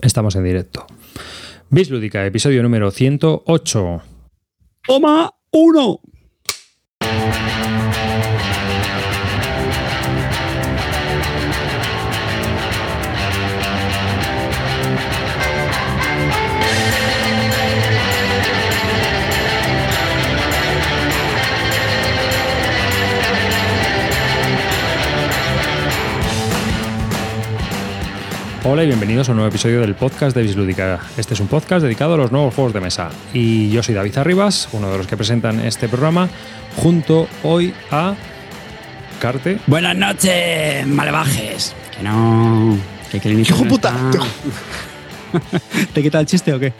Estamos en directo. Bis Lúdica, episodio número 108. ¡Toma uno! Hola y bienvenidos a un nuevo episodio del podcast de Bislúdica. Este es un podcast dedicado a los nuevos juegos de mesa. Y yo soy David Arribas, uno de los que presentan este programa, junto hoy a Carte. Buenas noches, malevajes. Que no. Que, que el ¡Hijo no puta! ¿Te quita el chiste o qué?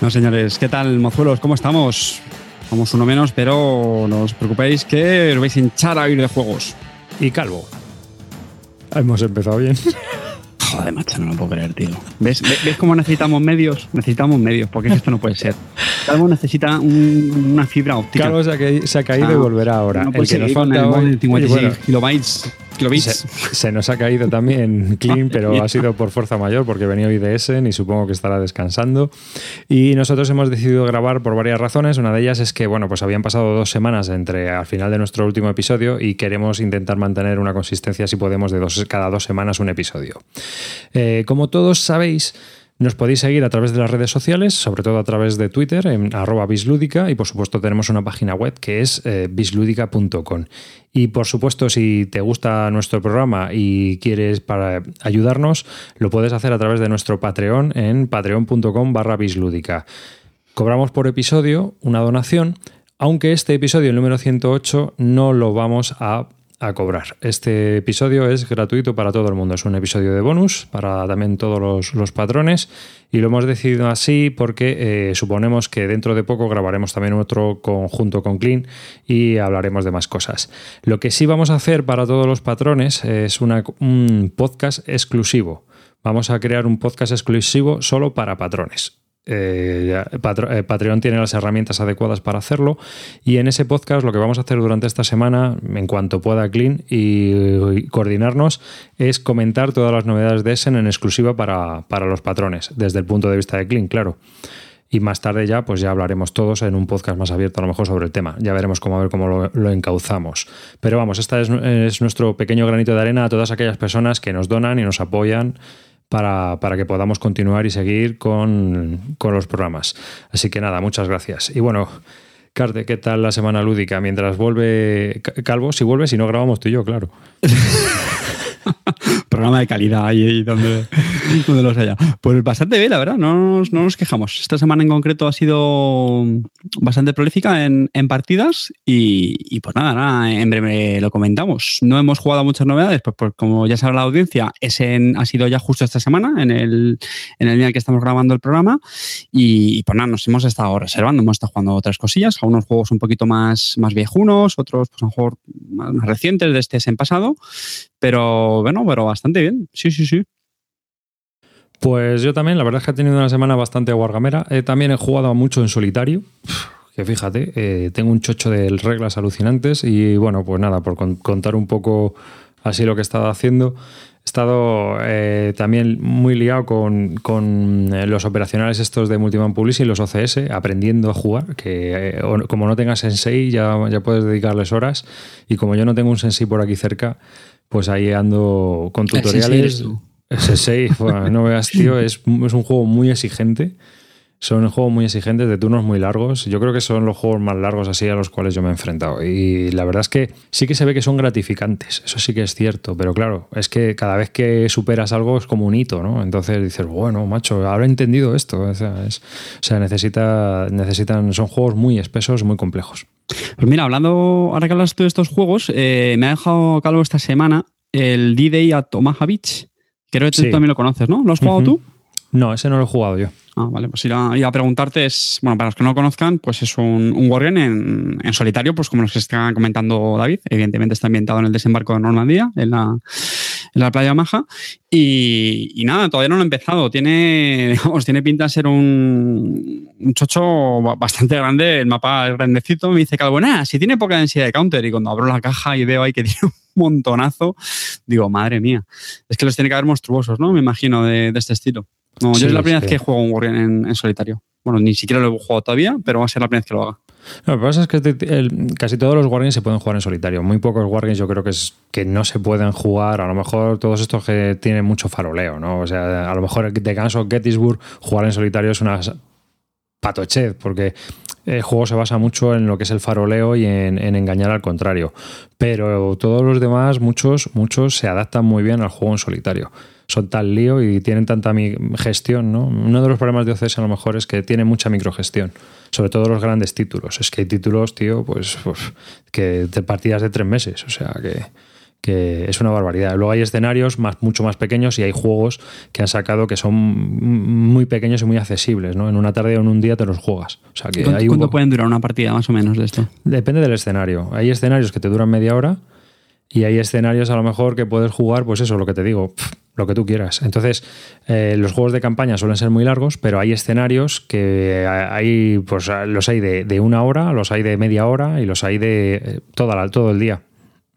No, señores, ¿qué tal, mozuelos? ¿Cómo estamos? Somos uno menos, pero no os preocupéis que os vais a hinchar a ir de juegos. Y Calvo. Hemos empezado bien. Joder, macho, no lo puedo creer, tío. ¿Ves, ¿Ves, cómo necesitamos medios? Necesitamos medios, porque es que esto no puede ser. Calvo necesita un- una fibra óptica. Calvo se ha, ca- se ha caído y Ah, volverá ahora. No el que nos falta el móvil y 56 bueno, kilobytes. Se, se nos ha caído también Clean, pero ha sido por fuerza mayor porque venía hoy de Essen y supongo que estará descansando. Y nosotros hemos decidido grabar por varias razones. Una de ellas es que, bueno, pues habían pasado dos semanas entre al final de nuestro último episodio y queremos intentar mantener una consistencia, si podemos, de dos, cada dos semanas un episodio. Eh, como todos sabéis, nos podéis seguir a través de las redes sociales, sobre todo a través de Twitter, en arroba bislúdica, y por supuesto tenemos una página web que es eh. Y por supuesto, si te gusta nuestro programa y quieres para ayudarnos, lo puedes hacer a través de nuestro Patreon en patreon.com barra. Cobramos por episodio una donación, aunque este episodio, el número 108, no lo vamos a, a cobrar. Este episodio es gratuito para todo el mundo. Es un episodio de bonus para también todos los, los patrones y lo hemos decidido así porque eh, suponemos que dentro de poco grabaremos también otro conjunto con Clean y hablaremos de más cosas. Lo que sí vamos a hacer para todos los patrones es un podcast exclusivo. Vamos a crear un podcast exclusivo solo para patrones. Eh, eh, Patreon tiene las herramientas adecuadas para hacerlo y en ese podcast lo que vamos a hacer durante esta semana, en cuanto pueda Clean y, coordinarnos, es comentar todas las novedades de Essen en exclusiva para, para los patrones, desde el punto de vista de Clean, claro. Y más tarde ya, pues ya hablaremos todos en un podcast más abierto a lo mejor sobre el tema. Ya veremos cómo, a ver cómo lo, encauzamos. Pero vamos, este es, es nuestro pequeño granito de arena a todas aquellas personas que nos donan y nos apoyan para, para que podamos continuar y seguir con, con los programas. Así que nada, muchas gracias. Y bueno, Carte, ¿qué tal la semana lúdica? Mientras vuelve Ca- Calvo, si vuelve, si no grabamos tú y yo, claro. programa de calidad ahí, donde, donde los haya. Pues bastante bien, la verdad, no nos, no nos quejamos. Esta semana en concreto ha sido bastante prolífica en, en partidas y, y pues nada, nada, en breve lo comentamos. No hemos jugado muchas novedades, pues, pues como ya sabe la audiencia, ese ha sido ya justo esta semana, en el, en el día en que estamos grabando el programa y, y pues nada, nos hemos estado reservando, hemos estado jugando otras cosillas, a unos juegos un poquito más, más viejunos, otros pues a lo mejor más, recientes de este en pasado, pero bueno, pero bastante bien. Sí, sí, sí. Pues yo también, la verdad es que he tenido una semana bastante guargamera. Eh, también he jugado mucho en solitario. Que fíjate, eh, tengo un chocho de reglas alucinantes y bueno, pues nada, por con- contar un poco así lo que he estado haciendo. He estado eh, también muy liado con, con, eh, los operacionales estos de Multiman Publishing, los OCS, aprendiendo a jugar, que como no tengas sensei ya, ya puedes dedicarles horas y como yo no tengo un sensei por aquí cerca, pues ahí ando con tutoriales. Ese 6, bueno, no veas, tío, es, es un juego muy exigente. Son juegos muy exigentes, de turnos muy largos. Yo creo que son los juegos más largos así a los cuales yo me he enfrentado. Y la verdad es que sí que se ve que son gratificantes, eso sí que es cierto. Pero claro, es que cada vez que superas algo es como un hito, ¿no? Entonces dices, bueno, macho, ahora he entendido esto. O sea, es- o sea, necesita, necesitan, son juegos muy espesos, muy complejos. Pues mira, hablando, ahora que hablas tú de estos juegos, eh, me ha dejado calvo esta semana el D-Day a Omaha Beach. Creo que tú Sí. también lo conoces, ¿no? ¿Lo has jugado tú? No, ese no lo he jugado yo. Ah, vale, pues ir a, a preguntarte es, bueno, para los que no lo conozcan, pues es un, un en, en solitario, pues como que está comentando David, evidentemente está ambientado en el desembarco de Normandía, en la, en la playa Maja, y, nada, todavía no lo he empezado, tiene, digamos, tiene pinta de ser un, un chocho ba- bastante grande, el mapa es grandecito, me dice Calvo, nah, si tiene poca densidad de counter, y cuando abro la caja y veo ahí que tiene un montonazo, digo, madre mía, es que los tiene que haber monstruosos, ¿no? Me imagino, de, de este estilo. No, yo es la primera vez que juego un Wargame en, solitario. Bueno, ni siquiera lo he jugado todavía, pero va a ser la primera vez que lo haga. lo que pasa es que casi todos los Wargames se pueden jugar en solitario. Muy pocos Wargames yo creo que, es, que no se pueden jugar. A lo mejor todos estos que tienen mucho faroleo, ¿no? O sea, a lo mejor de Guns of Gettysburg jugar en solitario es una patochet, porque el juego se basa mucho en lo que es el faroleo y en, engañar al contrario. Pero todos los demás, muchos, muchos se adaptan muy bien al juego en solitario. Son tan lío y tienen tanta gestión, ¿no? Uno de los problemas de OCS a lo mejor es que tiene mucha microgestión, sobre todo los grandes títulos. Es que hay títulos, tío, pues, pues que te partidas de tres meses, o sea que que es una barbaridad. Luego hay escenarios más, mucho más pequeños y hay juegos que han sacado que son muy pequeños y muy accesibles, ¿no? En una tarde o en un día te los juegas. O sea, que ¿Cuánto, pueden durar una partida más o menos de esto? Depende del escenario. Hay escenarios que te duran media hora y hay escenarios a lo mejor que puedes jugar, pues eso, lo que te digo, lo que tú quieras. Entonces, eh, los juegos de campaña suelen ser muy largos, pero hay escenarios que hay, pues los hay de, una hora, los hay de media hora y los hay de eh, toda todo el día.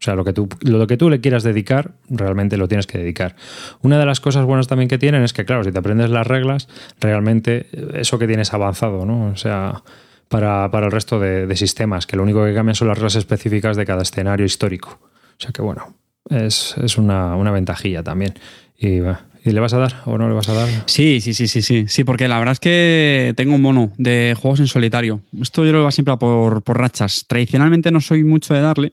O sea, lo que, tú, lo que tú le quieras dedicar, realmente lo tienes que dedicar. Una de las cosas buenas también que tienen es que, claro, si te aprendes las reglas, realmente eso que tienes avanzado, ¿no? O sea, para, el resto de, sistemas, que lo único que cambian son las reglas específicas de cada escenario histórico. O sea que, bueno, es, una, ventajilla también. Y, ¿Y le vas a dar o no le vas a dar? Sí, sí, sí, sí, sí. Sí, porque la verdad es que tengo un mono de juegos en solitario. Esto yo lo va siempre por, por rachas. Tradicionalmente no soy mucho de darle,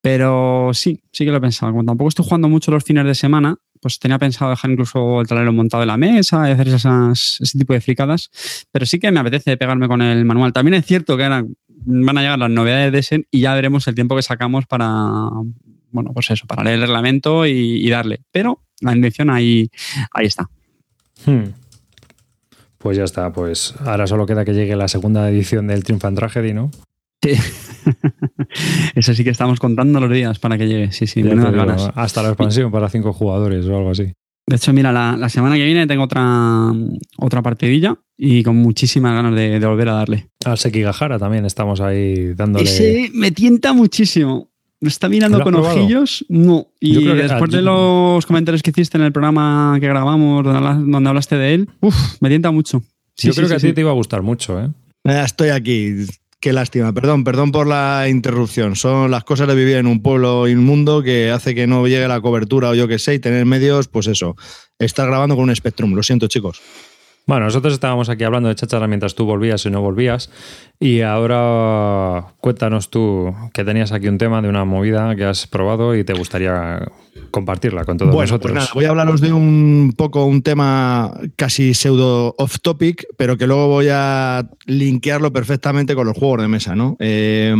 pero sí, sí que lo he pensado. Como tampoco estoy jugando mucho los fines de semana, pues tenía pensado dejar incluso el tablero montado en la mesa y hacer esas, ese tipo de fricadas. Pero sí que me apetece pegarme con el manual. También es cierto que ahora van a llegar las novedades de ese y ya veremos el tiempo que sacamos para, bueno, pues eso, para leer el reglamento y, darle. Pero la intención ahí, ahí está. Hmm. Pues ya está, pues ahora solo queda que llegue la segunda edición del Triumph and Tragedy, ¿no? Sí. Eso sí que estamos contando los días para que llegue. Sí, sí, Hasta la expansión para cinco jugadores o algo así. De hecho, mira, la, semana que viene tengo otra, otra partidilla y con muchísimas ganas de, volver a darle. Al Sekigahara también estamos ahí dándole. Ese me tienta muchísimo. Me está mirando con ojillos. No. Y después de los comentarios que hiciste en el programa que grabamos, donde hablaste de él, me tienta mucho. Yo creo que a ti te iba a gustar mucho, ¿eh? Estoy aquí. Qué lástima, perdón, perdón por la interrupción. Son las cosas de vivir en un pueblo inmundo que hace que no llegue la cobertura o yo qué sé, y tener medios, pues eso, estar grabando con un Spectrum. Lo siento, chicos. Bueno, nosotros estábamos aquí hablando de cháchara mientras tú volvías y no volvías. Y ahora cuéntanos tú que tenías aquí un tema de una movida que has probado y te gustaría compartirla con todos pues nosotros. voy a hablaros de un poco un tema casi pseudo off topic, pero que luego voy a linkearlo perfectamente con los juegos de mesa, ¿no? Eh,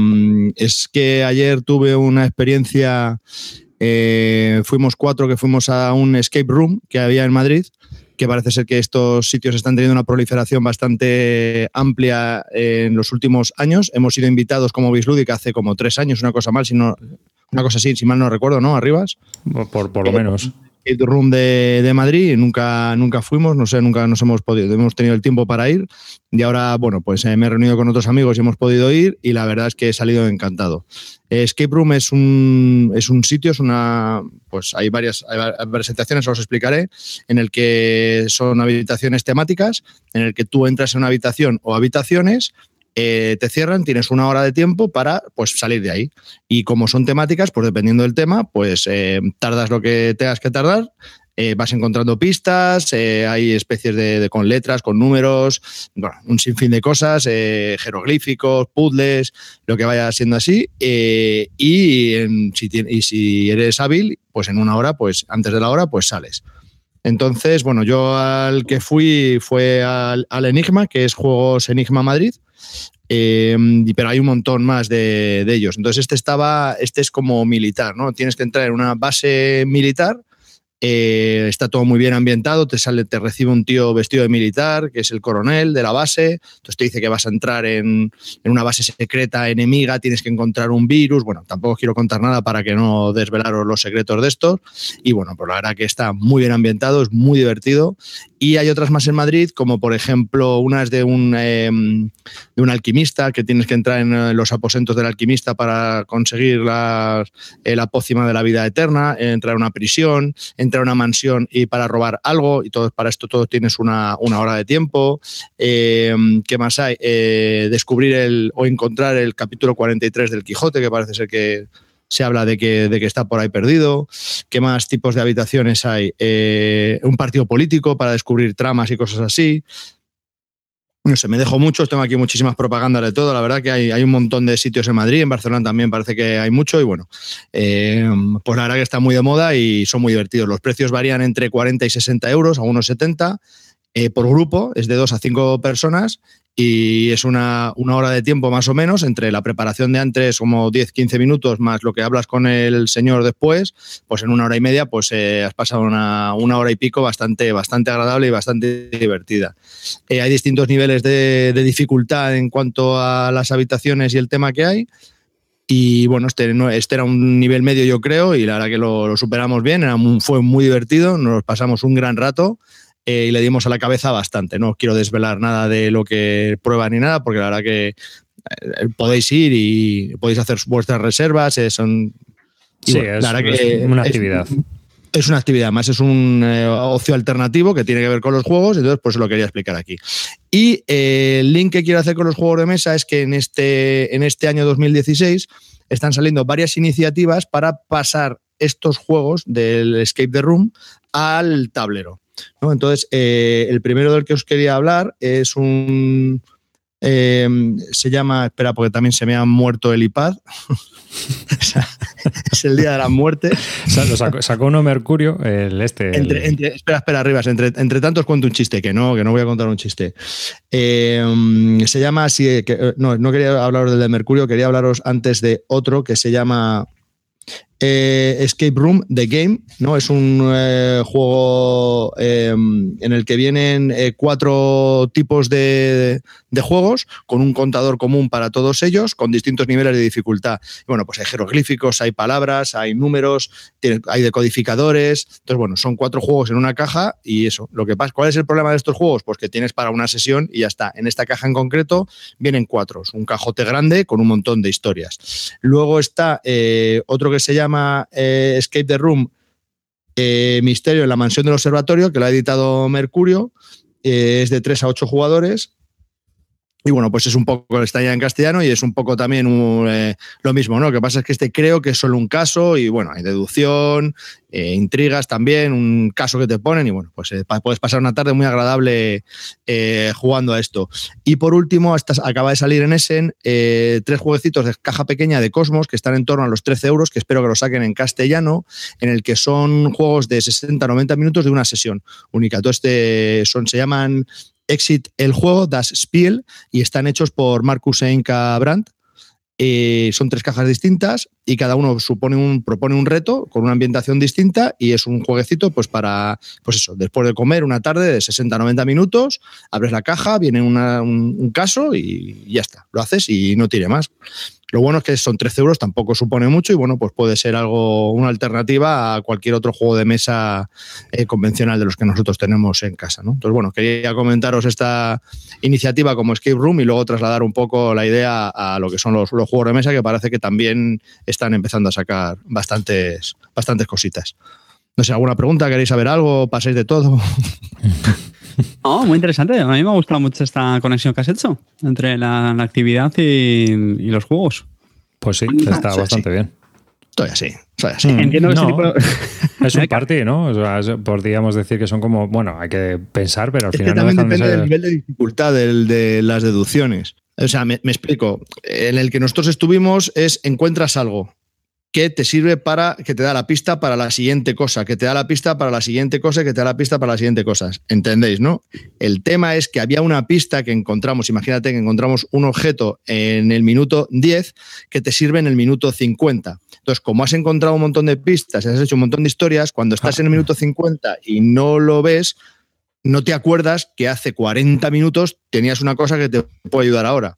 es que ayer tuve una experiencia. Eh, fuimos cuatro que fuimos a un escape room que había en Madrid que parece ser que estos sitios están teniendo una proliferación bastante amplia en los últimos años. Hemos sido invitados como Bislúdica hace como tres años, una cosa mal, si una cosa así, si mal no recuerdo, ¿no? Arribas. Por, por lo menos. El room de, de, Madrid nunca, nunca fuimos, no sé, nunca nos hemos podido, hemos tenido el tiempo para ir y ahora, bueno, pues eh, me he reunido con otros amigos y hemos podido ir y la verdad es que he salido encantado. Escape Room es un, es un sitio, es una, pues hay varias, presentaciones, os explicaré, en el que son habitaciones temáticas, en el que tú entras en una habitación o habitaciones, eh, te cierran, tienes una hora de tiempo para pues, salir de ahí. Y como son temáticas, pues dependiendo del tema, pues eh, tardas lo que tengas que tardar, eh, vas encontrando pistas, hay especies de, con letras, con números, un sinfín de cosas, jeroglíficos, puzzles, lo que vaya siendo así. y, si, y si eres hábil, pues en una hora, pues antes de la hora, pues sales. Entonces, bueno, yo al que fui fue al, al Enigma, que es Juegos Enigma Madrid, Em, pero hay un montón más de, de, ellos. Entonces, este estaba, este es como militar, ¿no? Tienes que entrar en una base militar eh, está todo muy bien ambientado, te sale, te recibe un tío vestido de militar, que es el coronel de la base, entonces te dice que vas a entrar en, una base secreta enemiga, tienes que encontrar un virus, bueno, tampoco quiero contar nada para que no desvelaros los secretos de estos, y bueno, pues la verdad que está muy bien ambientado, es muy divertido, y hay otras más en Madrid, como por ejemplo unas de un, em, de un alquimista, que tienes que entrar en eh, los aposentos del alquimista para conseguir la, eh, la pócima de la vida eterna, entrar a una prisión, a una mansión y para robar algo, y todo, para esto todo tienes una, hora de tiempo. Eh, ¿Qué más hay? Eh, descubrir el, o encontrar el capítulo 43 del Quijote, que parece ser que se habla de que, de que está por ahí perdido. ¿Qué más tipos de habitaciones hay? Eh, un partido político para descubrir tramas y cosas así. No sé, me dejo muchos, tengo aquí muchísimas propagandas de todo. La verdad que hay, hay, un montón de sitios en Madrid, en Barcelona también parece que hay mucho. Y bueno, eh, pues la verdad que está muy de moda y son muy divertidos. Los precios varían entre 40 y 60 euros, a unos 70 eh, por grupo, es de dos a cinco personas y es una, hora de tiempo más o menos entre la preparación de antes como 10-15 minutos más lo que hablas con el señor después, pues en una hora y media pues eh, has pasado una, hora y pico bastante, bastante agradable y bastante divertida. Eh, hay distintos niveles de, dificultad en cuanto a las habitaciones y el tema que hay. Y bueno, este, este era un nivel medio, yo creo, y la verdad que lo, superamos bien. fue muy divertido, nos pasamos un gran rato. Eh, y le dimos a la cabeza bastante. No quiero desvelar nada de lo que prueba ni nada, porque la verdad que eh, podéis ir y podéis hacer vuestras reservas. Eh, son, sí, es, una actividad. Es, una actividad más, es un ocio alternativo que tiene que ver con los juegos, entonces pues lo quería explicar aquí. Y el link que quiero hacer con los juegos de mesa es que en este, en este año 2016 están saliendo varias iniciativas para pasar estos juegos del Escape the Room al tablero. Entonces, eh, el primero del que os quería hablar es un... Eh, se llama, espera, porque también se me ha muerto el iPad. es el día de la muerte. sacó, uno Mercurio, el este. espera, espera, arriba. Entre, entre tantos cuento un chiste, que no, que no voy a contar un chiste. Eh, se llama así, no, no quería hablaros del de Mercurio, quería hablaros antes de otro que se llama eh, Escape Room The Game, ¿no? Es un eh, juego em, en el que vienen eh, cuatro tipos de, juegos con un contador común para todos ellos, con distintos niveles de dificultad. bueno, pues hay jeroglíficos, hay palabras, hay números, hay decodificadores. Entonces, bueno, son cuatro juegos en una caja y eso. Lo que pasa, ¿cuál es el problema de estos juegos? Pues que tienes para una sesión y ya está. En esta caja en concreto vienen cuatro. un cajote grande con un montón de historias. Luego está otro que se llama eh, Escape the Room eh, Misterio en la mansión del observatorio, que lo ha editado Mercurio. Eh, es de 3 a 8 jugadores y bueno, pues es un poco, está ya en castellano y es un poco también eh, lo mismo, ¿no? Lo que pasa es que este creo que es solo un caso y bueno, hay deducción, eh, intrigas también, un caso que te ponen y bueno, pues eh, puedes pasar una tarde muy agradable jugando a esto. Y por último, acaba de salir en Essen tres jueguecitos de caja pequeña de Cosmos que están en torno a los 13 euros, que espero que lo saquen en castellano, en el que son juegos de 60-90 minutos de una sesión única. Entonces, son, se llaman Exit el juego, Das Spiel, y están hechos por Marcus Einka Brandt. Eh, son tres cajas distintas y cada uno supone un, propone un reto con una ambientación distinta y es un jueguecito pues para, pues eso, después de comer una tarde de 60-90 minutos, abres la caja, viene un, un, caso y ya está, lo haces y no tire más. Lo bueno es que son 13 euros, tampoco supone mucho y bueno, pues puede ser algo, una alternativa a cualquier otro juego de mesa eh, convencional de los que nosotros tenemos en casa. ¿no? Entonces, bueno, quería comentaros esta iniciativa como Escape Room y luego trasladar un poco la idea a lo que son los, juegos de mesa que parece que también están empezando a sacar bastantes, bastantes cositas. No sé, ¿alguna pregunta? ¿Queréis saber algo? ¿Pasáis de todo? Oh, muy interesante. A mí me ha gustado mucho esta conexión que has hecho entre la, actividad y, los juegos. Pues sí, está bastante bien. Estoy así, soy así. Mm, Entiendo que Es un party, ¿no? O sea, podríamos decir que son como, bueno, hay que pensar, pero al final no dejan depende del nivel de dificultad de las deducciones. O sea, me, explico. En el que nosotros estuvimos es encuentras algo que te sirve para, que te da la pista para la siguiente cosa, que te da la pista para la siguiente cosa, que te da la pista para la siguiente cosa. ¿Entendéis, no? El tema es que había una pista que encontramos, imagínate que encontramos un objeto en el minuto 10 que te sirve en el minuto 50. Entonces, como has encontrado un montón de pistas, has hecho un montón de historias, cuando estás en el minuto 50 y no lo ves, no te acuerdas que hace 40 minutos tenías una cosa que te puede ayudar ahora.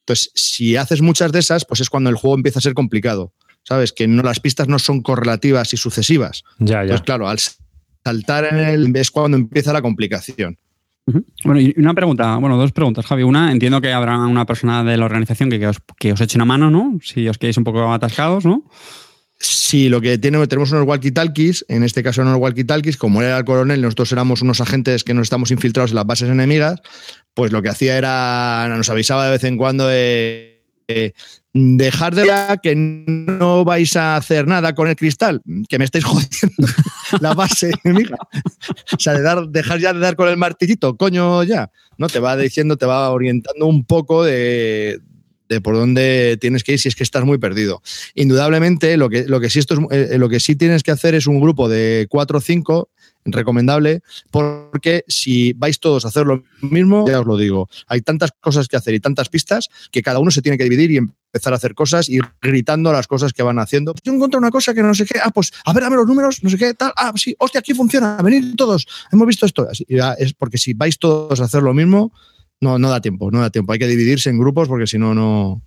Entonces, si haces muchas de esas, pues es cuando el juego empieza a ser complicado. ¿Sabes? Que no, las pistas no son correlativas y sucesivas. Ya, ya. Pues claro, al saltar en el es cuando empieza la complicación. Bueno, y una pregunta, bueno, dos preguntas, Javi. Una, entiendo que habrá una persona de la organización que, os, que os eche una mano, ¿no? Si os quedáis un poco atascados, ¿no? si lo que tiene, tenemos unos walkie-talkies, en este caso unos walkie-talkies, como era el coronel, nosotros éramos unos agentes que nos estamos infiltrados en las bases enemigas, pues lo que hacía era, nos avisaba de vez en cuando de, de dejar de la que no vais a hacer nada con el cristal, que me estáis jodiendo la base enemiga. O sea, de dar, dejar ya de dar con el martillito, coño, ya. ¿No? Te va diciendo, te va orientando un poco de, de por dónde tienes que ir si es que estás muy perdido. Indudablemente, lo que, lo que, sí, esto es, eh, lo que sí tienes que hacer es un grupo de 4 o 5, recomendable, porque si vais todos a hacer lo mismo, ya os lo digo, hay tantas cosas que hacer y tantas pistas que cada uno se tiene que dividir y empezar a hacer cosas y gritando las cosas que van haciendo. Yo encontré una cosa que no sé qué, ah, pues a ver, dame los números, no sé qué, tal, ah, sí, hostia, aquí funciona, venid todos, hemos visto esto. Es porque si vais todos a hacer lo mismo, no, no da tiempo, no da tiempo. Hay que dividirse en grupos porque si no, no,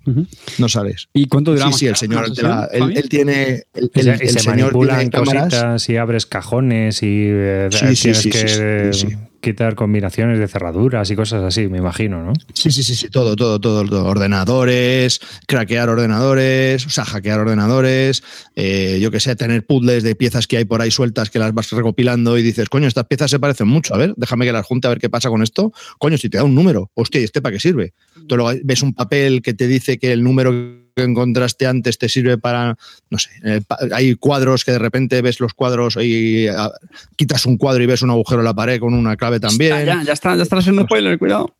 no sales. ¿Y cuánto duramos? Sí, sí, el señor, ¿La sesión, él, tiene, el, el- el se señor manipulan tiene cámaras. cositas y abres cajones y eh, Sí, sí, tienes sí, que sí, sí, eh, sí. Quitar combinaciones de cerraduras y cosas así, me imagino, ¿no? Sí, sí, sí, sí, todo, todo, todo. Ordenadores, craquear ordenadores, o sea, hackear ordenadores, eh, yo que sé, tener puzzles de piezas que hay por ahí sueltas que las vas recopilando y dices, coño, estas piezas se parecen mucho, a ver, déjame que las junte a ver qué pasa con esto. Coño, si te da un número, hostia, ¿y este para qué sirve? Tú luego ves un papel que te dice que el número que encontraste antes te sirve para, no sé, eh, hay cuadros que de repente ves los cuadros y ah, quitas un cuadro y ves un agujero en la pared con una clave también. Ya, ya está, ya está haciendo spoiler, cuidado.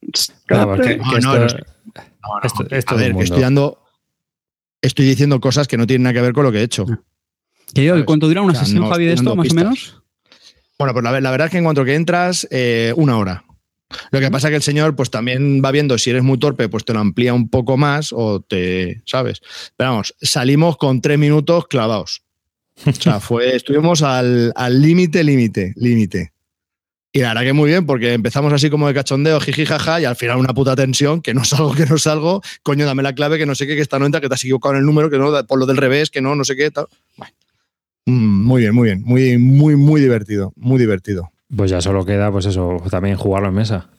Vamos, que- No, que no, esto- no estoy- No, no, Esto- que- esto a ver, que estoy dando. Estoy diciendo cosas que no tienen nada que ver con lo que he hecho. ¿Cuánto dura una O sea, sesión, no Javi, de esto, más o menos? Bueno, pues la, la verdad es que en cuanto que entras, eh, una hora. Lo que pasa es que el señor, pues también va viendo si eres muy torpe, pues te lo amplía un poco más o te, ¿sabes? Pero vamos, salimos con tres minutos clavados. O sea, fue, estuvimos al al límite, límite, límite. Y la verdad que muy bien, porque empezamos así como de cachondeo, jiji, jaja, y al final una puta tensión, que no salgo, que no salgo, coño, dame la clave, que no sé qué, que esta no entra, que te has equivocado en el número, que no, por lo del revés, que no, no sé qué, tal. Bueno. Mm, Muy bien, muy bien, muy, muy, muy divertido, muy divertido. Pues ya solo queda, pues eso, también jugarlo en mesa.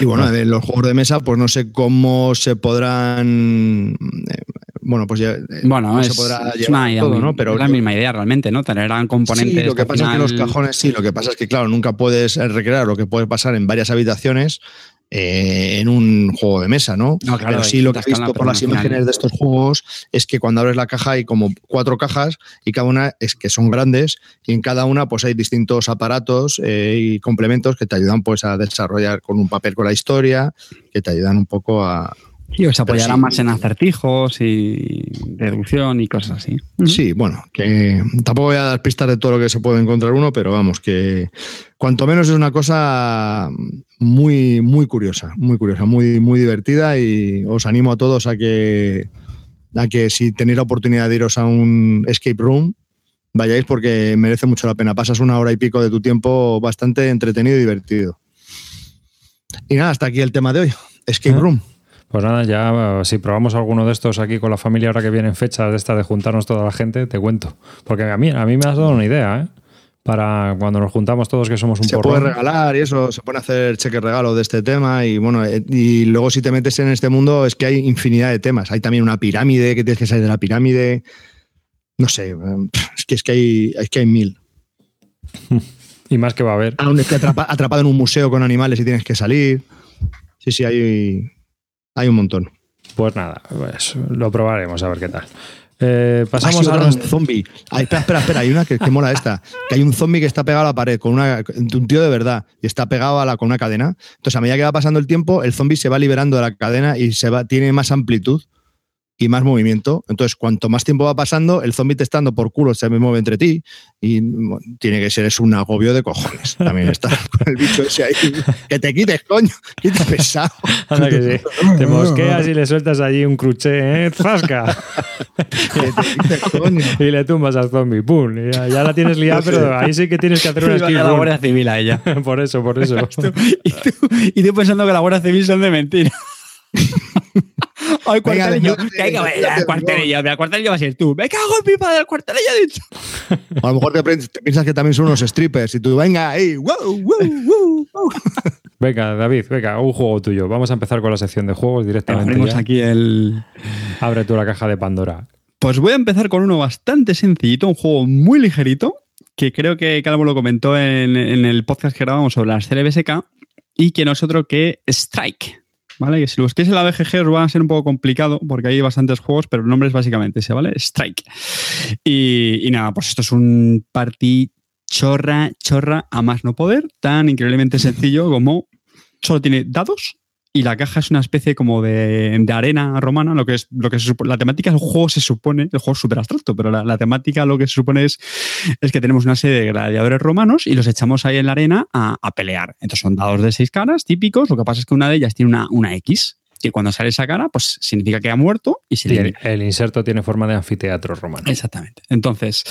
Y bueno, de los juegos de mesa, pues no sé cómo se podrán. eh, Bueno, pues ya. eh, Bueno, no es, se podrá es una idea todo, ¿no? Pero es la misma idea realmente, ¿no? Tener componentes. Sí, lo que pasa es que los cajones, sí, lo que pasa es que, claro, nunca puedes recrear lo que puede pasar en varias habitaciones eh, en un juego de mesa, ¿no? No, claro, pero sí lo que he visto por las imágenes de estos juegos es que cuando abres la caja hay como cuatro cajas y cada una es que son grandes y en cada una pues hay distintos aparatos eh, y complementos que te ayudan pues a desarrollar con un papel con la historia, que te ayudan un poco a, Sí, os apoyará sí. más en acertijos y deducción y cosas así. Sí, bueno, que tampoco voy a dar pistas de todo lo que se puede encontrar uno, pero vamos, que cuanto menos es una cosa muy, muy curiosa, muy curiosa, muy, muy divertida y os animo a todos a que, a que si tenéis la oportunidad de iros a un escape room, vayáis porque merece mucho la pena. Pasas una hora y pico de tu tiempo bastante entretenido y divertido. Y nada, hasta aquí el tema de hoy. Escape Ah. room. Pues nada, ya eh, si probamos alguno de estos aquí con la familia ahora que vienen fechas de estas de juntarnos toda la gente, te cuento. Porque a mí, a mí me has dado una idea, ¿eh? Para cuando nos juntamos todos que somos un se porrón. puede regalar y eso, se puede hacer cheque regalo de este tema y bueno, eh, y luego si te metes en este mundo es que hay infinidad de temas. Hay también una pirámide que tienes que salir de la pirámide. No sé, eh, es que es que hay, es que hay mil. Y más que va a haber. Aún es que atrapa- atrapado en un museo con animales y tienes que salir. Sí, sí, hay, hay un montón. Pues nada, pues lo probaremos a ver qué tal. Eh, pasamos a un zombie. Ay, espera, espera, espera. Hay una que, que mola esta. Que hay un zombie que está pegado a la pared con una, un tío de verdad y está pegado a la, con una cadena. Entonces, a medida que va pasando el tiempo, el zombie se va liberando de la cadena y se va, tiene más amplitud y más movimiento. Entonces, cuanto más tiempo va pasando, el zombie te está dando por culo, se mueve entre ti y bueno, tiene que ser es un agobio de cojones. También estar con el bicho ese ahí. Que te quites, coño. Quita pesado. Anda que sí. Te mosqueas y le sueltas allí un cruché, ¿eh? ¡Zasca! Que te quites, coño. y le tumbas al zombie. ¡Pum! Y Ya, ya la tienes liada, pero ahí sí que tienes que hacer una Iba escape a la. Guardia Civil a ella. Por eso, por eso. y, tú, y tú pensando que la Guardia Civil son de mentira. Ay, cuartelillo. Que hay cuartelillo. El cuartelillo va a ser tú. Me cago en mi padre, el cuartelillo. A lo mejor te, piensas que también son unos strippers y tú, venga, ahí, wow, wow, wow, wow. Venga, David, venga, un juego tuyo. Vamos a empezar con la sección de juegos directamente. Abrimos ya. aquí el. Abre tú la caja de Pandora. Pues voy a empezar con uno bastante sencillito, un juego muy ligerito, que creo que Calvo lo comentó en, en el podcast que grabamos sobre las CLBSK, y que no es otro que Strike. ¿Vale? Que si lo busquéis en la BGG os va a ser un poco complicado porque hay bastantes juegos, pero el nombre es básicamente ese, ¿vale? Strike. Y, y nada, pues esto es un party chorra, chorra a más no poder, tan increíblemente sencillo como solo tiene dados y la caja es una especie como de, de arena romana, lo que es lo que se supone, la temática del juego se supone, el juego es súper abstracto, pero la, la, temática lo que se supone es, es que tenemos una serie de gladiadores romanos y los echamos ahí en la arena a, a, pelear. Entonces son dados de seis caras típicos, lo que pasa es que una de ellas tiene una, una X, que cuando sale esa cara, pues significa que ha muerto y se sí, el, el, inserto tiene forma de anfiteatro romano. Exactamente. Entonces,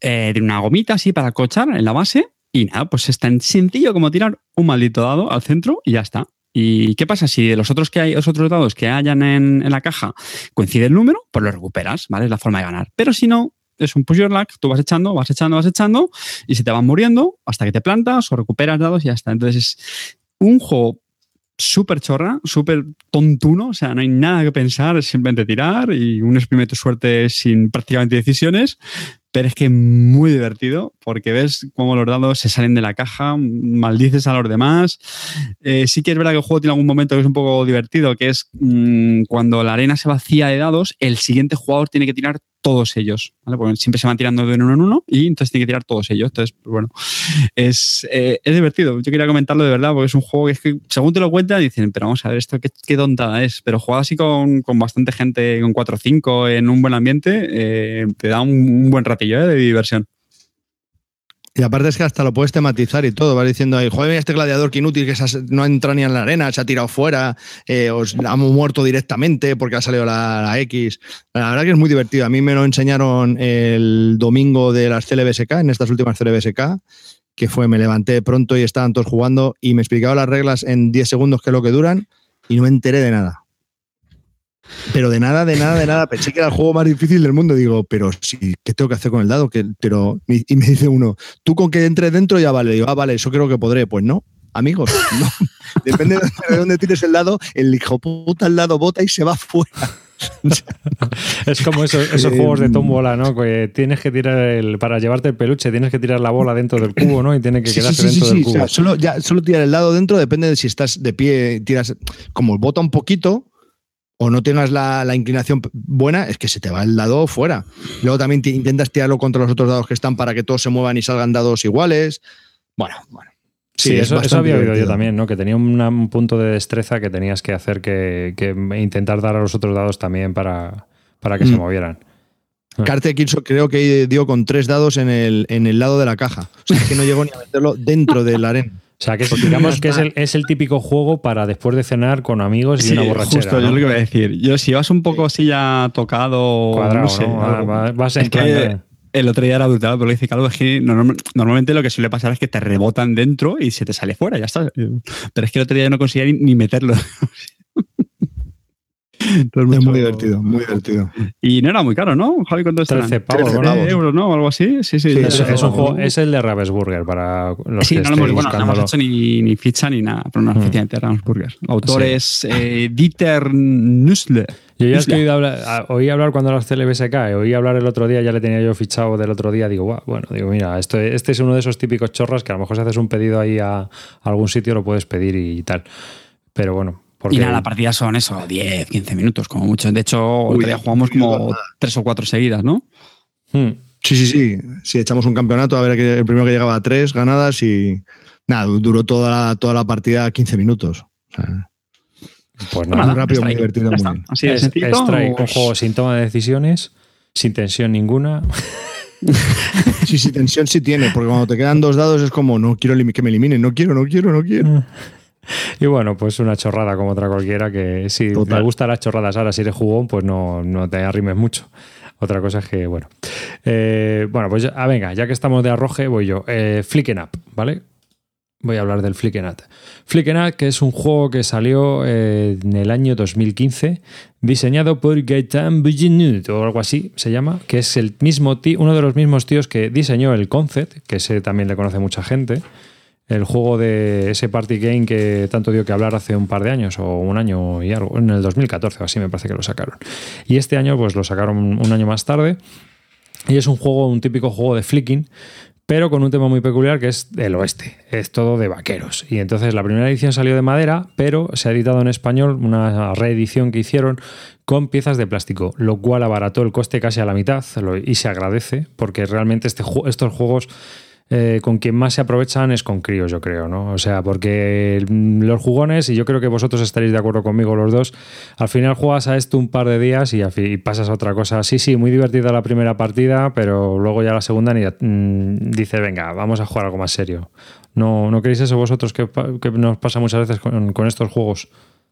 eh, tiene una gomita así para cochar en la base y nada, pues es tan sencillo como tirar un maldito dado al centro y ya está. ¿Y qué pasa? Si de los otros que hay, los otros dados que hayan en, en, la caja coincide el número, pues lo recuperas, ¿vale? Es la forma de ganar. Pero si no, es un push your luck, tú vas echando, vas echando, vas echando, y se te van muriendo hasta que te plantas o recuperas dados y ya está. Entonces es un juego súper chorra, súper tontuno, o sea, no hay nada que pensar, es simplemente tirar y un experimento de suerte sin prácticamente decisiones, pero es que muy divertido porque ves cómo los dados se salen de la caja, maldices a los demás. Eh, sí que es verdad que el juego tiene algún momento que es un poco divertido, que es mmm, cuando la arena se vacía de dados, el siguiente jugador tiene que tirar todos ellos, ¿vale? Siempre se van tirando de uno en uno y entonces tiene que tirar todos ellos. Entonces, pues bueno, es, eh, es divertido. Yo quería comentarlo de verdad porque es un juego que según te lo cuentan, dicen, pero vamos a ver esto, qué, qué tontada es. Pero jugado así con, con, bastante gente, con 4 o 5, en un buen ambiente, eh, te da un, un buen ratillo ¿eh? de diversión. Y aparte es que hasta lo puedes tematizar y todo. Vas diciendo ahí, joder, este gladiador que inútil que no ha entrado ni en la arena, se ha tirado fuera, eh, os ha muerto directamente porque ha salido la, la, X. La verdad que es muy divertido. A mí me lo enseñaron el domingo de las CLBSK, en estas últimas CLBSK, que fue, me levanté pronto y estaban todos jugando y me explicaban las reglas en 10 segundos, que es lo que duran, y no me enteré de nada. Pero de nada, de nada, de nada. Pensé que era el juego más difícil del mundo. Digo, pero sí, ¿qué tengo que hacer con el dado? Que, pero, y me dice uno, tú con que entre dentro ya vale. Digo, ah, vale, eso creo que podré. Pues no, amigos, no. Depende de dónde tires el dado, el hijo puta al lado bota y se va fuera. es como esos, esos juegos de tómbola, ¿no? Que tienes que tirar el. Para llevarte el peluche, tienes que tirar la bola dentro del cubo, ¿no? Y tiene que quedarse sí, sí, dentro sí, del cubo. O sea, solo, ya, solo tirar el dado dentro, depende de si estás de pie, tiras. Como bota un poquito, o no tengas la, la, inclinación buena, es que se te va el dado fuera. Luego también te intentas tirarlo contra los otros dados que están para que todos se muevan y salgan dados iguales. Bueno, bueno. Sí, sí eso, eso, había oído yo también, ¿no? Que tenía un punto de destreza que tenías que hacer que, que, intentar dar a los otros dados también para, para que mm. se movieran. Carte Kilso creo que dio con tres dados en el, en el lado de la caja. O sea, es que no llegó ni a meterlo dentro de la arena. O sea, que es, digamos que es el, es el, típico juego para después de cenar con amigos y sí, una borrachera. Justo, ¿no? yo lo que voy a decir. Yo, si vas un poco así ya tocado. Cuadrado, no sé, ¿no? Vas en que. El otro día era brutal, pero dice Calvo, es que norm normalmente lo que suele pasar es que te rebotan dentro y se te sale fuera, ya está. Pero es que el otro día yo no conseguía ni, ni meterlo. Entonces, es muy divertido, muy divertido. Y no era muy caro, ¿no? Javi, ¿cuánto está? 13 pavos, 13 pavos. euros, ¿no? Algo así. Sí, sí. sí es, es, un juego, es el de Ravensburger para los sí, que no, hemos, bueno, no hemos hecho ni, ni, ficha ni nada, pero no, mm. efectivamente, Ravensburger. Autor sí. es eh, Dieter Nussle. Yo ya es que oí hablar, oí hablar cuando las CLBSK, oí hablar el otro día, ya le tenía yo fichado del otro día, digo, wow, bueno, digo, mira, esto, este es uno de esos típicos chorras que a lo mejor si haces un pedido ahí a, a algún sitio lo puedes pedir y tal. Pero bueno, porque... Y nada, la partida son eso, 10, 15 minutos, como mucho. De hecho, Uy, día jugamos como tres o cuatro seguidas, ¿no? Hmm. Sí, sí, sí. Sí, echamos un campeonato, a ver el primero que llegaba a tres ganadas y nada, duró toda la, toda la partida 15 minutos. O sea, pues nada, muy rápido, muy divertido, muy bien. Así es, es strike, un juego sin toma de decisiones, sin tensión ninguna. sí, sí, tensión sí tiene, porque cuando te quedan dos dados es como, no quiero que me eliminen, no quiero, no quiero, no quiero. Y bueno, pues una chorrada como otra cualquiera que si Total. te gustan las chorradas ahora, si eres jugón, pues no, no te arrimes mucho. Otra cosa es que, bueno. Eh, bueno, pues ya, ah, venga, ya que estamos de arroje, voy yo. Eh, Flicken Up, ¿vale? Voy a hablar del Flicken Up. Flicken Up, que es un juego que salió eh, en el año 2015, diseñado por Gaetan Buginut, o algo así se llama, que es el mismo tío, uno de los mismos tíos que diseñó el Concept, que ese también le conoce mucha gente. El juego de ese party game que tanto dio que hablar hace un par de años o un año y algo, en el 2014 o así me parece que lo sacaron. Y este año pues lo sacaron un año más tarde y es un juego, un típico juego de flicking, pero con un tema muy peculiar que es el oeste, es todo de vaqueros. Y entonces la primera edición salió de madera, pero se ha editado en español una reedición que hicieron con piezas de plástico, lo cual abarató el coste casi a la mitad y se agradece, porque realmente este, estos juegos eh, con quien más se aprovechan es con críos, yo creo, ¿no? O sea, porque los jugones, y yo creo que vosotros estaréis de acuerdo conmigo los dos, al final juegas a esto un par de días y, pasas a otra cosa. Sí, sí, muy divertida la primera partida, pero luego ya la segunda ni, mm, dice, venga, vamos a jugar algo más serio. ¿No, no queréis eso vosotros que, nos pasa muchas veces con, estos juegos?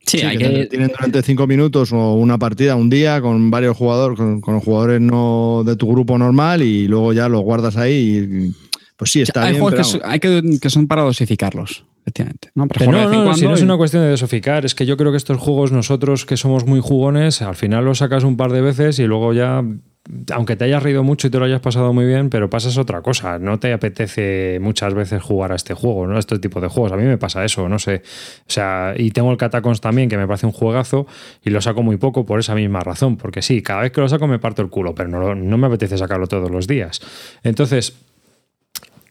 Sí, hay que, tienen durante cinco minutos o una partida, un día, con varios jugadores, con, con, jugadores no de tu grupo normal y luego ya los guardas ahí y pues sí, está hay bien. Juegos que, hay que, son para dosificarlos, efectivamente. No, no, si no es una cuestión de dosificar, es que yo creo que estos juegos, nosotros que somos muy jugones, al final los sacas un par de veces y luego ya aunque te hayas reído mucho y te lo hayas pasado muy bien, pero pasas otra cosa. No te apetece muchas veces jugar a este juego, ¿no? A este tipo de juegos. A mí me pasa eso, no sé. O sea, y tengo el Catacons también, que me parece un juegazo, y lo saco muy poco por esa misma razón. Porque sí, cada vez que lo saco me parto el culo, pero no, no me apetece sacarlo todos los días. Entonces,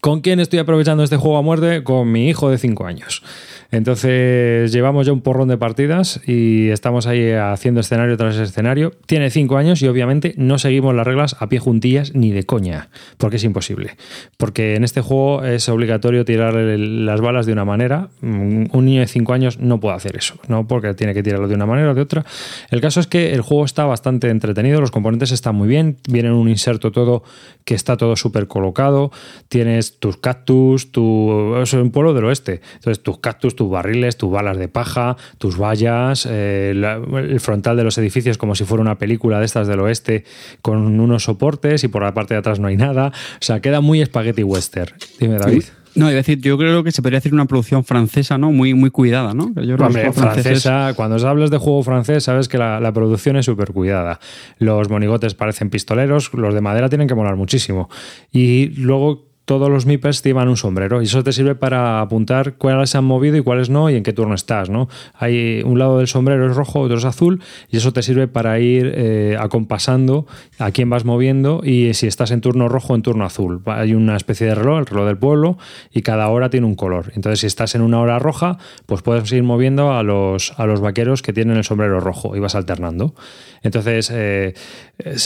¿Con quién estoy aprovechando este juego a muerte? Con mi hijo de 5 años. Entonces llevamos ya un porrón de partidas y estamos ahí haciendo escenario tras escenario. Tiene cinco años y obviamente no seguimos las reglas a pie juntillas ni de coña, porque es imposible. Porque en este juego es obligatorio tirar las balas de una manera. Un niño de cinco años no puede hacer eso, ¿no? Porque tiene que tirarlo de una manera o de otra. El caso es que el juego está bastante entretenido, los componentes están muy bien, viene un inserto todo que está todo súper colocado, tienes tus cactus, tu... es un pueblo del oeste, entonces tus cactus, tus barriles, tus balas de paja, tus vallas, eh, el frontal de los edificios como si fuera una película de estas del oeste con unos soportes y por la parte de atrás no hay nada. O sea, queda muy spaghetti western. Dime, David. No, iba a decir, yo creo que se podría decir una producción francesa, ¿no? Muy, muy cuidada, ¿no? Hombre, francesa, cuando hablas de juego francés, sabes que la, la producción es súper cuidada. Los monigotes parecen pistoleros, los de madera tienen que molar muchísimo. Y luego todos los MIPES llevan un sombrero y eso te sirve para apuntar cuáles se han movido y cuáles no y en qué turno estás, ¿no? Hay un lado del sombrero es rojo, otro es azul y eso te sirve para ir eh, acompasando a quién vas moviendo y si estás en turno rojo en turno azul. Hay una especie de reloj, el reloj del pueblo y cada hora tiene un color. Entonces si estás en una hora roja, pues puedes ir moviendo a los, a los vaqueros que tienen el sombrero rojo y vas alternando. Entonces eh,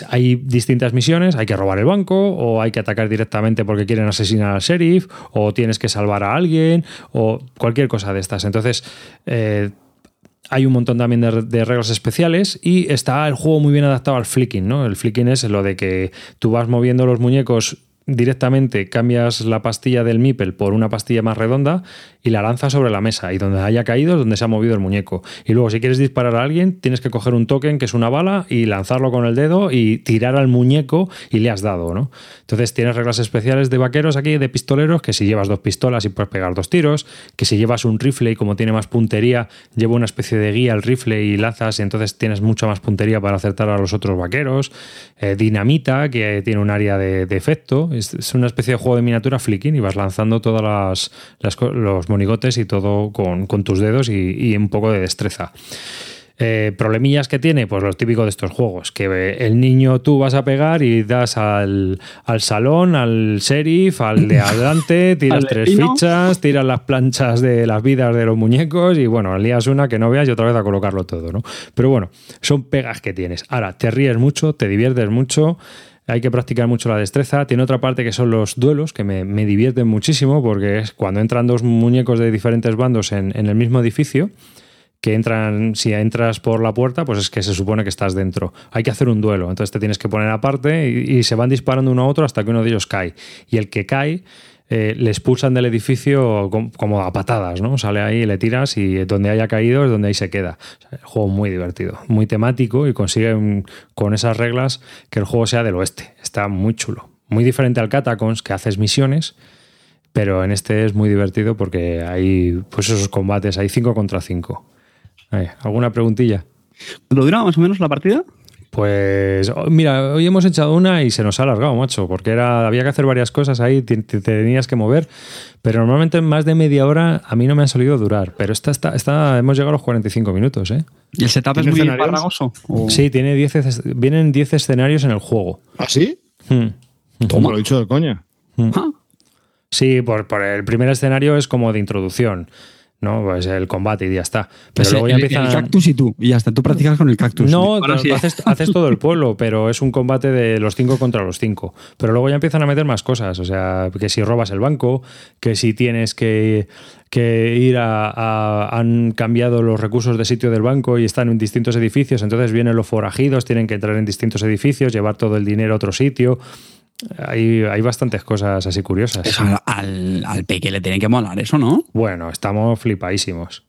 hay distintas misiones, hay que robar el banco o hay que atacar directamente porque quieren asesinar al sheriff, o tienes que salvar a alguien, o cualquier cosa de estas. Entonces, eh, hay un montón también de, reglas especiales y está el juego muy bien adaptado al flicking, ¿no? El flicking es lo de que tú vas moviendo los muñecos directamente cambias la pastilla del Mipel por una pastilla más redonda y la lanzas sobre la mesa y donde haya caído es donde se ha movido el muñeco. Y luego si quieres disparar a alguien tienes que coger un token que es una bala y lanzarlo con el dedo y tirar al muñeco y le has dado, ¿no? Entonces tienes reglas especiales de vaqueros aquí, de pistoleros, que si llevas dos pistolas y puedes pegar dos tiros, que si llevas un rifle y como tiene más puntería, lleva una especie de guía al rifle y lanzas y entonces tienes mucha más puntería para acertar a los otros vaqueros. Eh, dinamita, que tiene un área de, efecto. Es, una especie de juego de miniatura flicking y vas lanzando todos los monigotes y todo con, tus dedos y, un poco de destreza. Eh, problemillas que tiene, pues lo típico de estos juegos, que el niño tú vas a pegar y das al, salón, al sheriff, al de adelante, tiras tres fichas, tiras las planchas de las vidas de los muñecos y bueno, lías una que no veas y otra vez a colocarlo todo, ¿no? Pero bueno, son pegas que tienes. Ahora, te ríes mucho, te diviertes mucho hay que practicar mucho la destreza. Tiene otra parte que son los duelos, que me, divierten muchísimo porque es cuando entran dos muñecos de diferentes bandos en, el mismo edificio, que entran, si entras por la puerta, pues es que se supone que estás dentro. Hay que hacer un duelo, entonces te tienes que poner aparte y, y se van disparando uno a otro hasta que uno de ellos cae. Y el que cae eh, le expulsan del edificio como a patadas, ¿no? Sale ahí, le tiras y donde haya caído es donde ahí se queda. el juego muy divertido, muy temático y consigue con esas reglas que el juego sea del oeste. Está muy chulo. Muy diferente al Catacombs, que haces misiones, pero en este es muy divertido porque hay pues esos combates, hay 5 contra 5. ¿Alguna preguntilla? ¿Lo dura más o menos la partida? Pues oh, mira, hoy hemos echado una y se nos ha alargado, macho, porque era había que hacer varias cosas ahí, te, te tenías que mover, pero normalmente en más de media hora a mí no me ha solido durar, pero esta está, esta, hemos llegado a los 45 minutos, ¿eh? ¿Y el setup es ¿Tiene muy farragoso? ¿O- Sí, tiene 10, es- vienen 10 escenarios en el juego. ¿Ah, sí? Hmm. Toma. Lo he dicho de coña. Ah, Sí, por, por el primer escenario es como de introducción, ¿no? Pues el combate y ya está. Pero pues luego ya el, empiezan... el cactus y tú. Y ya está, tú practicas con el cactus. No, sí. haces, haces todo el pueblo, pero es un combate de los cinco contra los cinco. Pero luego ya empiezan a meter más cosas. O sea, que si robas el banco, que si tienes que, que ir a, a- Han cambiado los recursos de sitio del banco y están en distintos edificios. Entonces vienen los forajidos, tienen que entrar en distintos edificios, llevar todo el dinero a otro sitio. Hay, hay bastantes cosas así curiosas. Eso al, al, al peque le tiene que molar eso, ¿no? Bueno, estamos flipadísimos.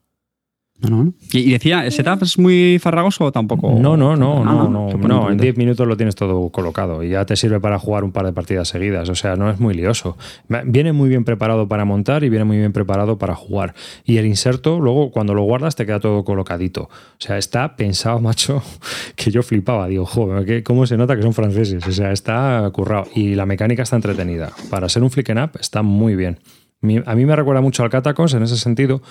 No, no. Y, y decía, ¿el setup es muy farragoso o tampoco? No, no, no, Ah, no, no, no. En bonito. 10 minutos lo tienes todo colocado y ya te sirve para jugar un par de partidas seguidas. O sea, no es muy lioso. Viene muy bien preparado para montar y viene muy bien preparado para jugar. Y el inserto, luego cuando lo guardas, te queda todo colocadito. O sea, está pensado, macho, que yo flipaba. Digo, joder, ¿qué- ¿cómo se nota que son franceses? O sea, está currado. Y la mecánica está entretenida. Para ser un flick and up, está muy bien. A mí me recuerda mucho al Catacons en ese sentido.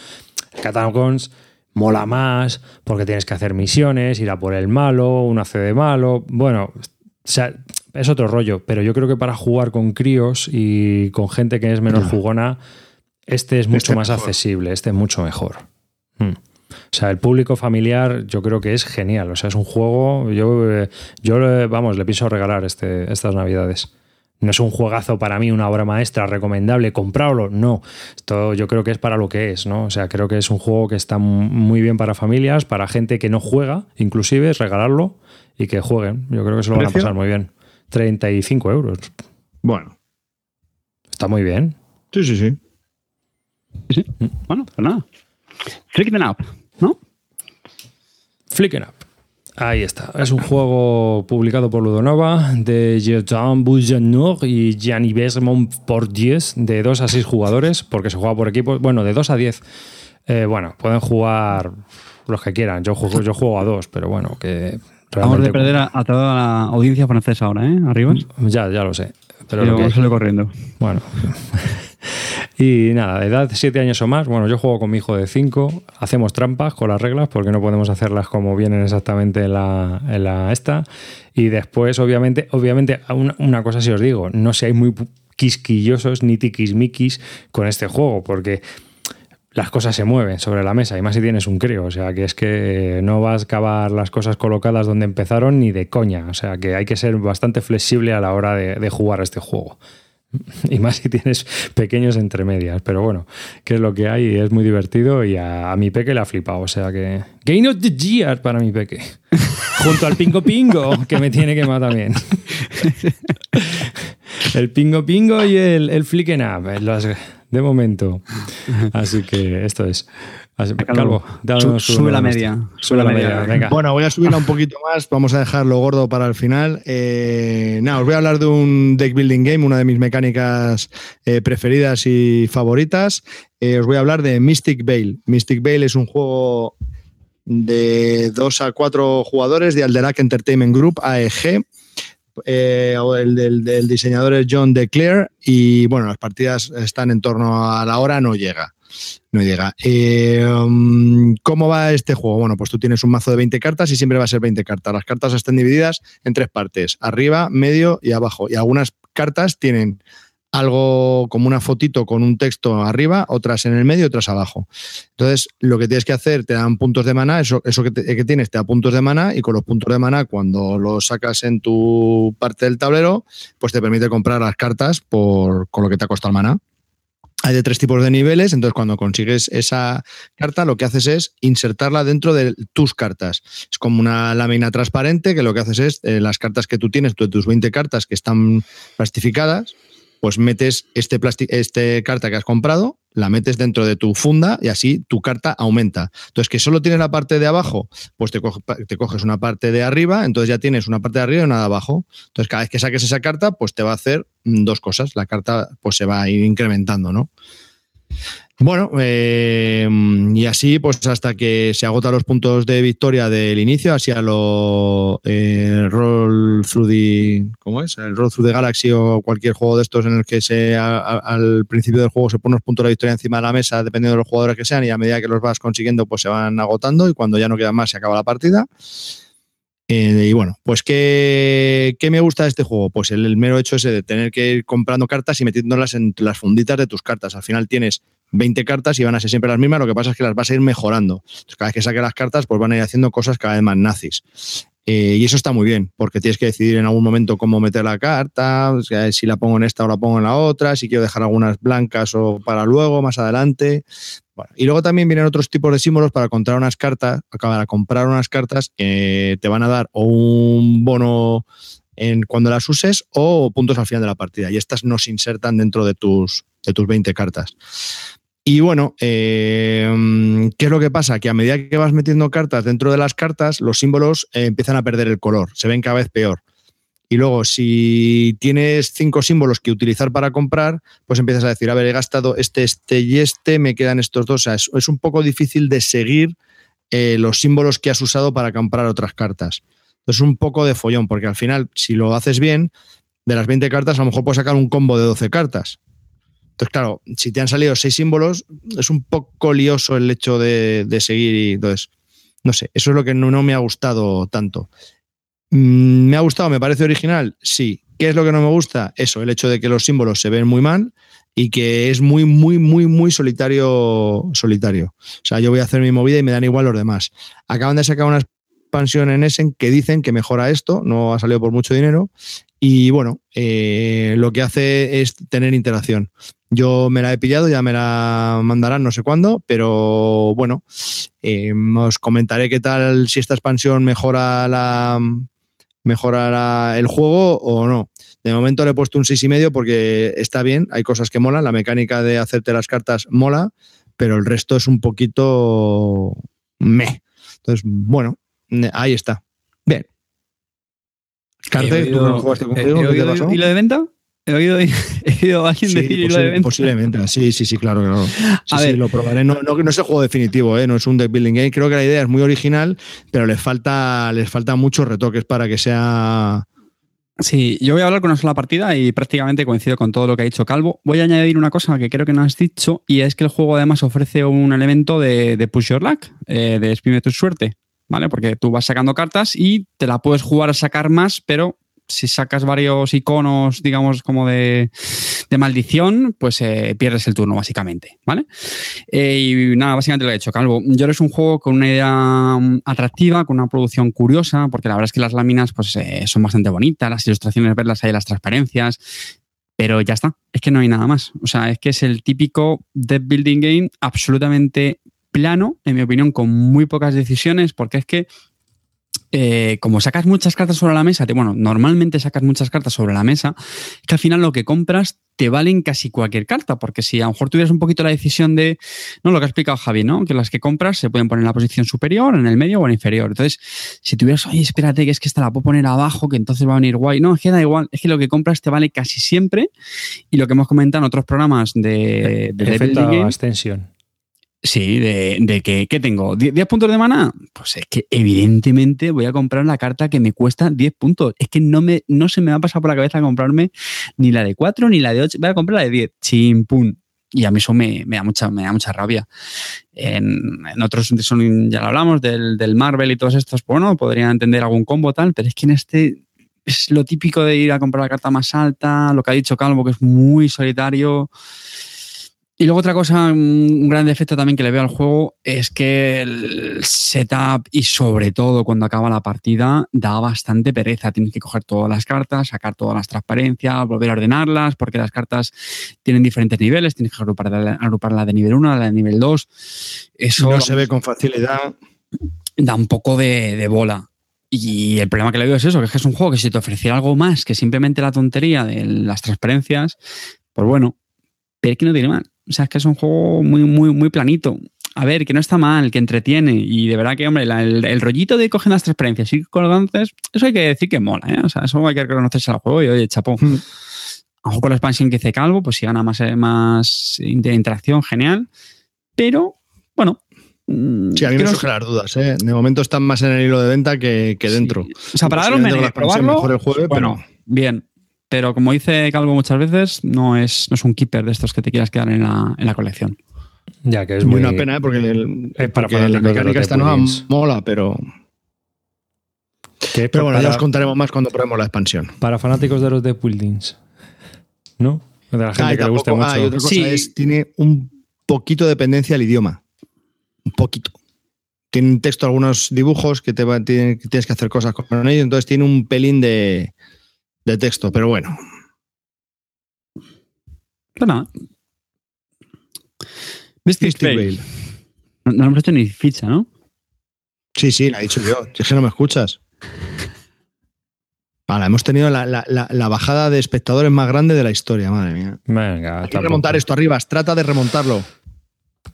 El Catacons mola más porque tienes que hacer misiones, ir a por el malo, un AC de malo. Bueno, o sea, es otro rollo, pero yo creo que para jugar con críos y con gente que es menos jugona, este es mucho Este más mejor. accesible, este es mucho mejor. Mm. O sea, el público familiar yo creo que es genial. O sea, es un juego, yo, eh, yo eh, vamos, le pienso regalar este, estas navidades. No es un juegazo para mí, una obra maestra, recomendable, comprarlo, no. Esto yo creo que es para lo que es, ¿no? O sea, creo que es un juego que está muy bien para familias, para gente que no juega, inclusive, es regalarlo y que jueguen. Yo creo que se lo van a pasar muy bien. 35 euros. Bueno. Está muy bien. Sí, sí, sí. Sí, sí. Bueno, pues nada. Them up, ¿no? Flicken Up. Ahí está. Es un juego publicado por Ludonova de Jean Boujanur y Jean-Yves Montpordies de 2 a 6 jugadores, porque se juega por equipos. Bueno, de 2 a 10. Eh, bueno, pueden jugar los que quieran. Yo juego, yo juego a 2, pero bueno, que Vamos de perder a, a toda la audiencia francesa ahora, ¿eh? Arriba. Ya, ya lo sé. Pero Y lo que- sale corriendo. Bueno. y nada, de edad 7 años o más. Bueno, yo juego con mi hijo de 5. Hacemos trampas con las reglas porque no podemos hacerlas como vienen exactamente en la, esta. Y después, obviamente, obviamente, una, cosa sí os digo, no seáis muy quisquillosos ni tiquismiquis con este juego porque las cosas se mueven sobre la mesa y más si tienes un crío. O sea, que es que no vas a acabar las cosas colocadas donde empezaron ni de coña. O sea, que hay que ser bastante flexible a la hora de, de jugar este juego. Y más si tienes pequeños entre medias. Pero bueno, que es lo que hay es muy divertido y a, a mi peque le ha flipado. O sea que... Game of the Year para mi peque. Junto al Pingo Pingo, que me tiene que matar también. El Pingo Pingo y el, el Flicken Up. eh, las- de momento. Así que esto es. Así- Calvo, sube la media. Sube la media, venga. Bueno, voy a subirla un poquito más. Vamos a dejarlo gordo para el final. Eh, nada, os voy a hablar de un deck building game, una de mis mecánicas eh, preferidas y favoritas. Eh, os voy a hablar de Mystic Veil. Mystic Veil es un juego de 2 a 4 jugadores de Alderac Entertainment Group, AEG. Eh, o el del, diseñador es John DeClaire y bueno, las partidas están en torno a la hora, no llega. No llega. Eh, um, ¿Cómo va este juego? Bueno, pues tú tienes un mazo de 20 cartas y siempre va a ser 20 cartas. Las cartas están divididas en tres partes, arriba, medio y abajo. Y algunas cartas tienen algo como una fotito con un texto arriba, otras en el medio otras abajo. Entonces, lo que tienes que hacer, te dan puntos de maná, eso, eso que, te- que tienes te da puntos de maná y con los puntos de maná, cuando los sacas en tu parte del tablero, pues te permite comprar las cartas por, con lo que te ha costado el maná. Hay de tres tipos de niveles, entonces cuando consigues esa carta, lo que haces es insertarla dentro de tus cartas. Es como una lámina transparente que lo que haces es eh, las cartas que tú tienes, tu- tus 20 cartas que están plastificadas, pues metes este, este carta que has comprado, la metes dentro de tu funda y así tu carta aumenta. Entonces, que solo tienes la parte de abajo, pues te coges una parte de arriba, entonces ya tienes una parte de arriba y una de abajo. Entonces, cada vez que saques esa carta, pues te va a hacer mm, dos cosas. La carta pues se va a ir incrementando, ¿no? Bueno, eh, y así, pues hasta que se agotan los puntos de victoria del inicio, así a lo eh, Roll Through the. ¿Cómo es? El Roll Through the Galaxy o cualquier juego de estos en el que se, a- al principio del juego se ponen unos puntos de victoria encima de la mesa, dependiendo de los jugadores que sean, y a medida que los vas consiguiendo, pues se van agotando, y cuando ya no queda más, se acaba la partida. Eh, y bueno, pues ¿qué, ¿qué me gusta de este juego? Pues el, el mero hecho ese de tener que ir comprando cartas y metiéndolas en las funditas de tus cartas. Al final tienes 20 cartas y van a ser siempre las mismas, lo que pasa es que las vas a ir mejorando. Entonces, cada vez que saques las cartas, pues van a ir haciendo cosas cada vez más nazis. Eh, y eso está muy bien, porque tienes que decidir en algún momento cómo meter la carta, si la pongo en esta o la pongo en la otra, si quiero dejar algunas blancas o para luego, más adelante. Y luego también vienen otros tipos de símbolos para comprar unas cartas, para comprar unas cartas que te van a dar o un bono en cuando las uses o puntos al final de la partida. Y estas no se insertan dentro de tus, de tus 20 cartas. Y bueno, eh, ¿qué es lo que pasa? Que a medida que vas metiendo cartas dentro de las cartas, los símbolos eh, empiezan a perder el color, se ven cada vez peor. Y luego, si tienes cinco símbolos que utilizar para comprar, pues empiezas a decir, a ver, he gastado este, este y este, me quedan estos dos. O sea, es, es un poco difícil de seguir eh, los símbolos que has usado para comprar otras cartas. Entonces, un poco de follón, porque al final, si lo haces bien, de las 20 cartas, a lo mejor puedes sacar un combo de 12 cartas. Entonces, claro, si te han salido seis símbolos, es un poco lioso el hecho de, seguir y entonces, no sé, eso es lo que no, no me ha gustado tanto. Mm, ¿Me ha gustado? ¿Me parece original? Sí. ¿Qué es lo que no me gusta? Eso, el hecho de que los símbolos se ven muy mal y que es muy, muy, muy, muy solitario, solitario. O sea, yo voy a hacer mi movida y me dan igual los demás. Acaban de sacar una expansión en Essen que dicen que mejora esto, no ha salido por mucho dinero, y bueno, eh, lo que hace es tener interacción. Yo me la he pillado, ya me la mandarán no sé cuándo, pero bueno, eh, os comentaré qué tal si esta expansión mejora la mejora la- el juego o no. De momento le he puesto un seis y medio porque está bien, hay cosas que molan, la mecánica de hacerte las cartas mola, pero el resto es un poquito me. Entonces, bueno, ahí está. Bien. He ¿tú no jugaste he- conmigo? he ¿Qué te oído pasó? ¿Hilo de venta? He oído, he oído a alguien Sí, decir posiblemente, sí, sí, sí, claro que no. Sí, A sí, ver. lo probaré. No, no, no es el juego definitivo, ¿eh? no es un deck building game. Creo que la idea es muy original, pero les falta, les falta muchos retoques para que sea. Sí, yo voy a hablar con una sola partida y prácticamente coincido con todo lo que ha dicho Calvo. Voy a añadir una cosa que creo que no has dicho y es que el juego además ofrece un elemento de, de push your luck, eh, de exprime tu suerte, ¿vale? Porque tú vas sacando cartas y te la puedes jugar a sacar más, pero si sacas varios iconos, digamos, como de, maldición, pues eh, pierdes el turno, básicamente, ¿vale? Eh, y nada, básicamente lo he hecho, Calvo. Yo es un juego con una idea mm, atractiva, con una producción curiosa, porque la verdad es que las láminas pues, eh, son bastante bonitas, las ilustraciones, verlas ahí, las transparencias, pero ya está, es que no hay nada más. O sea, es que es el típico deck building game absolutamente plano, en mi opinión, con muy pocas decisiones, porque es que eh, como sacas muchas cartas sobre la mesa, te- bueno, normalmente sacas muchas cartas sobre la mesa, es que al final lo que compras te valen casi cualquier carta, porque si a lo mejor tuvieras un poquito la decisión de, no, lo que ha explicado Javi, ¿no? Que las que compras se pueden poner en la posición superior, en el medio o en inferior. Entonces, si tuvieras, oye, espérate, que es que esta la puedo poner abajo, que entonces va a venir guay. No, es que da igual, es que lo que compras te vale casi siempre, y lo que hemos comentado en otros programas de, de Efecto game, extensión. Sí, de, que ¿qué tengo? ¿10 10 puntos de mana? Pues es que evidentemente voy a comprar la carta que me cuesta 10 puntos. Es que no, me, no se me va a pasar por la cabeza comprarme ni la de 4 ni la de 8. Voy a comprar la de 10. Chimpún. Y a mí eso me, da, mucha, me da mucha rabia. En, otros son, ya lo hablamos, del, del Marvel y todos estos, pues bueno, podría entender algún combo tal, pero es que en este es lo típico de ir a comprar la carta más alta, lo que ha dicho Calvo, que es muy solitario. Y luego otra cosa, un gran defecto también que le veo al juego es que el setup y sobre todo cuando acaba la partida da bastante pereza. Tienes que coger todas las cartas, sacar todas las transparencias, volver a ordenarlas porque las cartas tienen diferentes niveles. Tienes que agruparla, agruparla de nivel 1 a la de nivel 2. Eso No se ve con facilidad. da un poco de, de bola. Y el problema que le veo es eso, que es que es un juego que si te ofreciera algo más que simplemente la tontería de las transparencias, pues bueno, pero es que no tiene mal. O sea, es que es un juego muy, muy, muy planito. A ver, que no está mal, que entretiene. Y de verdad que, hombre, la- el, el rollito de coger las transparencias y colgantes, eso hay que decir que mola, ¿eh? O sea, eso hay que reconocerse al juego y, oye, chapó. Mm. Mejor con la expansión que dice Calvo, pues si gana más, eh, más interacción, genial. Pero, bueno. mm, Sí, a mí me surgen las dudas. ¿eh? De momento están más en el hilo de venta que, que dentro. O sea, para dar un probarlo, mejore el jueves, bueno, pero- bien. Pero como dice Calvo muchas veces, no es, no es un keeper de estos que te quieras quedar en la, en la colección. Ya que es Es muy. una pena, ¿eh? porque, el- Es para porque la fanáticos de mecánica esta nueva mola, pero, pero bueno, para, ya os contaremos más cuando probemos la expansión. para fanáticos de los de Buildings. ¿No? De la gente Ah, que le gusta mucho. ah, y otra cosa Sí. es, tiene un poquito de dependencia al idioma. Un poquito. Tiene un texto, algunos dibujos que, te va- tiene- que tienes que hacer cosas con ellos, entonces tiene un pelín de, de texto, pero bueno. Pero nada. Mystic Mystic Veil. No, no hecho ni ficha, ¿no? Sí, sí, la he dicho yo. Es que no me escuchas. Vale, hemos tenido la, la- la- la bajada de espectadores más grande de la historia, madre mía. Venga, Hay que remontar esto arriba, trata de remontarlo.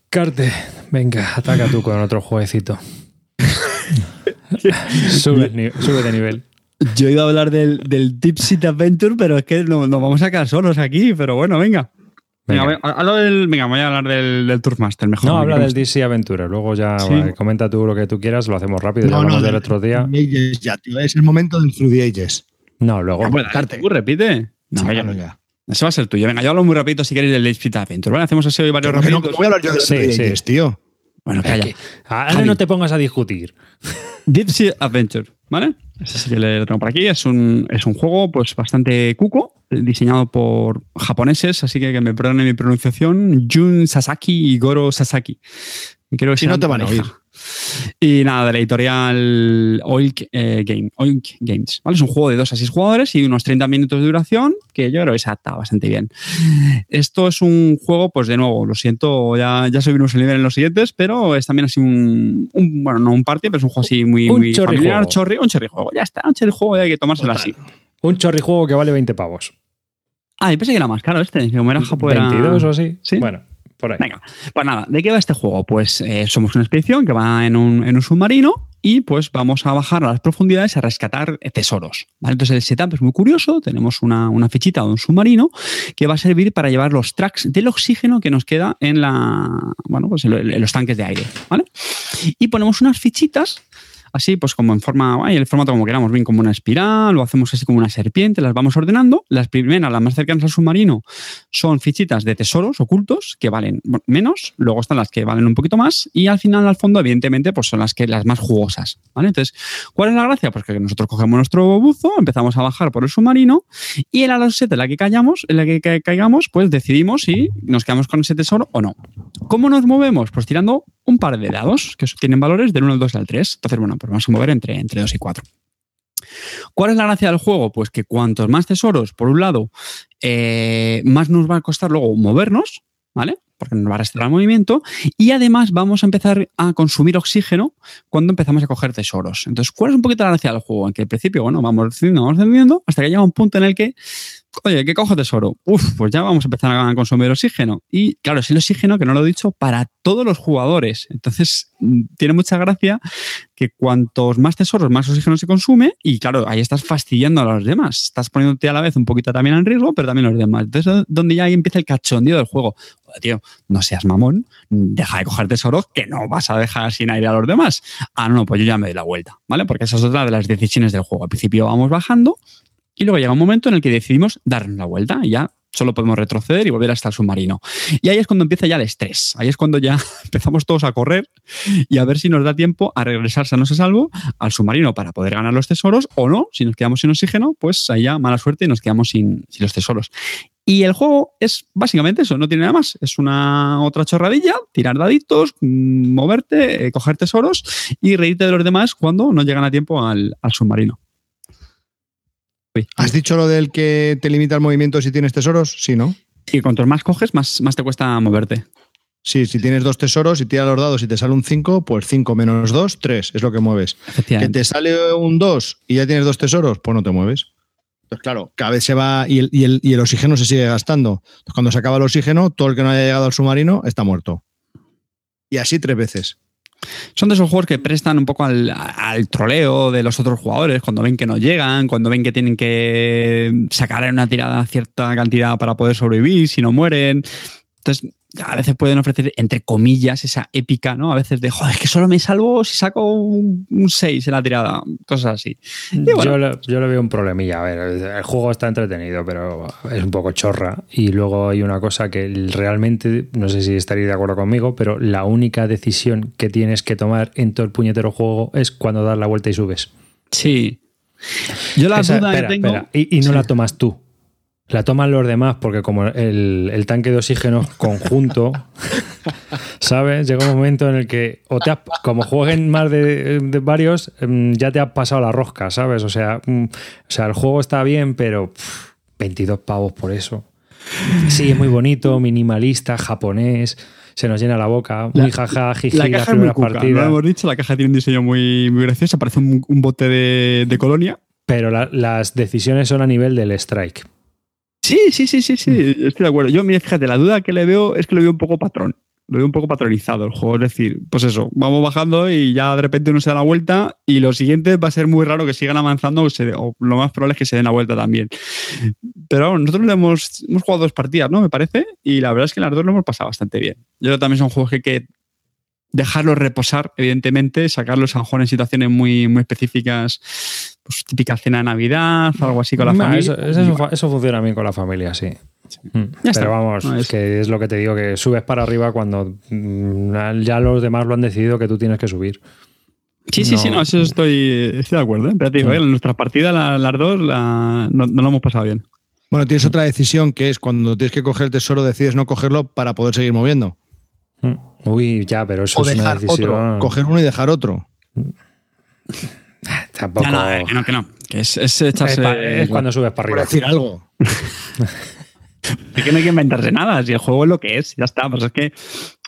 Carte, venga, ataca tú con otro jueguecito. sube, sube de nivel. Yo iba a hablar del, del Deep Adventure, pero es que no- nos vamos a quedar solos aquí. Pero bueno, venga. Venga, Venga. voy, hablo del, venga, voy a hablar del, del Tourmaster mejor. No, habla del DC Aventura. Luego ya Sí. vale, comenta tú lo que tú quieras, lo hacemos rápido. ya hablamos del otro día. Through the Ages ya, tío. Es el momento del Through the Ages. No, luego. Ah, bueno, tú repite. No, Sí, ya-. Ese va a ser tuyo. Venga, yo hablo muy rapidito si queréis del Deep Sea Adventure. ¿vale? Hacemos así hoy varios Pero no, voy a hablar yo del Sí, Through the sí. Ages, tío. Bueno, calla. Ahora no te pongas a discutir. Deep Sea Adventure, ¿vale? Ese sí que le tengo por aquí. Es un, es un juego pues bastante cuco, diseñado por japoneses, así que que me perdonen mi pronunciación, Jun Sasaki y Goro Sasaki. Y creo que Si no te van a pareja. oír. Y nada, de la editorial Oink, eh, Game, Oink Games. ¿vale? Es un juego de 2 a 6 jugadores y unos 30 minutos de duración que yo creo que se adapta bastante bien. Esto es un juego, pues de nuevo, lo siento, ya, ya subimos el nivel en los siguientes, pero es también así un, un- bueno, no un party, pero es un juego así muy, Un muy chorrijuego. familiar, chorri, un chorrijuego. Ya está, un chorrijuego y hay que tomárselo así. Un chorrijuego que vale 20 pavos. Ah, yo pensé que era más caro este, que como era Japón era- 22 o así. ¿Sí? Bueno, por ahí. Venga, pues nada, ¿de qué va este juego? Pues eh, somos una expedición que va en un, submarino y pues vamos a bajar a las profundidades a rescatar eh, tesoros. Entonces el setup es muy curioso, tenemos una, fichita de un submarino que va a servir para llevar los tracks del oxígeno que nos queda en, la, bueno, pues en, lo- en los tanques de aire. Y ponemos unas fichitas así pues como en forma, ay, el formato como queramos, bien como una espiral, o hacemos así como una serpiente, las vamos ordenando. Las primeras, las más cercanas al submarino, son fichitas de tesoros ocultos que valen menos, luego están las que valen un poquito más y al final al fondo evidentemente pues son las que las más jugosas, ¿vale? Entonces, ¿cuál es la gracia? Pues que nosotros cogemos nuestro buzo, empezamos a bajar por el submarino y en la loseta en la que callamos, en la que ca- caigamos, pues decidimos si nos quedamos con ese tesoro o no. ¿Cómo nos movemos? Pues tirando un par de dados que tienen valores del 1 al 2 al 3. Entonces, bueno, pues vamos a mover entre, entre 2 y 4. ¿Cuál es la gracia del juego? Pues que cuantos más tesoros, por un lado, eh, más nos va a costar luego movernos, ¿vale? Porque nos va a restar el movimiento. Y además vamos a empezar a consumir oxígeno cuando empezamos a coger tesoros. Entonces, ¿cuál es un poquito la gracia del juego? En que al principio, bueno, vamos descendiendo, vamos descendiendo, hasta que llega un punto en el que, oye, ¿qué cojo tesoro? Uf, pues ya vamos a empezar a consumir oxígeno. Y claro, es el oxígeno que no lo he dicho para todos los jugadores. Entonces, mm, tiene mucha gracia que cuantos más tesoros, más oxígeno se consume y claro, ahí estás fastidiando a los demás. Estás poniéndote a la vez un poquito también en riesgo, pero también los demás. Entonces, donde ya ahí empieza el cachondeo del juego. Joder, tío, no seas mamón, deja de coger tesoros que no vas a dejar sin aire a los demás. Ah, no, pues yo ya me doy la vuelta, ¿vale? Porque esa es otra de las decisiones del juego. Al principio vamos bajando y luego llega un momento en el que decidimos darnos la vuelta y ya solo podemos retroceder y volver hasta el submarino. Y ahí es cuando empieza ya el estrés. Ahí es cuando ya empezamos todos a correr y a ver si nos da tiempo a regresar sanos a salvo al submarino para poder ganar los tesoros o no. Si nos quedamos sin oxígeno, pues ahí ya mala suerte y nos quedamos sin, los tesoros. Y el juego es básicamente eso, no tiene nada más. Es una otra chorradilla, tirar daditos, moverte, eh, coger tesoros y reírte de los demás cuando no llegan a tiempo al submarino. Uy. ¿Has dicho lo del que te limita el movimiento si tienes tesoros? Sí, ¿no? Y cuantos más coges, más, más te cuesta moverte. Sí, si tienes dos tesoros y tiras los dados y te sale un 5, pues 5 menos 2, 3 es lo que mueves. Que te sale un 2 y ya tienes dos tesoros, pues no te mueves. Entonces, claro, cada vez se va y el, y el- y el oxígeno se sigue gastando. Entonces, cuando se acaba el oxígeno, todo el que no haya llegado al submarino está muerto. Y así tres veces. Son de esos juegos que prestan un poco al, al, troleo de los otros jugadores, cuando ven que no llegan, cuando ven que tienen que sacar en una tirada cierta cantidad para poder sobrevivir, si no mueren. Entonces, a veces pueden ofrecer, entre comillas, esa épica, ¿no? A veces de, joder, es que solo me salvo si saco un, 6 en la tirada, cosas así. yo, le, yo, le, veo un problemilla. A ver, el juego está entretenido, pero es un poco chorra. Y luego hay una cosa que realmente, no sé si estaréis de acuerdo conmigo, pero la única decisión que tienes que tomar en todo el puñetero juego es cuando das la vuelta y subes. Sí. Yo la duda que tengo... Y, no la tomas tú. La toman los demás porque como el, tanque de oxígeno conjunto, ¿sabes? Llega un momento en el que, o te como jueguen más de, varios, em, ya te has pasado la rosca, ¿sabes? O sea, mm, o sea el juego está bien, pero 22 pavos por eso. Sí, es muy bonito, minimalista, japonés, se nos llena la boca, muy jaja, jiji, la caja es muy cuca, lo hemos dicho, la caja tiene un diseño muy, muy gracioso, parece un, bote de, colonia. Pero las decisiones son a nivel del strike. Sí, sí, sí, sí, sí, estoy de acuerdo. Yo, mira, fíjate, la duda que le veo es que lo veo un poco patrón. Lo veo un poco patronizado el juego. Es decir, pues eso, vamos bajando y ya de repente uno se da la vuelta y lo siguiente va a ser muy raro que sigan avanzando o, lo más probable es que se den la vuelta también. Pero nosotros hemos, hemos jugado dos partidas, ¿no? Me parece. Y la verdad es que las dos lo hemos pasado bastante bien. Yo creo que también son juegos que hay que dejarlos reposar, evidentemente, sacarlos a lo mejor en situaciones muy, muy específicas pues, típica cena de Navidad, algo así con la familia. Eso, funciona bien con la familia, sí. Mm. Pero vamos, es que es lo que te digo, que subes para arriba cuando mm, ya los demás lo han decidido que tú tienes que subir. Sí, sí, sí, no, eso estoy, estoy de acuerdo. ¿eh? Pero te digo, en nuestra partida, las dos, no, lo hemos pasado bien. Bueno, tienes otra decisión que es cuando tienes que coger el tesoro, decides no cogerlo para poder seguir moviendo. Mm. Uy, ya, pero eso es una decisión. coger uno y dejar otro. Tampoco. No, no, que no, que no. es, es, es, cuando subes para arriba. decir algo. es que no hay que inventarse nada. Si el juego es lo que es, ya está. Pues es que,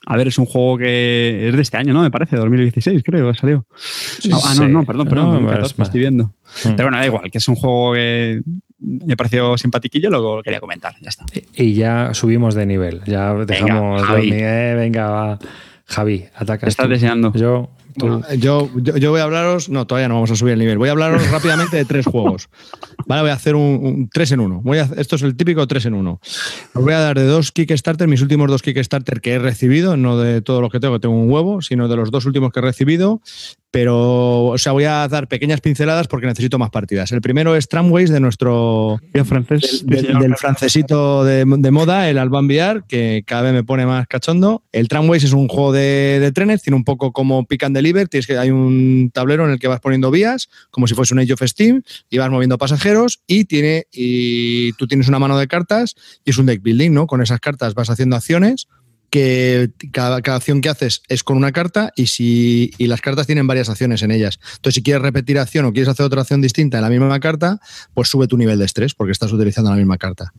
a ver, es un juego que es de este año, ¿no? Me parece, 2016, creo, salió. ah, no, no, perdón, perdón. No, me estoy viendo. Mm. Pero bueno, da igual, que es un juego que me pareció simpatiquillo, lo quería comentar. Ya está. Y ya subimos de nivel. Ya dejamos. Venga, venga va. Javi, ataca. Estás deseando. Yo yo, yo, voy a hablaros, no, todavía no vamos a subir el nivel. Voy a hablaros rápidamente de tres juegos. Vale, voy a hacer un, 3 en 1. Voy a, esto es el típico 3 en 1. Os voy a dar de dos Kickstarter, mis últimos dos Kickstarter que he recibido, no de todo lo que tengo, que tengo un huevo, sino de los dos últimos que he recibido. Pero, o sea, voy a dar pequeñas pinceladas porque necesito más partidas. El primero es Tramways de nuestro. francés. Del, francesito de, moda, el Alban VR, que cada vez me pone más cachondo. El Tramways es un juego de, trenes, tiene un poco como Pick and Deliver. Tienes que, hay un tablero en el que vas poniendo vías, como si fuese un Age of Steam, y vas moviendo pasajeros. Y, tiene, y tú tienes una mano de cartas y es un deck building, ¿no? Con esas cartas vas haciendo acciones que cada, acción que haces es con una carta y, si, y las cartas tienen varias acciones en ellas. Entonces, si quieres repetir acción o quieres hacer otra acción distinta en la misma carta, pues sube tu nivel de estrés porque estás utilizando la misma carta.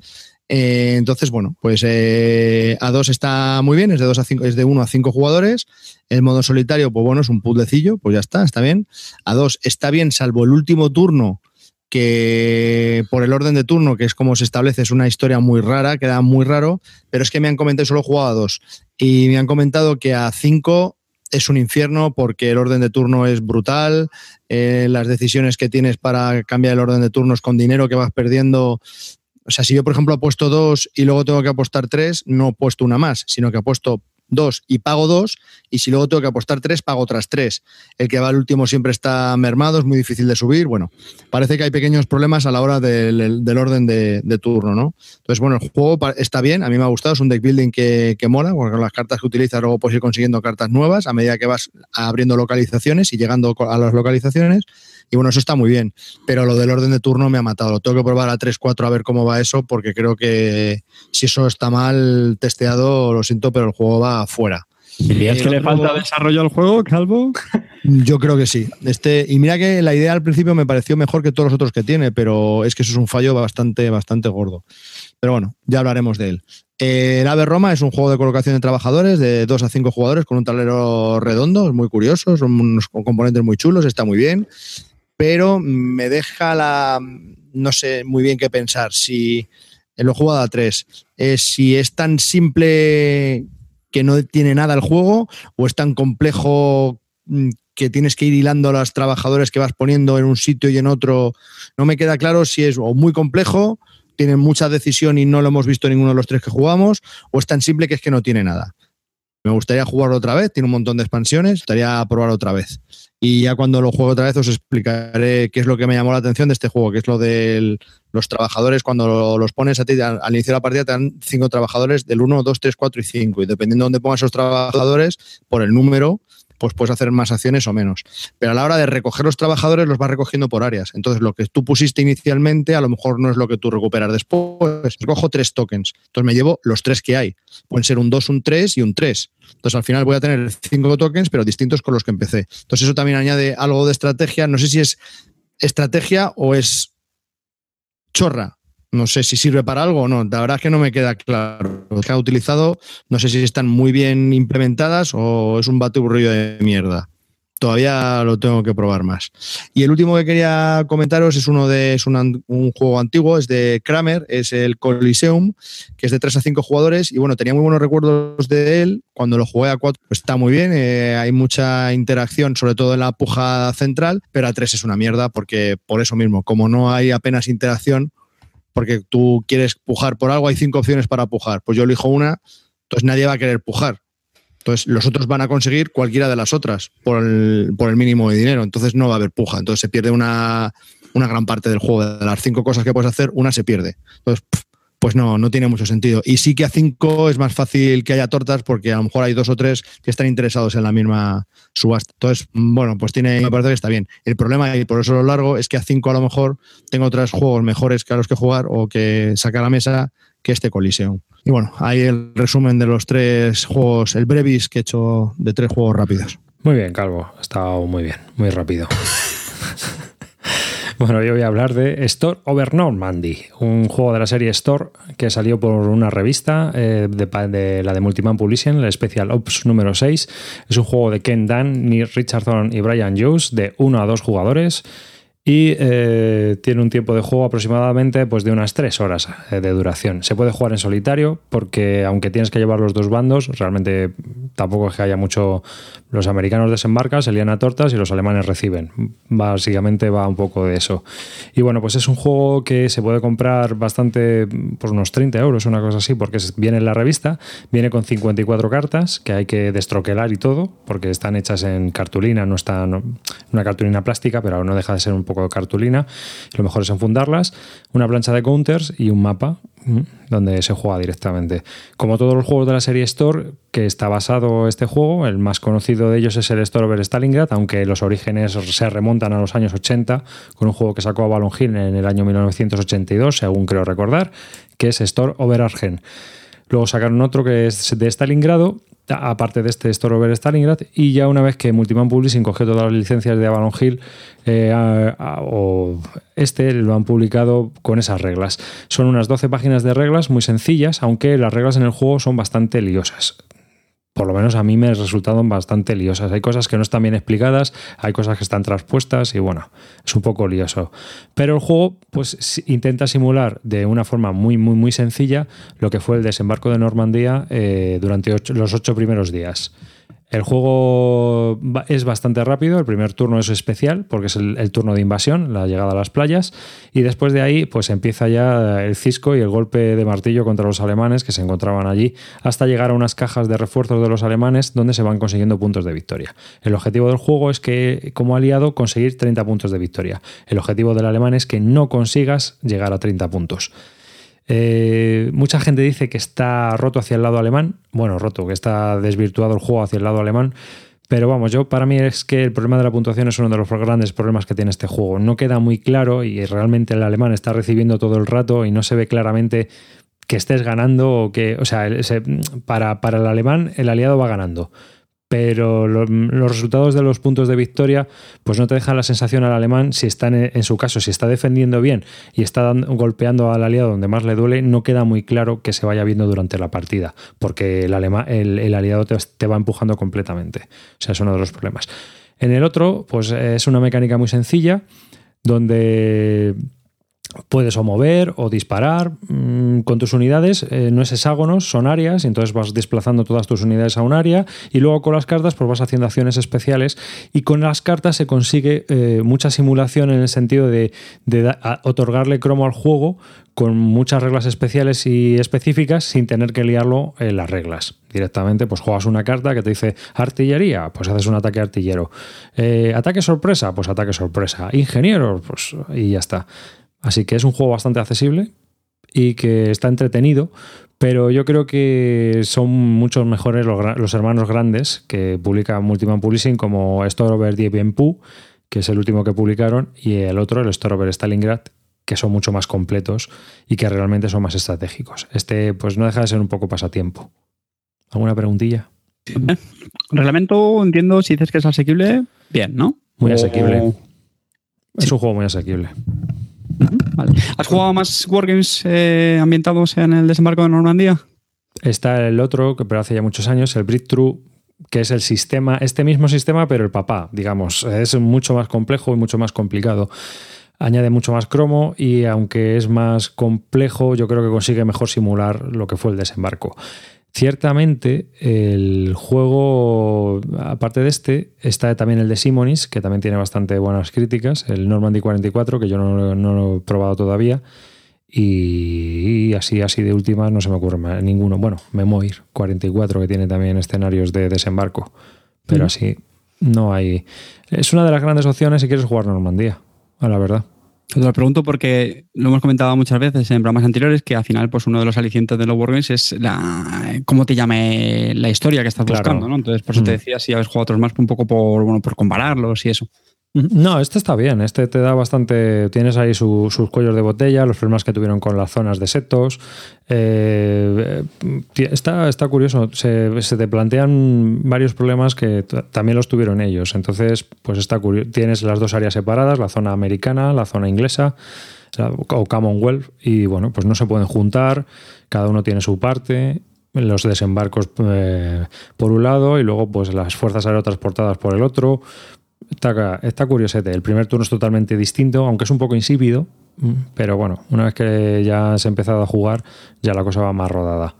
Eh, entonces, bueno, pues eh, A2 está muy bien, es de, 2 a 5, es de 1 a 5 jugadores. El modo solitario, pues bueno, es un puzzlecillo, pues ya está, está bien. A2 está bien, salvo el último turno, que por el orden de turno, que es como se establece, es una historia muy rara, queda muy raro, pero es que me han comentado, solo he jugado a dos, y me han comentado que a cinco es un infierno porque el orden de turno es brutal, eh, las decisiones que tienes para cambiar el orden de turnos con dinero que vas perdiendo. O sea, si yo, por ejemplo, apuesto dos y luego tengo que apostar tres, no he puesto una más, sino que apuesto dos y pago dos, y si luego tengo que apostar tres, pago otras tres. El que va al último siempre está mermado, es muy difícil de subir. Bueno, parece que hay pequeños problemas a la hora del, orden de, turno, ¿no? Entonces, bueno, el juego está bien, a mí me ha gustado, es un deck building que, que mola, porque con las cartas que utilizas luego puedes ir consiguiendo cartas nuevas a medida que vas abriendo localizaciones y llegando a las localizaciones. Y bueno, eso está muy bien. Pero lo del orden de turno me ha matado. Lo tengo que probar a 3-4 a ver cómo va eso, porque creo que si eso está mal testeado, lo siento, pero el juego va fuera. ¿Dirías que le falta desarrollo al juego, Calvo? Yo creo que sí. Este, y mira que la idea al principio me pareció mejor que todos los otros que tiene, pero es que eso es un fallo bastante, bastante gordo. Pero bueno, ya hablaremos de él. el Ave Roma es un juego de colocación de trabajadores de 2 a 5 jugadores con un tablero redondo, es muy curioso, son unos componentes muy chulos, está muy bien pero me deja la. No sé muy bien qué pensar. Si. En lo jugado a tres, eh, si es tan simple que no tiene nada el juego o es tan complejo mm, que tienes que ir hilando a los trabajadores que vas poniendo en un sitio y en otro. No me queda claro si es o muy complejo, tiene mucha decisión y no lo hemos visto ninguno de los tres que jugamos, o es tan simple que es que no tiene nada. Me gustaría jugarlo otra vez, tiene un montón de expansiones, me gustaría probarlo otra vez. Y ya cuando lo juego otra vez os explicaré qué es lo que me llamó la atención de este juego, que es lo de los trabajadores. Cuando los pones a ti, al, inicio de la partida te dan cinco trabajadores del 1, 2, 3, 4 y 5. Y dependiendo de dónde pongas esos trabajadores, por el número, pues puedes hacer más acciones o menos. Pero a la hora de recoger los trabajadores los vas recogiendo por áreas. Entonces lo que tú pusiste inicialmente a lo mejor no es lo que tú recuperas después. Recojo tres tokens. Entonces me llevo los tres que hay. Pueden ser un 2, un 3 y un 3. Entonces al final voy a tener cinco tokens, pero distintos con los que empecé. Entonces eso también añade algo de estrategia. No sé si es estrategia o es chorra, no sé si sirve para algo o no. La verdad es que no me queda claro. Los que ha utilizado, no sé si están muy bien implementadas o es un batiburrillo de mierda. Todavía lo tengo que probar más. Y el último que quería comentaros es uno de es un, juego antiguo, es de Kramer, es el Coliseum, que es de 3 a 5 jugadores. Y bueno, tenía muy buenos recuerdos de él. Cuando lo jugué a 4, pues está muy bien. Eh, hay mucha interacción, sobre todo en la puja central, pero a 3 es una mierda porque por eso mismo, como no hay apenas interacción, porque tú quieres pujar por algo, hay cinco opciones para pujar. Pues yo elijo una, entonces nadie va a querer pujar. Entonces los otros van a conseguir cualquiera de las otras por el, por el mínimo de dinero. Entonces no va a haber puja. Entonces se pierde una, una gran parte del juego. De las cinco cosas que puedes hacer, una se pierde. Entonces, pues no, no tiene mucho sentido. Y sí que a cinco es más fácil que haya tortas porque a lo mejor hay dos o tres que están interesados en la misma subasta. Entonces, bueno, pues tiene, me parece que está bien. El problema, y por eso lo largo, es que a cinco a lo mejor tengo otros juegos mejores que a los que jugar o que sacar a la mesa que este Coliseum. Y bueno, ahí el resumen de los tres juegos, el Brevis que he hecho de tres juegos rápidos. Muy bien, Calvo. Ha estado muy bien, muy rápido. Bueno, yo voy a hablar de Store Over Normandy, un juego de la serie Store que salió por una revista eh, de, la de Multiman Publishing, el Special Ops número 6. Es un juego de Ken Dan, Neil Richardson y Brian Hughes de 1 a 2 jugadores y eh, tiene un tiempo de juego aproximadamente pues, de unas 3 horas eh, de duración. Se puede jugar en solitario porque aunque tienes que llevar los dos bandos, realmente tampoco es que haya mucho... Los americanos desembarcan, se lían a tortas y los alemanes reciben. Básicamente va un poco de eso. Y bueno, pues es un juego que se puede comprar bastante por unos 30 euros, una cosa así, porque viene en la revista, viene con 54 cartas que hay que destroquelar y todo, porque están hechas en cartulina, no está una cartulina plástica, pero no deja de ser un poco de cartulina. Lo mejor es enfundarlas, una plancha de counters y un mapa mm, donde se juega directamente. Como todos los juegos de la serie Store, que está basado este juego, el más conocido de ellos es el Store Over Stalingrad, aunque los orígenes se remontan a los años 80, con un juego que sacó a Ballon Hill en el año 1982, según creo recordar, que es Store Over Argen. Luego sacaron otro que es de Stalingrado aparte de este Store Over Stalingrad, y ya una vez que Multiman Publishing cogió todas las licencias de Avalon Hill, eh, o este lo han publicado con esas reglas. Son unas 12 páginas de reglas muy sencillas, aunque las reglas en el juego son bastante liosas por lo menos a mí me resultaron bastante liosas. Hay cosas que no están bien explicadas, hay cosas que están transpuestas y bueno, es un poco lioso. Pero el juego pues intenta simular de una forma muy, muy, muy sencilla lo que fue el desembarco de Normandía eh, durante los ocho primeros días. El juego es bastante rápido, el primer turno es especial porque es el, turno de invasión, la llegada a las playas, y después de ahí pues empieza ya el cisco y el golpe de martillo contra los alemanes que se encontraban allí, hasta llegar a unas cajas de refuerzos de los alemanes donde se van consiguiendo puntos de victoria. El objetivo del juego es que como aliado conseguir 30 puntos de victoria. El objetivo del alemán es que no consigas llegar a 30 puntos. Eh, mucha gente dice que está roto hacia el lado alemán. Bueno, roto, que está desvirtuado el juego hacia el lado alemán. Pero vamos, yo para mí es que el problema de la puntuación es uno de los grandes problemas que tiene este juego. No queda muy claro y realmente el alemán está recibiendo todo el rato y no se ve claramente que estés ganando o que, o sea, para, para el alemán el aliado va ganando pero los resultados de los puntos de victoria pues no te dejan la sensación al alemán si está en, su caso. Si está defendiendo bien y está golpeando al aliado donde más le duele no queda muy claro que se vaya viendo durante la partida porque el, el, aliado te, te, va empujando completamente. O sea es uno de los problemas. En el otro pues es una mecánica muy sencilla donde puedes o mover o disparar mm, con tus unidades. eh, no es hexágonos, son áreas, y entonces vas desplazando todas tus unidades a un área y luego con las cartas pues vas haciendo acciones especiales y con las cartas se consigue eh, mucha simulación en el sentido de, otorgarle cromo al juego con muchas reglas especiales y específicas sin tener que liarlo en las reglas. Directamente, pues juegas una carta que te dice artillería, pues haces un ataque artillero. Eh, ataque sorpresa, pues ataque sorpresa. Ingeniero, pues y ya está. Así que es un juego bastante accesible y que está entretenido, pero yo creo que son muchos mejores los, hermanos grandes que publica Multiman Publishing como Storover Diebienpu, que es el último que publicaron, y el otro, el Storover Stalingrad, que son mucho más completos y que realmente son más estratégicos. Este pues no deja de ser un poco pasatiempo. ¿Alguna preguntilla? Reglamento, entiendo, si dices que es asequible, bien, ¿no? Muy O- asequible. Es un juego muy asequible. ¿Has jugado más Wargames eh, ambientados en el desembarco de Normandía? Está el otro, que pero hace ya muchos años, el Breakthrough, que es el sistema, este mismo sistema, pero el papá, digamos. Es mucho más complejo y mucho más complicado. Añade mucho más cromo y aunque es más complejo, yo creo que consigue mejor simular lo que fue el desembarco. Ciertamente, el juego, aparte de este, está también el de Simonis, que también tiene bastante buenas críticas, el Normandy 44, que yo no, no lo he probado todavía. Y, y así, así de últimas no se me ocurre más- ninguno. Bueno, Memoir 44, que tiene también escenarios de desembarco. Pero así no hay. Es una de las grandes opciones si quieres jugar Normandía, a la verdad. Te lo pregunto porque lo hemos comentado muchas veces en programas anteriores que al final pues uno de los alicientes de los Wargames es la cómo te llame la historia que estás Claro. buscando, ¿no? Entonces por eso te Mm. decía si habéis jugado otros más un poco por bueno por compararlos y eso. No, este está bien. Este te da bastante. Tienes ahí su- sus cuellos de botella, los problemas que tuvieron con las zonas de setos. Eh, eh, está, está curioso. Se, te plantean varios problemas que también los tuvieron ellos. Entonces, pues está curioso. Tienes las dos áreas separadas: la zona americana, la zona inglesa o Commonwealth. Y bueno, pues no se pueden juntar. Cada uno tiene su parte. Los desembarcos eh, por un lado y luego pues las fuerzas aerotransportadas por el otro. Está, está curiosete. El primer turno es totalmente distinto, aunque es un poco insípido. mm, Pero bueno, una vez que ya has empezado a jugar, ya la cosa va más rodada.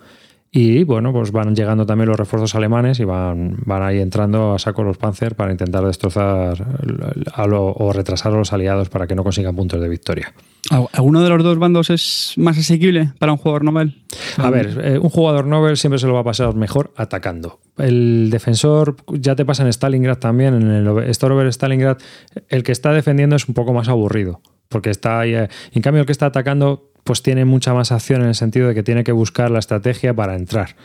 Y bueno, pues van llegando también los refuerzos alemanes y van, van ahí entrando a saco los Panzer para intentar destrozar a lo- o retrasar a los aliados para que no consigan puntos de victoria. ¿Alguno de los dos bandos es más asequible para un jugador novel? A ver, eh, un jugador Nobel siempre se lo va a pasar mejor atacando. El defensor ya te pasa en Stalingrad también, en el Storover Stalingrad, el que está defendiendo es un poco más aburrido, porque está ahí, eh, en cambio el que está atacando pues tiene mucha más acción en el sentido de que tiene que buscar la estrategia para entrar.